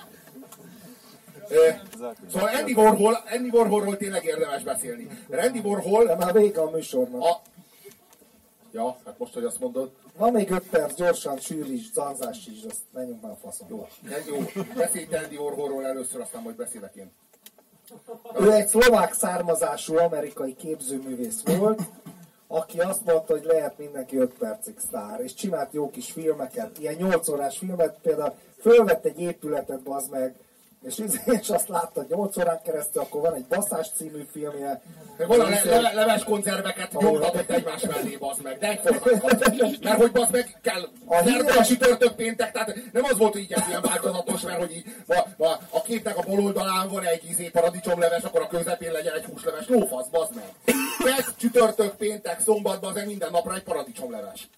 szóval Andy Warhol, Andy Warholról tényleg érdemes beszélni. Mert Andy Warhol De már vége a műsornak. a... Ja, hát most, hogy azt mondod. Van még öt perc, gyorsan sűríts, zanzás is, azt menjünk már a faszomba. De jó, beszélj Andy Warholról először, aztán majd beszélek én. Ő egy szlovák származású amerikai képzőművész volt, aki azt mondta, hogy lehet mindenki 5 percig sztár, és csinált jó kis filmeket, ilyen 8 órás filmet, például fölvett egy épületet, bazd meg, és, és azt látta 8 órán keresztül, akkor van egy Baszás című filmje. Meg van a le, le, leves konzerveket nyomtatott egymás mellé, bazd meg. de egyformán. Mert hogy az meg kell A szerda, csütörtök, péntek, tehát nem az volt, hogy így ez ilyen változatos, mert hogy így, ma, ma, a képnek a bal oldalán van egy izé paradicsomleves, akkor a közepén legyen egy húsleves. Lófasz, bazd meg. Kett, csütörtök, péntek, szombatban az minden napra egy paradicsomleves.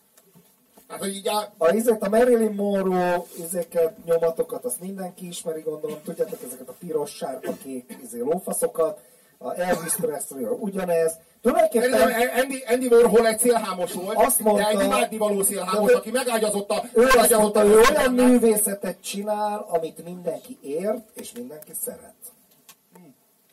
Hát, hogy így a, A, izét, a Marilyn Monroe izéket, nyomatokat, azt mindenki ismeri, gondolom, tudjátok ezeket a piros, sárga, kék izé, lófaszokat, a Elvis Presley ugyanez. Tulajdonképpen Andy, Andy Warhol egy szélhámos volt, Azt mondta- de egy imádnivaló szélhámos, De aki megágyazott a... ő azt mondta, a ő olyan művészetet csinál, amit mindenki ért, és mindenki szeret.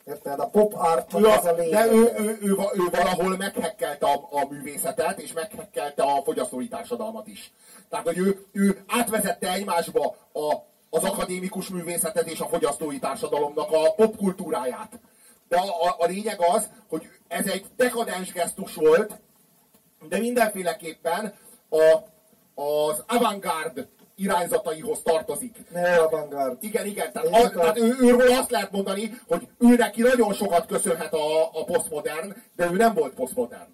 Érted? A pop art Ő az a lényeg. de ő, ő, ő, ő valahol meghekkelte a, a művészetet, és meghekkelte a fogyasztói társadalmat is. Tehát, hogy ő, ő átvezette egymásba a, az akadémikus művészetet és a fogyasztói társadalomnak a popkultúráját. De a, a, a lényeg az, hogy ez egy dekadens gesztus volt, de mindenféleképpen a, az avantgárd irányzataihoz tartozik. Ne avantgárd. Igen, igen. Tehát, a, tehát ő, őről azt lehet mondani, hogy ő neki nagyon sokat köszönhet a, a posztmodern, de ő nem volt posztmodern.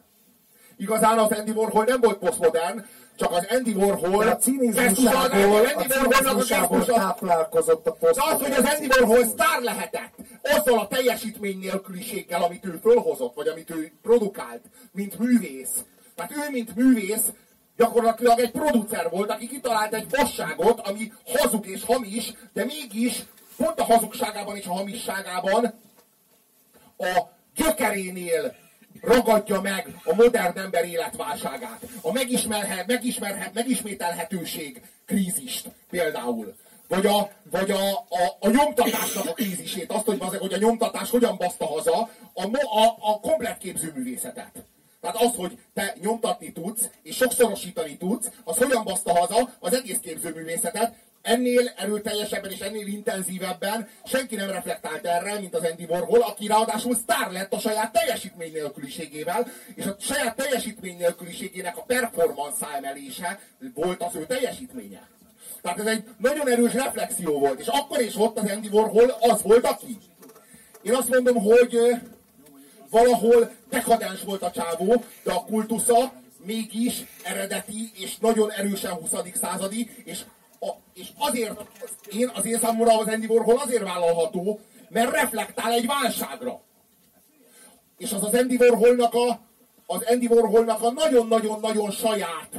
Igazán az Andy Warhol nem volt posztmodern, csak az Andy Warhol De a cinizmusából, a a cinizmusából táplálkozott a de poszt. az, hogy az Andy Warhol sztár lehetett, azzal a teljesítmény nélküliséggel, amit ő fölhozott, vagy amit ő produkált, mint művész. Tehát ő, mint művész, gyakorlatilag egy producer volt, aki kitalált egy vasságot, ami hazug és hamis, de mégis pont a hazugságában és a hamisságában a gyökerénél ragadja meg a modern ember életválságát. A megismerhet, megismerhet, megismételhetőség krízist például. Vagy a, vagy a, a, a nyomtatásnak a krízisét, azt, hogy, hogy a nyomtatás hogyan baszta haza a, a, a komplet képzőművészetet. Tehát az, hogy te nyomtatni tudsz, és sokszorosítani tudsz, az hogyan baszta haza az egész képzőművészetet, ennél erőteljesebben és ennél intenzívebben senki nem reflektált erre, mint az Andy Warhol, aki ráadásul sztár lett a saját teljesítmény nélküliségével, és a saját teljesítmény nélküliségének a performance emelése volt az ő teljesítménye. Tehát ez egy nagyon erős reflexió volt, és akkor és ott az Andy Warhol az volt, aki. Én azt mondom, hogy valahol dekadens volt a csávó, de a kultusza mégis eredeti és nagyon erősen 20. századi, és, a, és azért, én, az én számomra az Andy Warhol azért vállalható, mert reflektál egy válságra. És az az Andy Warholnak a, az Andy Warholnak a nagyon-nagyon-nagyon saját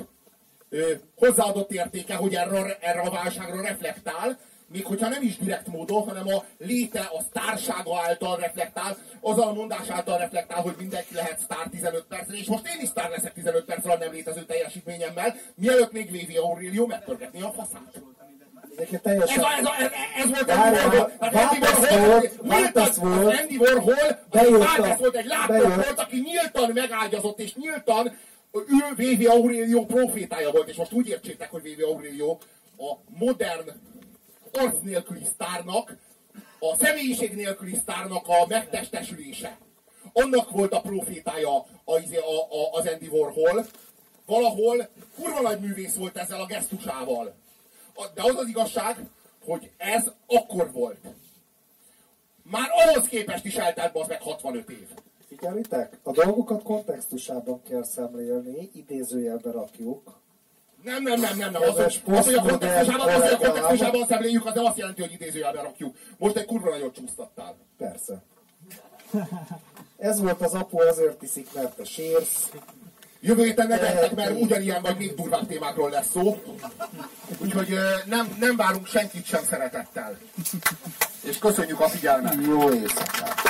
ö, hozzáadott értéke, hogy erre, erre a válságra reflektál, még hogyha nem is direkt módon, hanem a léte, a sztársága által reflektál, azzal a mondás által reflektál, hogy mindenki lehet sztár 15 percre, és most én is sztár leszek 15 percre a nem létező teljesítményemmel, mielőtt még Vivi Aurelio megpörgetni a faszát. Ez, teljesen... a, ez, a, ez, ez volt Várjál, Andy Warhol. Warhol, volt, Váltesz volt. az Andy Warhol, a- volt egy bejött. volt, aki nyíltan megágyazott, és nyíltan ő Vivi Aurelio profétája volt, és most úgy értsétek, hogy Vivi Aurelio a modern arc nélküli sztárnak, a személyiség nélküli sztárnak a megtestesülése. Annak volt a profétája a, izé- a, a, az Andy Warhol. Valahol kurva nagy művész volt ezzel a gesztusával. De az az igazság, hogy ez akkor volt. Már ahhoz képest is eltelt az meg 65 év. Figyelitek? A dolgokat kontextusában kell szemlélni, idézőjelbe rakjuk. Nem, nem, nem, nem, nem. Az, a hogy, az, hogy a kontextusában, az, hogy a kontextusában szemléljük, az nem azt jelenti, hogy idézőjelben rakjuk. Most egy kurva nagyot csúsztattál. Persze. Ez volt az apu, azért iszik, mert te sírsz. Jövő héten ne tettek, mert ugyanilyen vagy még durvább témákról lesz szó. Úgyhogy nem, nem várunk senkit sem szeretettel. És köszönjük a figyelmet. Jó éjszakát!